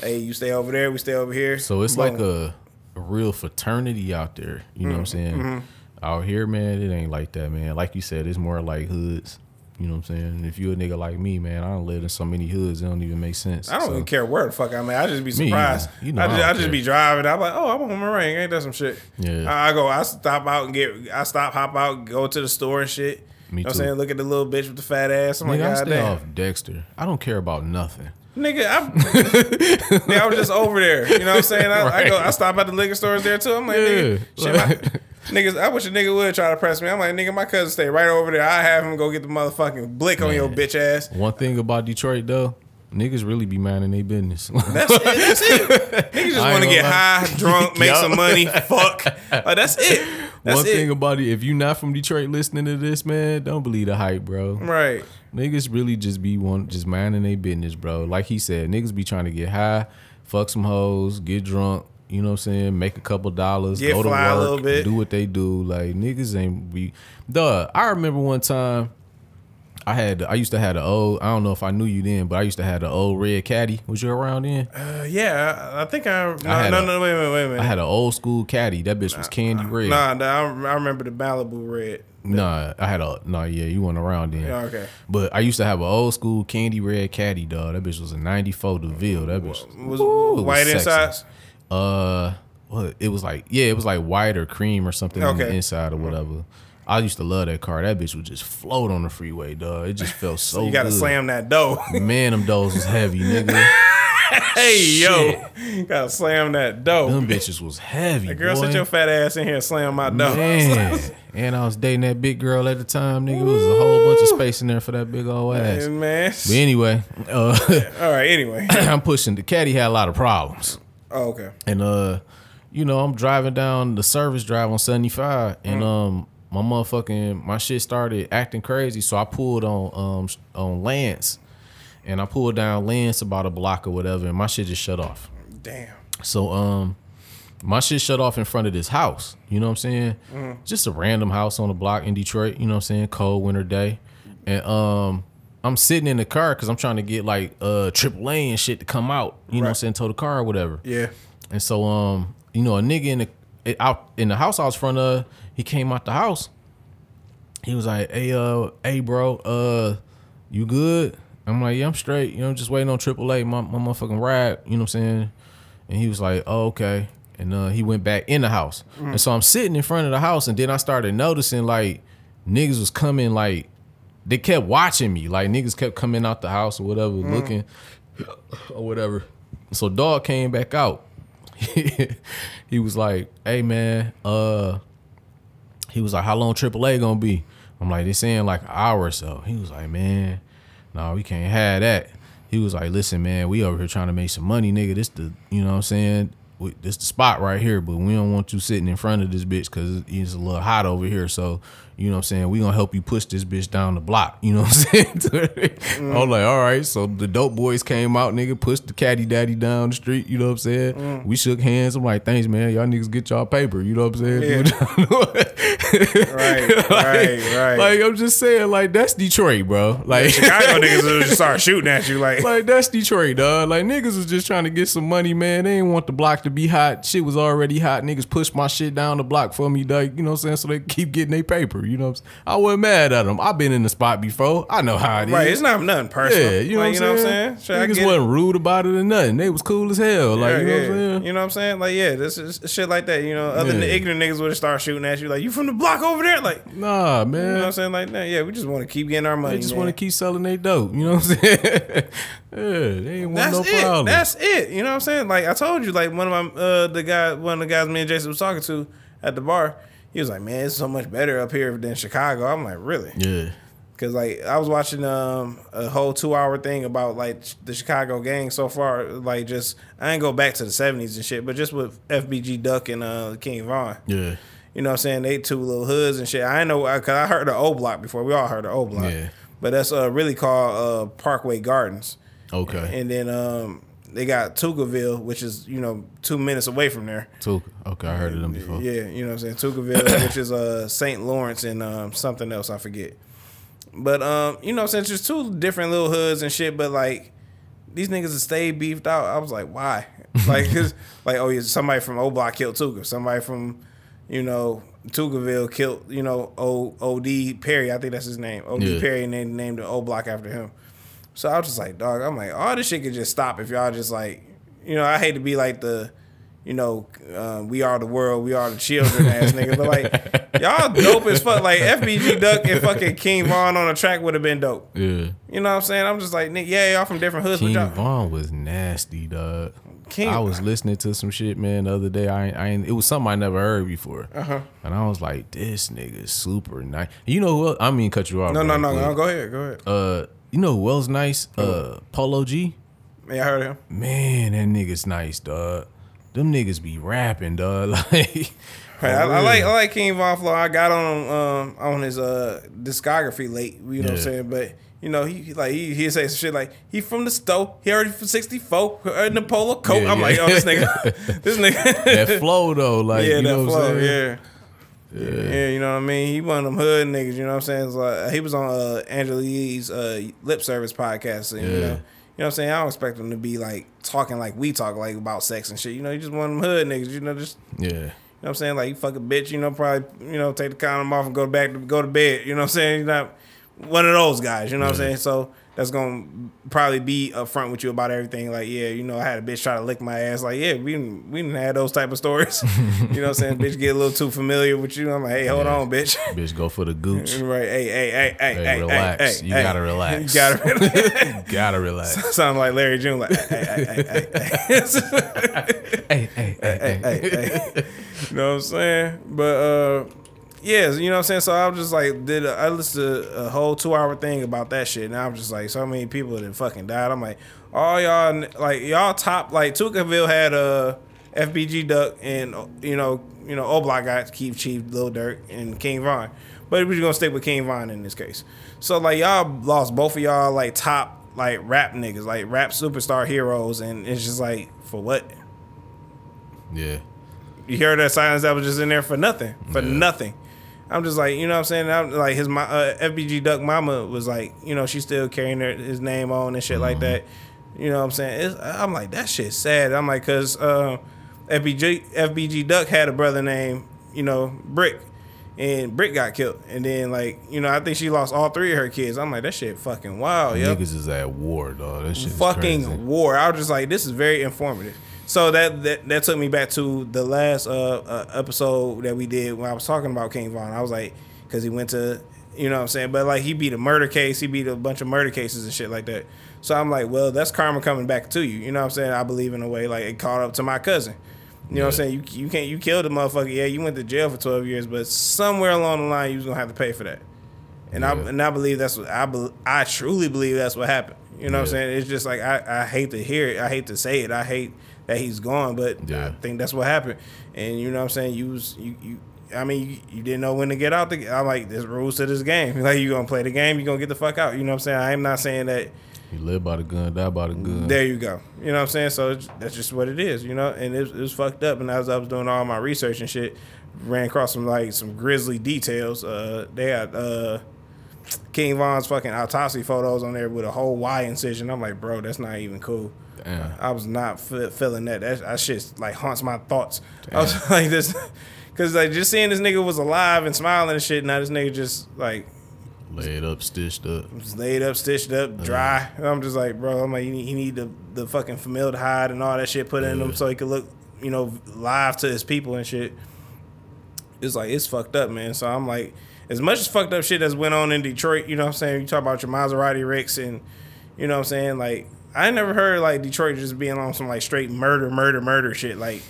hey, you stay over there, we stay over here. So it's Boom. like a, a real fraternity out there. You know what I'm saying? Mm-hmm. Out here, man, it ain't like that, man. Like you said, it's more like hoods. You know what I'm saying? If you a nigga like me, man, I don't live in so many hoods, it don't even make sense. I don't So, even care where the fuck I'm at. I just be surprised. either. You know I I just, don't I just be driving. I'm like, oh, I'm on my ring. Ain't that some shit? Yeah. I, I go. I stop out and get. I stop, hop out, go to the store and shit. Me you know what too. I'm saying? Look at the little bitch with the fat ass. I'm Nigga, like, I stay damn. off Dexter. I don't care about nothing. Nigga, I'm, nigga, I was just over there. You know what I'm saying? I, I go, I stop at the liquor stores there too. I'm like, nigga, shit, niggas, I wish a nigga would try to press me. I'm like, nigga, my cousin stay right over there. I have him go get the motherfucking blick on your bitch ass. One thing about Detroit though, niggas really be minding their business. That's it. That's it. (laughs) Niggas just want to get gonna high, drunk, make some money, fuck. (laughs) Like, that's it. That's One it. thing about it, if you not from Detroit listening to this, man, don't believe the hype, bro. right. Niggas really just be one just minding their business, bro. Like he said, niggas be trying to get high, fuck some hoes, get drunk, you know what I'm saying, make a couple dollars, Get go to work, do what they do. Like niggas ain't be duh. I remember one time I had I used to have the old I don't know if I knew you then, but I used to have the old red caddy. Was you around then? Uh, yeah, I, I think I. No, had no, a- no, wait a minute, wait a minute. I had an old school caddy. That bitch was candy red. Nah, nah, I, I remember the Malibu red. Nah, I had a nah. Yeah, you weren't around then. Yeah, okay. But I used to have an old school candy red caddy, dog. That bitch was a '94 DeVille. That bitch Was Ooh, was white sexy. Uh, what? It was like yeah, it was like white or cream or something on the inside or whatever. I used to love that car. That bitch would just float on the freeway, dog. It just felt (laughs) so. you gotta good. slam that dough. (laughs) Man, them doors was heavy, nigga. (laughs) hey yo, gotta slam that dough. Them bitches was heavy. Girl, boy. sit your fat ass in here and slam my dough. Man, and I was dating that big girl at the time, nigga. It was a whole bunch of space in there for that big old ass. man. But anyway, uh, All right. Anyway. (clears throat) I'm pushing. The caddy had a lot of problems, Oh, okay. and uh, you know, I'm driving down the service drive on 75, and um, my motherfucking my shit started acting crazy, so I pulled on um on Lance, and I pulled down Lance about a block or whatever, and my shit just shut off. Damn. So um my shit shut off in front of this house. You know what I'm saying? Just a random house on the block in Detroit, you know what I'm saying? Cold winter day. And um I'm sitting in the car because I'm trying to get like uh AAA and shit to come out, you know what I'm saying, tow the car or whatever. Yeah. And so um, you know, a nigga in the out in the house I was front of, he came out the house. He was like, Hey uh, hey bro, uh, you good? I'm like, Yeah, I'm straight. You know, I'm just waiting on AAA, my, my motherfucking ride, you know what I'm saying? And he was like, Oh, okay. And uh, he went back in the house. And so I'm sitting in front of the house, and then I started noticing like niggas was coming like they kept watching me. Like niggas kept coming out the house or whatever, looking or whatever. So dog came back out. (laughs) he was like, "Hey man, uh," he was like, "How long AAA gonna be?" I'm like, they saying like an hour or so. He was like, man, no, we can't have that. He was like, listen, man, we over here trying to make some money, nigga. This the, you know what I'm saying? We, this the spot right here, but we don't want you sitting in front of this bitch because it's a little hot over here. So, you know what I'm saying? We gonna help you push this bitch down the block. You know what I'm (laughs) saying? I was like, all right. So the dope boys came out, nigga, pushed the caddy daddy down the street. You know what I'm saying? Mm. We shook hands. I'm like, thanks, man. Y'all niggas get y'all paper. You know what I'm saying? Yeah. Do what y'all doing. Right, Like- right, right. Like I'm just saying, like that's Detroit, bro. Like Chicago niggas will just start shooting at you like, like that's Detroit, dog. Like niggas was just trying to get some money, man. They didn't want the block to be hot. Shit was already hot. Niggas pushed my shit down the block for me, dog. You know what I'm saying? So they keep getting their paper. You know what I'm saying? I wasn't mad at them. I've been in the spot before. I know how it is. right. It's not nothing personal. Yeah, you know, like, what, I'm saying? Shit, I Niggas get it. wasn't rude about it or nothing. They was cool as hell. Like, Yeah, you know yeah. what I'm saying? You know what I'm saying? Like, yeah, this is shit like that. You know, other than the ignorant niggas would have started shooting at you, like, you from the block over there? Like, nah, man. you know what I'm saying? Like, nah, yeah, we just want to keep getting our money. They just want to keep selling their dope. You know what I'm saying? (laughs) yeah, they ain't want That's no it. problem. That's it. You know what I'm saying? Like I told you, like one of my uh the guy one of the guys me and Jason was talking to at the bar, he was like, Man, it's so much better up here than Chicago. I'm like, Really? yeah. Cause like I was watching um a whole two hour thing about like the Chicago gang so far, like just I ain't go back to the seventies and shit, but just with FBG Duck and uh King Von. Yeah. You know what I'm saying? They two little hoods and shit. I ain't know cause I heard the O block before. We all heard the O block. Yeah. But that's uh really called uh Parkway Gardens. Okay. And then um, they got Tookaville, which is you know two minutes away from there. Tooka. Okay, I heard of them before. Yeah, you know what I'm saying Tookaville, (coughs) which is uh St. Lawrence and um, something else I forget. But um, you know, since just two different little hoods and shit. But like these niggas have stayed beefed out. I was like, why? (laughs) Like, cause like oh yeah, somebody from O Block killed Tooka. Somebody from you know Tookaville killed you know O Odee Perry. I think that's his name. Odee Yeah. Perry, and they named the O Block after him. So I was just like, dog, I'm like, all this shit could just stop if y'all just like, you know, I hate to be like the, you know, uh, we are the world, we are the children ass nigga, but like, (laughs) y'all dope as fuck. Like FBG Duck and fucking King Von on the track would have been dope. Yeah. You know what I'm saying? I'm just like, nigga, yeah, y'all from different hoods, King. Von was nasty, dog. King- I was listening to some shit, man, the other day. I, I it was something I never heard before, uh-huh. and I was like, "This nigga is super nice." You know what? I mean, cut you off. No, no, no, no. Go ahead, go ahead. Uh, you know who else nice? Uh, Polo G. Yeah, I heard him. Man, that nigga's nice, dog. Them niggas be rapping, dog. (laughs) Like, I, I like. I like King Von Flow. I got on him um, on his uh, discography late. You know what I'm saying? But you know he he like he he say some shit like he from the store. He already from 64 in the polo coat. Yeah, I'm like, yeah. oh this nigga, (laughs) this nigga. that flow though, like yeah, you know that what I'm flow. saying? Yeah. yeah. you know what I mean. He one of them hood niggas. You know what I'm saying? It's like, he was on uh, Angela Yee's uh, lip service podcast. And, You Yeah. know, you know what I'm saying? I don't expect him to be like talking like we talk like about sex and shit. You know, he just one of them hood niggas. You know, just Yeah, you know what I'm saying? Like you fuck a bitch, you know, probably, you know, take the condom off and go back to go to bed. You know what I'm saying? You're not one of those guys, you know what I'm saying? So that's gonna probably be upfront with you about everything. Like, yeah, you know, I had a bitch try to lick my ass. Like, yeah, we didn't we didn't have those type of stories. (laughs) you know what I'm saying? bitch get a little too familiar with you. I'm like, hey, hold Yeah. on, bitch. (laughs) bitch, go for the gooch. (laughs) right, hey, hey, hey, hey, hey, hey, relax. hey, You hey. gotta relax. You gotta relax. You gotta relax. Sound like Larry June, like, hey, hey, hey, hey, hey. hey, hey, hey, hey. hey, hey. You know what I'm saying? But uh yeah, you know what I'm saying? So I was just like did a, I listened to a whole two hour thing about that shit and I was just like so many people that fucking died. I'm like, all y'all like y'all top like Tookaville had uh FBG Duck and you know, you know, O Block got Keith Chief, Lil Durk, and King Von. But we're gonna stick with King Von in this case. So like y'all lost both of y'all like top like rap niggas, like rap superstar heroes, and it's just like for what? Yeah, You hear that silence that was just in there for nothing, for Yeah. nothing. I'm just like, you know what I'm saying? I'm like his my uh, FBG Duck mama was like, you know, she's still carrying her, his name on and shit like that. You know what I'm saying? It's, I'm like, that shit's sad. I'm like, cause uh, FBG FBG Duck had a brother named, you know, Brick. And Brick got killed. And then like, you know, I think she lost all three of her kids. I'm like, that shit fucking wild, yo niggas is at war, dog. That shit fucking war. I was just like, this is very informative. So that that, that took me back to the last uh, uh, episode that we did when I was talking about King Von. I was like, because he went to, you know what I'm saying? But like, he beat a murder case, he beat a bunch of murder cases and shit like that. So I'm like, well, that's karma coming back to you. You know what I'm saying? I believe in a way, like, it caught up to my cousin. You know what I'm saying? You, you can't, you killed a motherfucker. Yeah, you went to jail for 12 years, but somewhere along the line, you was going to have to pay for that. And I and I believe that's what I bel I truly believe that's what happened. You know what I'm saying? It's just like I, I hate to hear it. I hate to say it. I hate that he's gone, but I think that's what happened. And you know what I'm saying? You was you you I mean, you, you didn't know when to get out. The, I'm like, there's rules to this game. (laughs) Like, you gonna play the game, you gonna get the fuck out. You know what I'm saying? I'm not saying that. You live by the gun, die by the gun. There you go. You know what I'm saying? So it's, that's just what it is. You know, and it, it was fucked up. And as I was doing all my research and shit, ran across some like some grisly details. Uh, they had uh, King Von's fucking autopsy photos on there with a whole Y incision. I'm like, bro, that's not even cool. Damn. I was not fe- feeling that. That, that shit like haunts my thoughts. I was (laughs) like this, because like just seeing this nigga was alive and smiling and shit. Now this nigga just like Laid up, stitched up. was laid up, stitched up, dry. I'm just like, bro, I'm like, he need, he need the, the fucking formaldehyde and all that shit put in him so he could look, you know, live to his people and shit. It's like, it's fucked up, man. So I'm like, as much as fucked up shit that's went on in Detroit, you know what I'm saying? You talk about your Maserati Ricks and, you know what I'm saying? Like, I never heard like Detroit just being on some like straight murder, murder, murder shit. Like,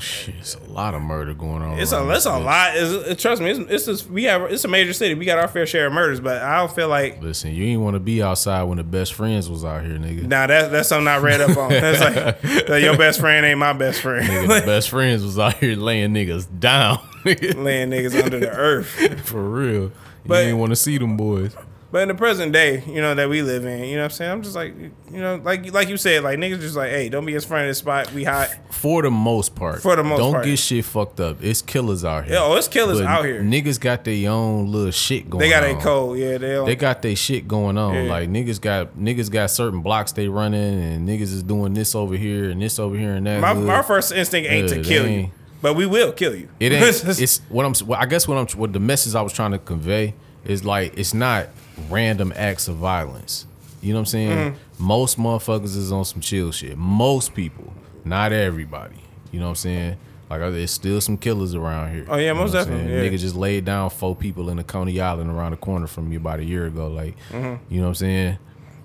Shit, it's a lot of murder going on. it's a that's a lot. It's, it, trust me, it's, it's just, we have it's a major city. We got our fair share of murders, but I don't feel like Listen, you ain't want to be outside when the best friends was out here, nigga. Nah, that's that's something I read up on. That's like (laughs) that your best friend ain't my best Nigga, friend. (laughs) the best friends was out here laying niggas down. (laughs) Laying niggas under the earth. For real. But- you ain't want to see them boys. But in the present day, you know that we live in, you know what I'm saying? I'm just like, you know, like like you said, like niggas just like, hey, don't be in front of this spot. We hot. For the most part. For the most part. Don't part. get shit fucked up. It's killers out here. Yeah, oh, it's killers But out here. Niggas got their own little shit going on. They got a code. Yeah, they. They got their shit going on. Yeah. Like niggas got niggas got certain blocks they running and niggas is doing this over here and this over here and that. my, my first instinct ain't Yeah, to kill you, but we will kill you. It ain't. (laughs) it's what I'm. Well, I guess what I'm. What the message I was trying to convey is like it's not random acts of violence. You know what I'm saying? Mm-hmm. Most motherfuckers is on some chill shit. Most people, not everybody. You know what I'm saying? Like there's still some killers around here. Oh, yeah, You know most definitely, yeah. Nigga just laid down four people in the Coney Island around the corner from me about a year ago. Like, Mm-hmm. you know what I'm saying?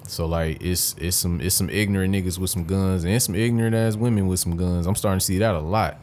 So like it's it's some it's some ignorant niggas with some guns and some ignorant ass women with some guns. I'm starting to see that a lot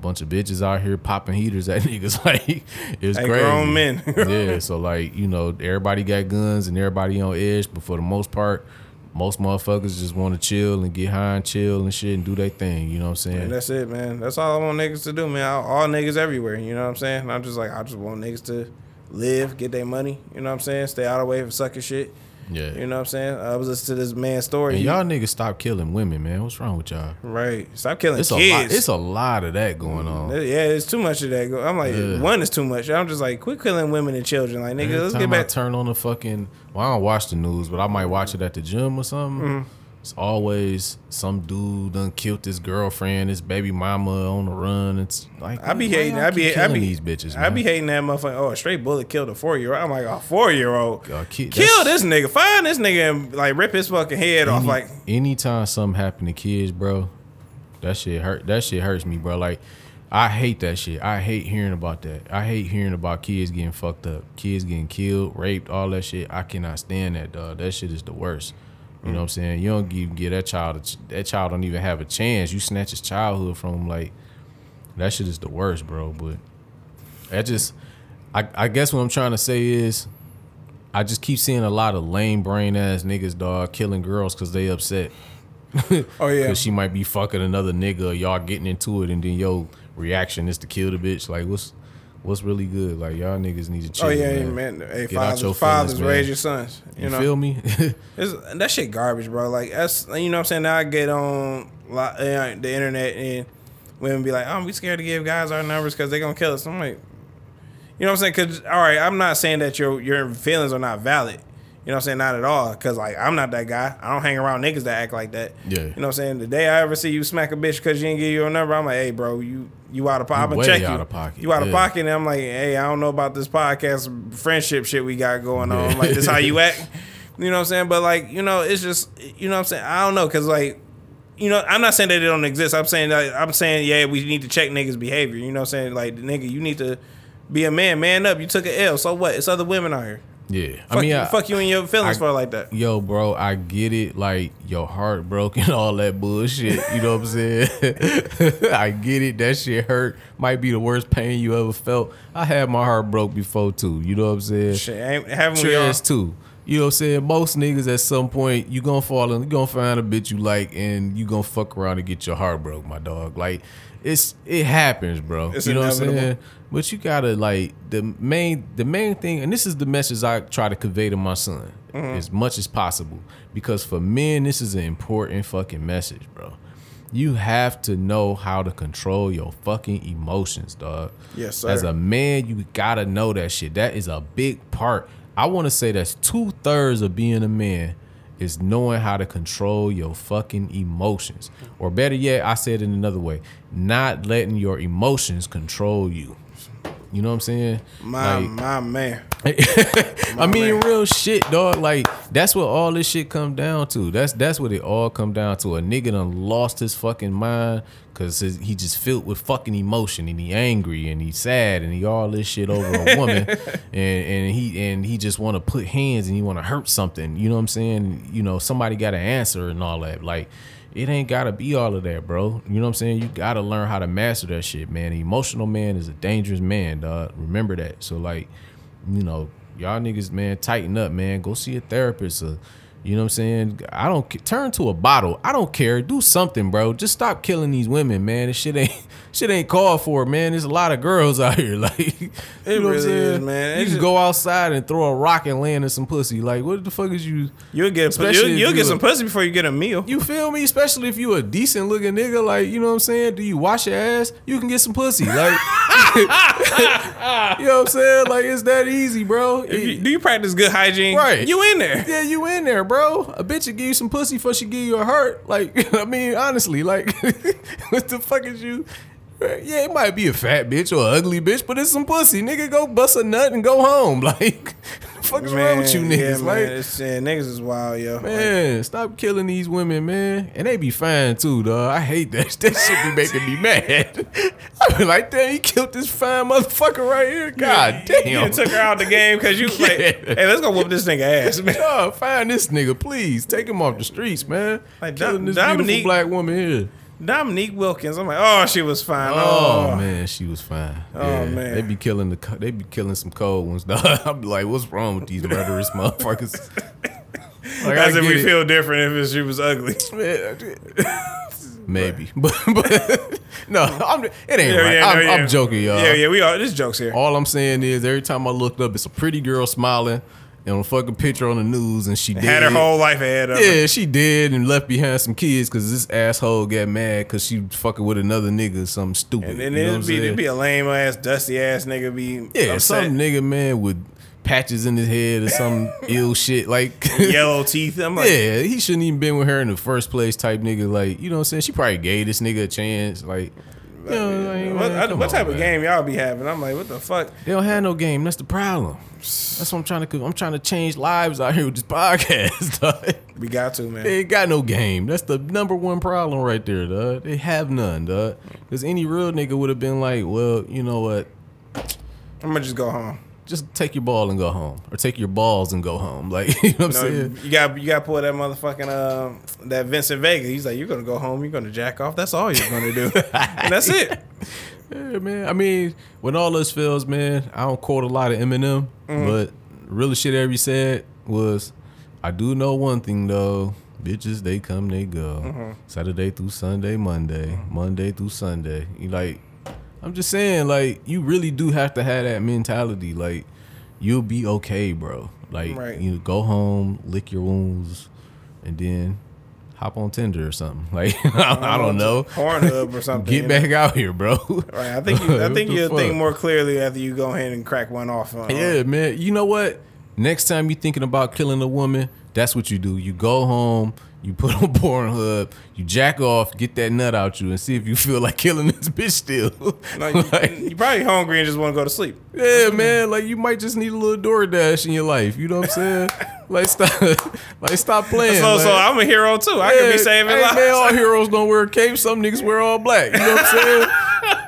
bunch of bitches out here popping heaters at (laughs) niggas. Like it's Like crazy. (laughs) grown men. yeah. So like you know everybody got guns and everybody on edge, but for the most part, most motherfuckers just want to chill and get high and chill and shit and do their thing. You know what I'm saying? And that's it, man. That's all I want niggas to do, man. All, all niggas everywhere. You know what I'm saying? I'm just like, I just want niggas to live, get their money. You know what I'm saying? Stay out of the way for sucking shit. Yeah. You know what I'm saying? I was listening to this man's story. and y'all niggas stop killing women, man. What's wrong with y'all? right. Stop killing It's a kids. lot. It's a lot of that going on. yeah, it's too much of that. I'm like, Yeah. one is too much. I'm just like, quit killing women and children. Like, nigga, Every let's get I back. turn on the fucking, well, I don't watch the news, but I might watch it at the gym or something. Mm-hmm. It's always some dude done killed his girlfriend, his baby mama on the run. It's like I be hating. I be, I be these bitches. I be hating that motherfucker. Oh, a straight bullet killed a four year old. I'm like, a four year old. Kill this nigga. Find this nigga and like rip his fucking head off. any- Like, anytime something happen to kids, bro, that shit hurt. That shit hurts me, bro. Like. I hate that shit. I hate hearing about that. I hate hearing about kids getting fucked up, kids getting killed, raped, all that shit. I cannot stand that, dog. That shit is the worst. You know what I'm saying? You don't even give that child a ch- that child don't even have a chance. You snatch his childhood from him, like that shit is the worst, bro. But I just, I, I guess what I'm trying to say is, I just keep seeing a lot of lame brain ass niggas, dog, killing girls because they upset. (laughs) oh yeah, Cause she might be fucking another nigga, y'all getting into it, and then your reaction is to kill the bitch. Like, what's what's really good? Like, y'all niggas need to chill. oh yeah, man. man. Hey, Get fathers, your fathers feelings, raise your sons. You, You know, feel me? (laughs) That shit garbage, bro. Like that's you know what I'm saying. Now I get on uh, the internet and women be like, "Oh, we scared to give guys our numbers because they're gonna kill us." I'm like, you know what I'm saying? Because all right, I'm not saying that your your feelings are not valid. You know what I'm saying? Not at all. Because like I'm not that guy. I don't hang around niggas that act like that. Yeah. You know what I'm saying? The day I ever see you smack a bitch because you didn't give you a number, I'm like, hey, bro, you you out of pocket. I'm gonna check out you. of pocket, You out of pocket, and I'm like, hey, I don't know about this podcast friendship shit we got going on. Yeah. Like this how you act. You know what I'm saying? But like, you know, it's just you know what I'm saying. I don't know because like, you know, I'm not saying that it don't exist. I'm saying that I'm saying yeah, we need to check niggas' behavior. You know what I'm saying? Like, nigga, you need to be a man, man up. You took an L, so what? It's other women out here. Yeah, Fuck, I mean, you, I, fuck you and your feelings I- for like that. Yo, bro, I get it. Like your heart broke and (laughs) all that bullshit. You know what I'm saying? (laughs) I get it. That shit hurt. Might be the worst pain you ever felt. I had my heart broke before too. You know what I'm saying? Shit, ain't haven't we all? Too. You know what I'm saying? Most niggas at some point you gonna fall in, you gonna find a bitch you like, and you gonna fuck around and get your heart broke, my dog. Like it's it happens, bro. It's you know what I'm inevitable. saying? But you gotta like the main the main thing, and this is the message I try to convey to my son Mm-hmm. as much as possible. Because for men, this is an important fucking message, bro. You have to know how to control your fucking emotions, dog. Yes, sir. As a man, you gotta know that shit. That is a big part. I want to say that's two thirds of being a man is knowing how to control your fucking emotions. Or better yet, I said it in another way, not letting your emotions control you. You know what I'm saying? My Like, my man. I mean, man. real shit, dog. Like that's what all this shit come down to. That's that's what it all come down to. A nigga done lost his fucking mind because he just filled with fucking emotion and he angry and he sad and he all this shit over a woman (laughs) and and he and he just want to put hands and he want to hurt something. You know what I'm saying? You know, somebody got to answer and all that. Like. It ain't gotta be all of that, bro. You know what I'm saying? You gotta learn how to master that shit, man. The emotional man is a dangerous man, dog. Remember that. So like, you know, y'all niggas, man, tighten up, man. Go see a therapist. You know what I'm saying? I don't turn to a bottle. I don't care. Do something, bro. Just stop killing these women, man. This shit ain't (laughs) shit ain't called for, man. There's a lot of girls out here, (laughs) like you know what I'm saying? is, man. You It's can just- go outside and throw a rock and land in some pussy. Like, what the fuck is you? You'll get Especially you'll, you'll you get a- some pussy before you get a meal. You feel me? Especially if you a decent looking nigga, like you know what I'm saying. Do you wash your ass? You can get some pussy, like (laughs) you know what I'm saying. Like it's that easy, bro. You- do you practice good hygiene? Right. You in there? Yeah, you in there, bro. Bro, a bitch will give you some pussy before she give you a heart. Like, (laughs) I mean, honestly, like, (laughs) what the fuck is you? Yeah, it might be a fat bitch or ugly bitch, but it's some pussy. Nigga, go bust a nut and go home. (laughs) Like, fuck is wrong with you niggas? Yeah, like, man, yeah, niggas is wild, yo. Like, Man, stop killing these women, man. And they be fine too, dog. I hate that. (laughs) That shit be making me mad. I (laughs) be like, damn, he killed this fine motherfucker right here. God You damn. done took her out the game because you (laughs) like, hey, let's go whoop this nigga ass, man. Dog, find this nigga, please. Take him off the streets, man. Like, Killing Dom- this Dominique- beautiful black woman here. Dominique Wilkins. I'm like, oh, she was fine. Oh, Oh, man, she was fine. Oh, Yeah, man. they be killing the they be killing some cold ones. Dog. (laughs) I'm like, what's wrong with these murderous motherfuckers? (laughs) Like, I As if we it. feel different if she was ugly. (laughs) Maybe, but, but no, I'm, it ain't Yeah, right. yeah, I'm, no, yeah. I'm joking, y'all. Yeah, yeah, we are. This jokes here. All I'm saying is, every time I looked up, it's a pretty girl smiling and a fucking picture on the news, and she Had her whole life ahead of her. Yeah, she did and left behind some kids because this asshole got mad because she fucking with another nigga or something stupid. And then you know it'd be, it'd be a lame ass, dusty ass nigga be yeah, upset. some nigga man with patches in his head or some (laughs) ill shit like. yellow teeth. I'm like, yeah, he shouldn't even been with her in the first place. Type nigga, like you know what I'm saying. She probably gave this nigga a chance, like. You know, what, come what on, type of man. game y'all be having? I'm like, what the fuck? They don't have no game. That's the problem. That's what I'm trying to. I'm trying to change lives out here with this (laughs) podcast. dog. We got to, man. They ain't got no game. That's the number one problem right there, dog. They have none, dog. Because any real nigga would have been like, well, you know what? I'm gonna just go home. Just take your ball and go home, or take your balls and go home. (laughs) Like you know what I'm No, saying? you got you got to pull that motherfucking uh, that Vincent Vega. He's like, you're gonna go home. You're gonna jack off. That's all you're gonna do. (laughs) and that's it. Yeah, man. I mean, when all this fails, man, I don't quote a lot of Eminem, Mm. but really shit every said was, I do know one thing though. Bitches, they come, they go. Mm-hmm. Saturday through Sunday, Monday, Monday through Sunday. You like, I'm just saying, like, you really do have to have that mentality. Like, you'll be okay, bro. Like, Right. you go home, lick your wounds, and then hop on Tinder or something. (laughs) Like, I, don't know. (laughs) Pornhub or something. Get know? back out here, bro. Right. I think you, I (laughs) think you'll think more clearly after you go ahead and crack one off. Uh, Yeah, man. You know what? Next time you're thinking about killing a woman, that's what you do. You go home, you put on (laughs) Pornhub, you jack off, get that nut out you, and see if you feel like killing this bitch still. (laughs) You, Like, you probably hungry and just want to go to sleep. yeah, man. Like you might just need a little DoorDash in your life. You know what I'm saying? (laughs) like stop, like stop playing. So, like, so I'm a hero too. I could be saving hey, lives. Man, all heroes don't wear capes. Some niggas wear all black. You know what I'm saying?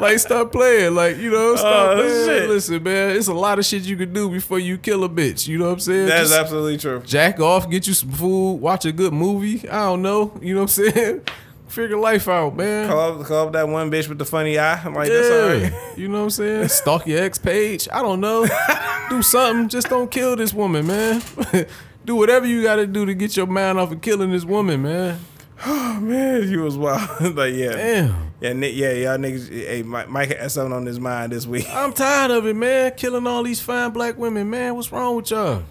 Like stop playing. Like you know, stop Oh, playing. shit. Listen, man, it's a lot of shit you can do before you kill a bitch. You know what I'm saying? That's Just absolutely true. jack off, get you some food, watch a good movie. I don't know. You know what I'm saying? (laughs) Figure life out, man. Call up, call up that one bitch with the funny eye. I'm like, that's all right. Yeah, (laughs) you know what I'm saying? Stalk your ex page. I don't know. (laughs) do something. Just don't kill this woman, man. do whatever you got to do to get your mind off of killing this woman, man. Oh, man, he was wild. (laughs) like, yeah. Damn. Yeah, yeah, y'all niggas. Hey, Mike, Mike had something on his mind this week. I'm tired of it, man. Killing all these fine black women, man. What's wrong with y'all?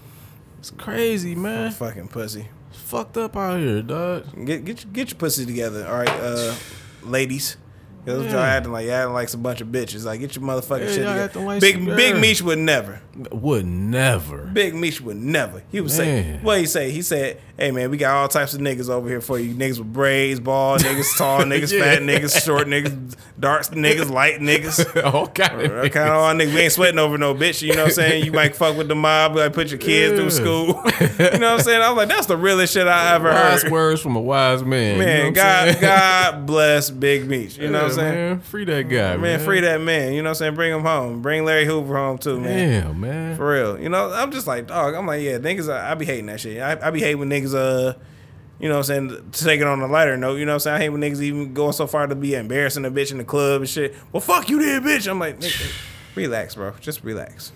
It's crazy, man. Fucking pussy. It's fucked up out here, dog. Get get your, get your pussy together, all right, uh, ladies. Cause y'all acting like y'all acting like some bunch of bitches. Like get your motherfucking Yeah, shit together. like Big Big yeah. Meech would never. Would never. Big Meech would never. He would say, what he say? He said, "Hey man, we got all types of niggas over here for you. Niggas with braids, bald (laughs) niggas, tall niggas, Yeah. fat niggas, short niggas, dark niggas, light niggas." (laughs) all kind of That kind of all niggas. We ain't sweating over no bitch. You know what I'm saying? You might fuck with the mob, like put your kids through school. (laughs) you know what I'm saying? I was like, that's the realest shit I ever wise heard. words from a wise man. you know Man, God? God bless Big Meech. You know what I'm saying? Man, free that guy, man. Man, free that man. You know what I'm saying? Bring him home. Bring Larry Hoover home too, man. Damn, man. For real. You know, I'm just like, dog, I'm like, yeah, niggas, I, I be hating that shit. I, I be hating when niggas, uh, you know what I'm saying, to take it on a lighter note, you know what I'm saying? I hate when niggas even going so far to be embarrassing a bitch in the club and shit. Well, fuck you then, bitch. I'm like, nigga, (sighs) relax, bro. Just relax.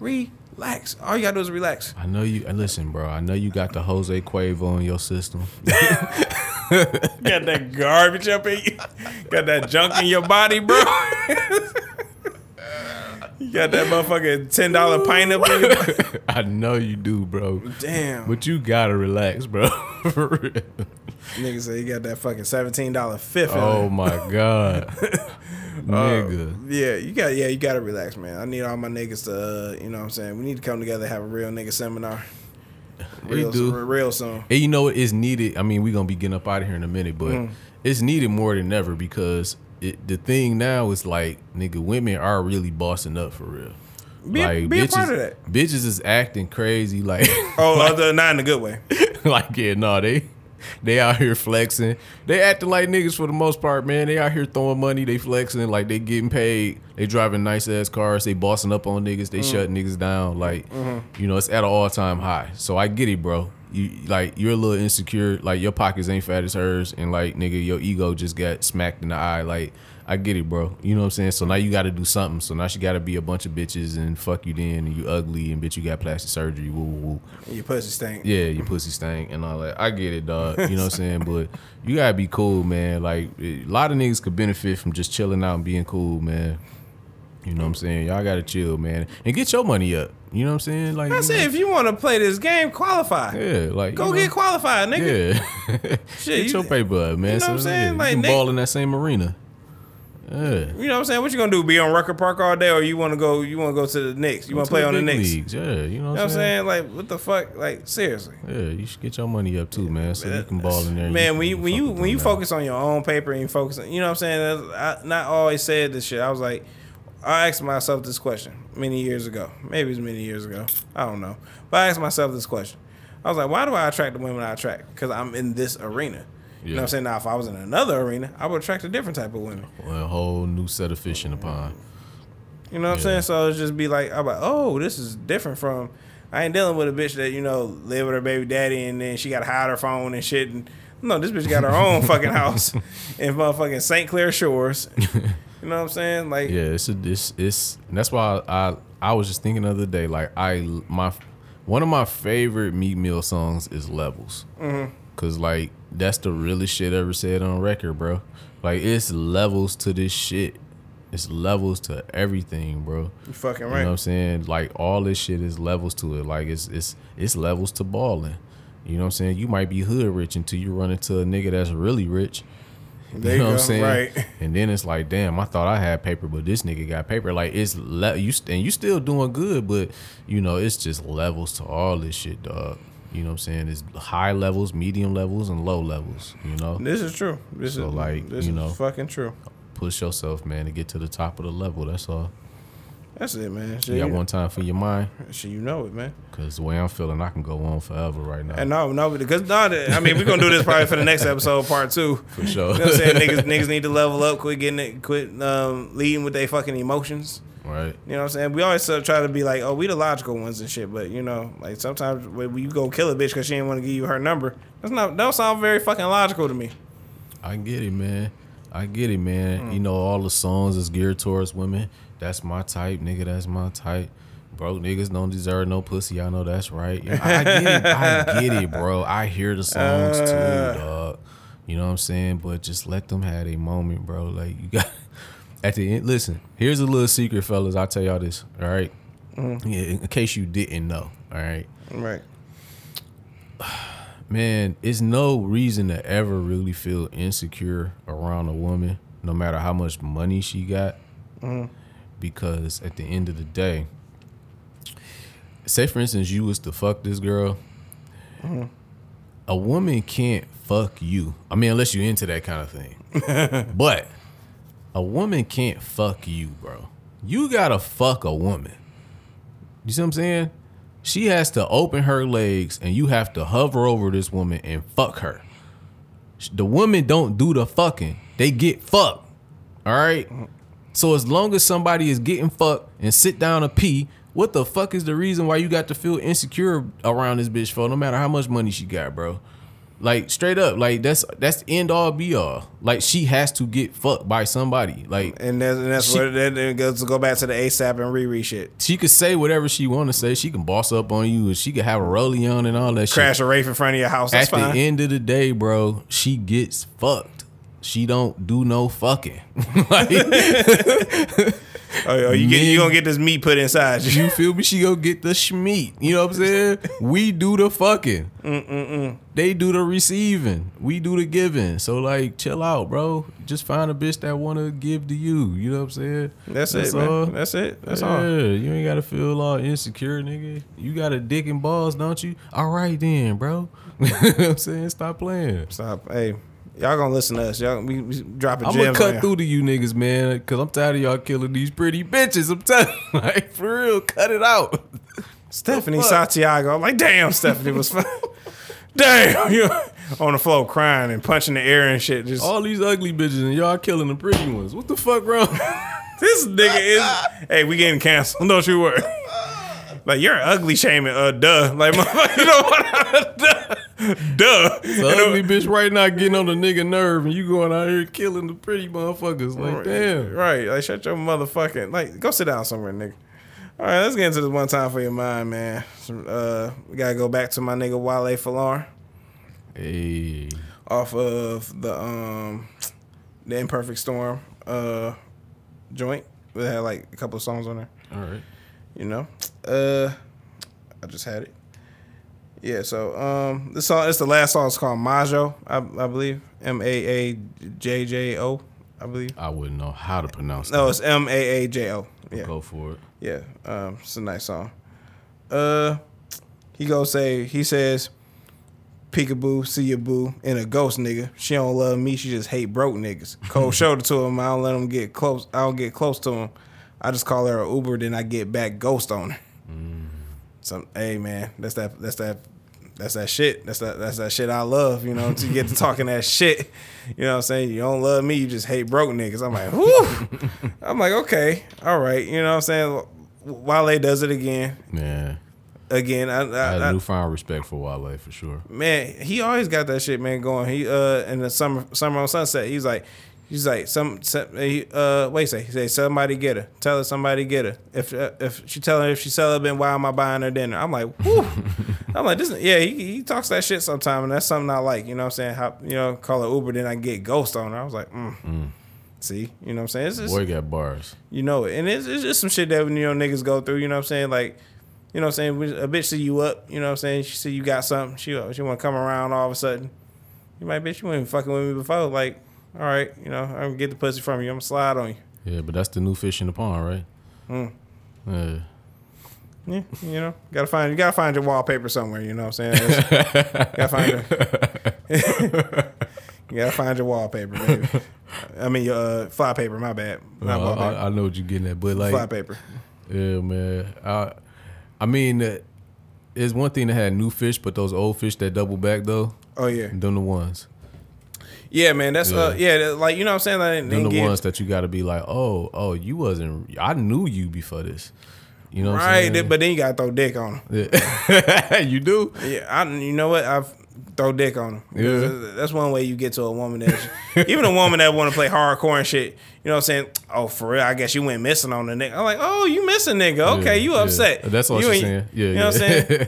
Relax. All you gotta do is relax. I know you. and Listen, bro. I know you got the Jose Cuervo in your system. (laughs) (laughs) Got that garbage up in you. Got that junk in your body, bro. (laughs) you got that motherfucking ten dollar pint up in your (laughs) body. I know you do, bro. Damn. But you gotta relax, bro. (laughs) For real. Nigga say you got that fucking seventeen dollar fifth. Oh my god, (laughs) nigga. Yeah, you got yeah, you gotta relax, man. I need all my niggas to uh, you know what I'm saying. We need to come together and have a real nigga seminar. We Real, do. real soon. And you know what is needed? I mean, we're gonna be getting up out of here in a minute, but Mm. it's needed more than ever because it, the thing now is like, nigga, women are really bossing up for real. Be, like be a bitches, part of that. bitches is acting crazy, like, Oh, (laughs) other not in a good way. (laughs) like yeah, no, they they out here flexing. They acting like niggas for the most part, man. They out here throwing money, they flexing, like they getting paid. They driving nice ass cars, they bossing up on niggas, they mm. shutting niggas down. Like, mm-hmm. you know, it's at an all time high. So I get it, bro. You like you're a little insecure, like your pockets ain't fat as hers, and like nigga, your ego just got smacked in the eye. Like, I get it, bro. You know what I'm saying? So now you gotta do something. So now she gotta be a bunch of bitches and fuck you then and you ugly and bitch you got plastic surgery. Woo woo woo. Your pussy stink. Yeah, your pussy stank and all that. I get it, dog. You know what I'm saying? (laughs) But you gotta be cool, man. Like a lot of niggas could benefit from just chilling out and being cool, man. You know what I'm saying? Y'all gotta chill, man, and get your money up. You know what I'm saying? Like, I you said, know, if you want to play this game, qualify. yeah, like Go you know, get qualified, nigga. yeah. (laughs) Shit, get you, your paper up, man. You know what I'm So, saying? yeah, Like, you can ball in that same arena. Yeah. you know what I'm saying? What you gonna do? Be on Rucker Park all day, or you want to go? You want to go to the Knicks? You want to play on the Knicks? Leagues. Yeah, you know what, know what I'm saying? saying? Like, what the fuck? Like, seriously. Yeah, you should get your money up too, man. So you can ball in there. Man, when you when you when you them now. focus on your own paper and you focus, on, you know what I'm saying? I not always said this shit. I was like, I asked myself this question many years ago. Maybe it was many years ago. I don't know. But I asked myself this question. I was like, why do I attract the women I attract? Because I'm in this arena. You know what I'm saying? Now, if I was in another arena, I would attract a different type of women. Well, a whole new set of fish in the pond. You know what I'm saying? So it's just be like, I'm like, oh, this is different from. I ain't dealing with a bitch that you know live with her baby daddy and then she got to hide her phone and shit. And no, this bitch got her own (laughs) fucking house in motherfucking St. Clair Shores. (laughs) You know what I'm saying? Like, Yeah, it's a, it's it's that's why I I was just thinking the other day like I my one of my favorite Meek Mill songs is Levels. Mm-hmm. Cause like that's the realest shit ever said on record, bro. Like it's levels to this shit. It's levels to everything, bro. you fucking right. You know what I'm saying? Like all this shit is levels to it. Like it's it's it's levels to balling. You know what I'm saying? You might be hood rich until you run into a nigga that's really rich. There you know what I'm saying? right. And then it's like, damn, I thought I had paper, but this nigga got paper. Like it's le- you st- and you still doing good, but you know it's just levels to all this shit, dog. You know what I'm saying? It's high levels, medium levels, and low levels. You know, This is true. This So, is like, this you is know. fucking true. push yourself, man, to get to the top of the level. That's all. That's it, man. Shit, You got one time for your mind, Shit, you know it, man. cause the way I'm feeling, I can go on forever right now. And no, no, because no, I mean, we're gonna do this probably for the next episode, part two. (laughs) for sure. You know what I'm saying? niggas, niggas need to level up, quit getting it, quit um, leading with their fucking emotions. right. You know what I'm saying? We always uh, try to be like, oh, we the logical ones and shit, but you know, like sometimes when you go kill a bitch because she didn't want to give you her number, that's not that don't sound very fucking logical to me. I get it, man. I get it, man. Mm. You know, all the songs is geared towards women. That's my type, nigga. That's my type. Broke niggas don't deserve no pussy. I know that's right. Yeah, (laughs) I get it. I get it, bro. I hear the songs Uh. too, dog. You know what I'm saying? But just let them have a moment, bro. Like you got (laughs) at the end. Listen, here's a little secret, fellas. I'll tell y'all this. All right? Mm-hmm. Yeah, in case you didn't know. All right. Right. (sighs) Man, it's no reason to ever really feel insecure around a woman, no matter how much money she got. Because at the end of the day, say for instance, you was to fuck this girl, mm-hmm. a woman can't fuck you. I mean, unless you're into that kind of thing. (laughs) but a woman can't fuck you, bro. You gotta fuck a woman. You see what I'm saying? She has to open her legs and you have to hover over this woman and fuck her. The women don't do the fucking. They get fucked. All right? Mm-hmm. So as long as somebody is getting fucked and sit down to pee, what the fuck is the reason why you got to feel insecure around this bitch for no matter how much money she got, bro? Like straight up, like that's that's end all be all. Like she has to get fucked by somebody. Like And that's, and that's She- where that that goes to go back to the ASAP and Riri shit. she could say whatever she want to say. She can boss up on you, and she could have a rollie on and all that shit. Crash a rafe in front of your house. That's At fine. the end of the day, bro, she gets fucked. She don't do no fucking. (laughs) like, (laughs) oh, oh, you get you gonna get this meat put inside you. you feel me? She go get the schmeat. You know what I'm saying? We do the fucking. They do the receiving. We do the giving. So like, chill out, bro. Just find a bitch that want to give to you. You know what I'm saying? That's, it, all. man. That's it. That's yeah, all. you ain't gotta feel all insecure, nigga. You got a dick and balls, don't you? All right then, bro. (laughs) you know what I'm saying? Stop playing. Stop. Hey, y'all gonna listen to us. Y'all we, we dropping I'm gonna cut through to you niggas, man, because I'm tired of y'all killing these pretty bitches. I'm telling you, (laughs) like, for real, cut it out. Stephanie? Santiago. I'm like, damn, Stephanie was fun. (laughs) damn, (laughs) you on the floor crying and punching the air and shit. Just All these ugly bitches and y'all killing the pretty ones. What the fuck wrong? this nigga is. hey, we getting canceled. Don't you worry. Like you're ugly shaming. Uh, duh. Like motherfucker, (laughs) you know what? (laughs) duh. Duh. The ugly bitch right now getting on the nigga nerve and you going out here killing the pretty motherfuckers. Like, damn. Right. Like shut your motherfucking. Like go sit down somewhere, nigga. All right, let's get into this one time for your mind, man. Uh, we gotta go back to my nigga Wale Falar. Hey. off of the um the Imperfect Storm uh joint. It had like a couple of songs on there, All right. you know. Uh I just had it. Yeah, so um this song it's the last song it's called Majo, I, I believe. M A A J J O, I believe. I wouldn't know how to pronounce that. No, that. it's M A A J O. Yeah. Go for it. Yeah, um, it's a nice song. Uh, he go say he says, "Peekaboo, see your boo in a ghost nigga. She don't love me. She just hate broke niggas. (laughs) Cold shoulder to him. I don't let him get close. I don't get close to him. I just call her a Uber. Then I get back ghost on her. So hey man, that's that. That's that. That's that shit. That's that. That's that shit I love. You know, to get to talking that shit. You know what I'm saying? You don't love me. You just hate broke niggas. I'm like, whoo. I'm like, okay, all right. You know what I'm saying? Wale does it again. Yeah. Again, I, I I, had I, newfound respect for Wale for sure. man, he always got that shit, man, going. He uh in the summer summer on sunset, he's like he's like some, some uh wait a second, he say somebody get her. Tell her somebody get her. If uh, if she tell her if she celibate, why am I buying her dinner? I'm like, whew. (laughs) I'm like, this yeah, he, he talks that shit sometime and that's something I like, you know what I'm saying? How you know, call her Uber, then I get ghost on her. I was like, mm. See, you know what I'm saying? It's just, Boy got bars. you know it. And it's, it's just some shit that you know niggas go through, you know what I'm saying? Like, you know what I'm saying? A bitch see you up, you know what I'm saying? She see you got something, she she wanna come around all of a sudden. You might bitch, you wasn't fucking with me before. Like, all right, you know, I'm gonna get the pussy from you, I'm gonna slide on you. Yeah, but that's the new fish in the pond, right? Hmm. Yeah. Yeah, you know, gotta find you gotta find your wallpaper somewhere. You know what I'm saying? (laughs) Gotta find your, (laughs) you gotta find your wallpaper, baby. I mean your uh, fly paper. My bad. Not wallpaper. I, I know what you're getting at, but like fly paper. Yeah, man. I, I mean, uh, it's one thing to have new fish, but those old fish that double back though, Oh yeah, them the ones. Yeah, man. That's uh, Yeah. yeah, like you know what I'm saying. Like, Them the get- ones that you got to be like, oh, oh, you wasn't. I knew you before this. You know, what right, I'm saying? but then you gotta throw dick on them. Yeah. (laughs) you do. Yeah, I, you know what? I throw dick on them. Yeah. that's one way you get to a woman that, (laughs) even a woman that want to play hardcore and shit. You know what I'm saying? Oh, for real? I guess you went missing on the nigga. I'm like, oh, you missing nigga? Okay, Yeah, you yeah. upset? That's what you she's saying. Yeah, you know what I'm saying? you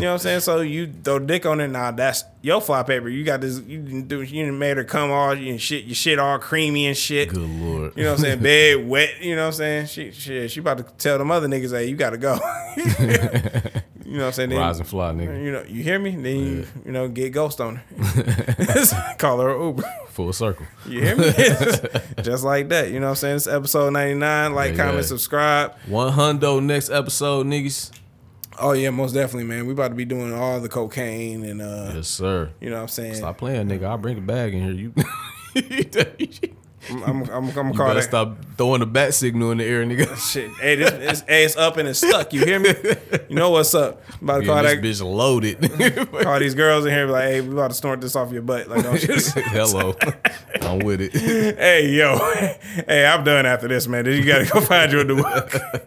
know what I'm saying? So you throw dick on it. Now that's your fly paper. You got this. You didn't do. You made her come all you shit. Your shit all creamy and shit. Good lord. You know what I'm saying? (laughs) Bed wet. You know what I'm saying? She, she, she about to tell them other niggas, hey, you got to go. (laughs) (laughs) you know what I'm saying? Then- Rise and fly, nigga. you know, you hear me? Then you, you know, get ghost on her. (laughs) (laughs) Call her an Uber. Full circle. You hear me? (laughs) Just like that. You know what I'm saying? It's episode 99. Like, Yeah, comment, yeah. subscribe. One hundo next episode, niggas. Oh, yeah, most definitely, man. We about to be doing all the cocaine and, uh, Yes, sir. you know what I'm saying? Stop playing, nigga. I'll bring a bag in here. You. I'm, I'm, I'm, I'm gonna You call better that. stop throwing the bat signal in the air, nigga. (laughs) Shit, hey, this, it's, hey, it's up and it's stuck. You hear me? You know what's up? I'm about to call Getting that, this bitch loaded. (laughs) call these girls in here, and be like, hey, we about to snort this off your butt. Like, don't you? (laughs) Hello, I'm with it. hey, yo, hey, I'm done after this, man. You gotta go find your new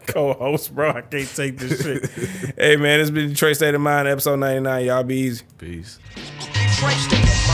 co-host, bro. I can't take this shit. hey, man, it's been Detroit State of Mind, episode 99. Y'all be easy. Peace. Detroit State of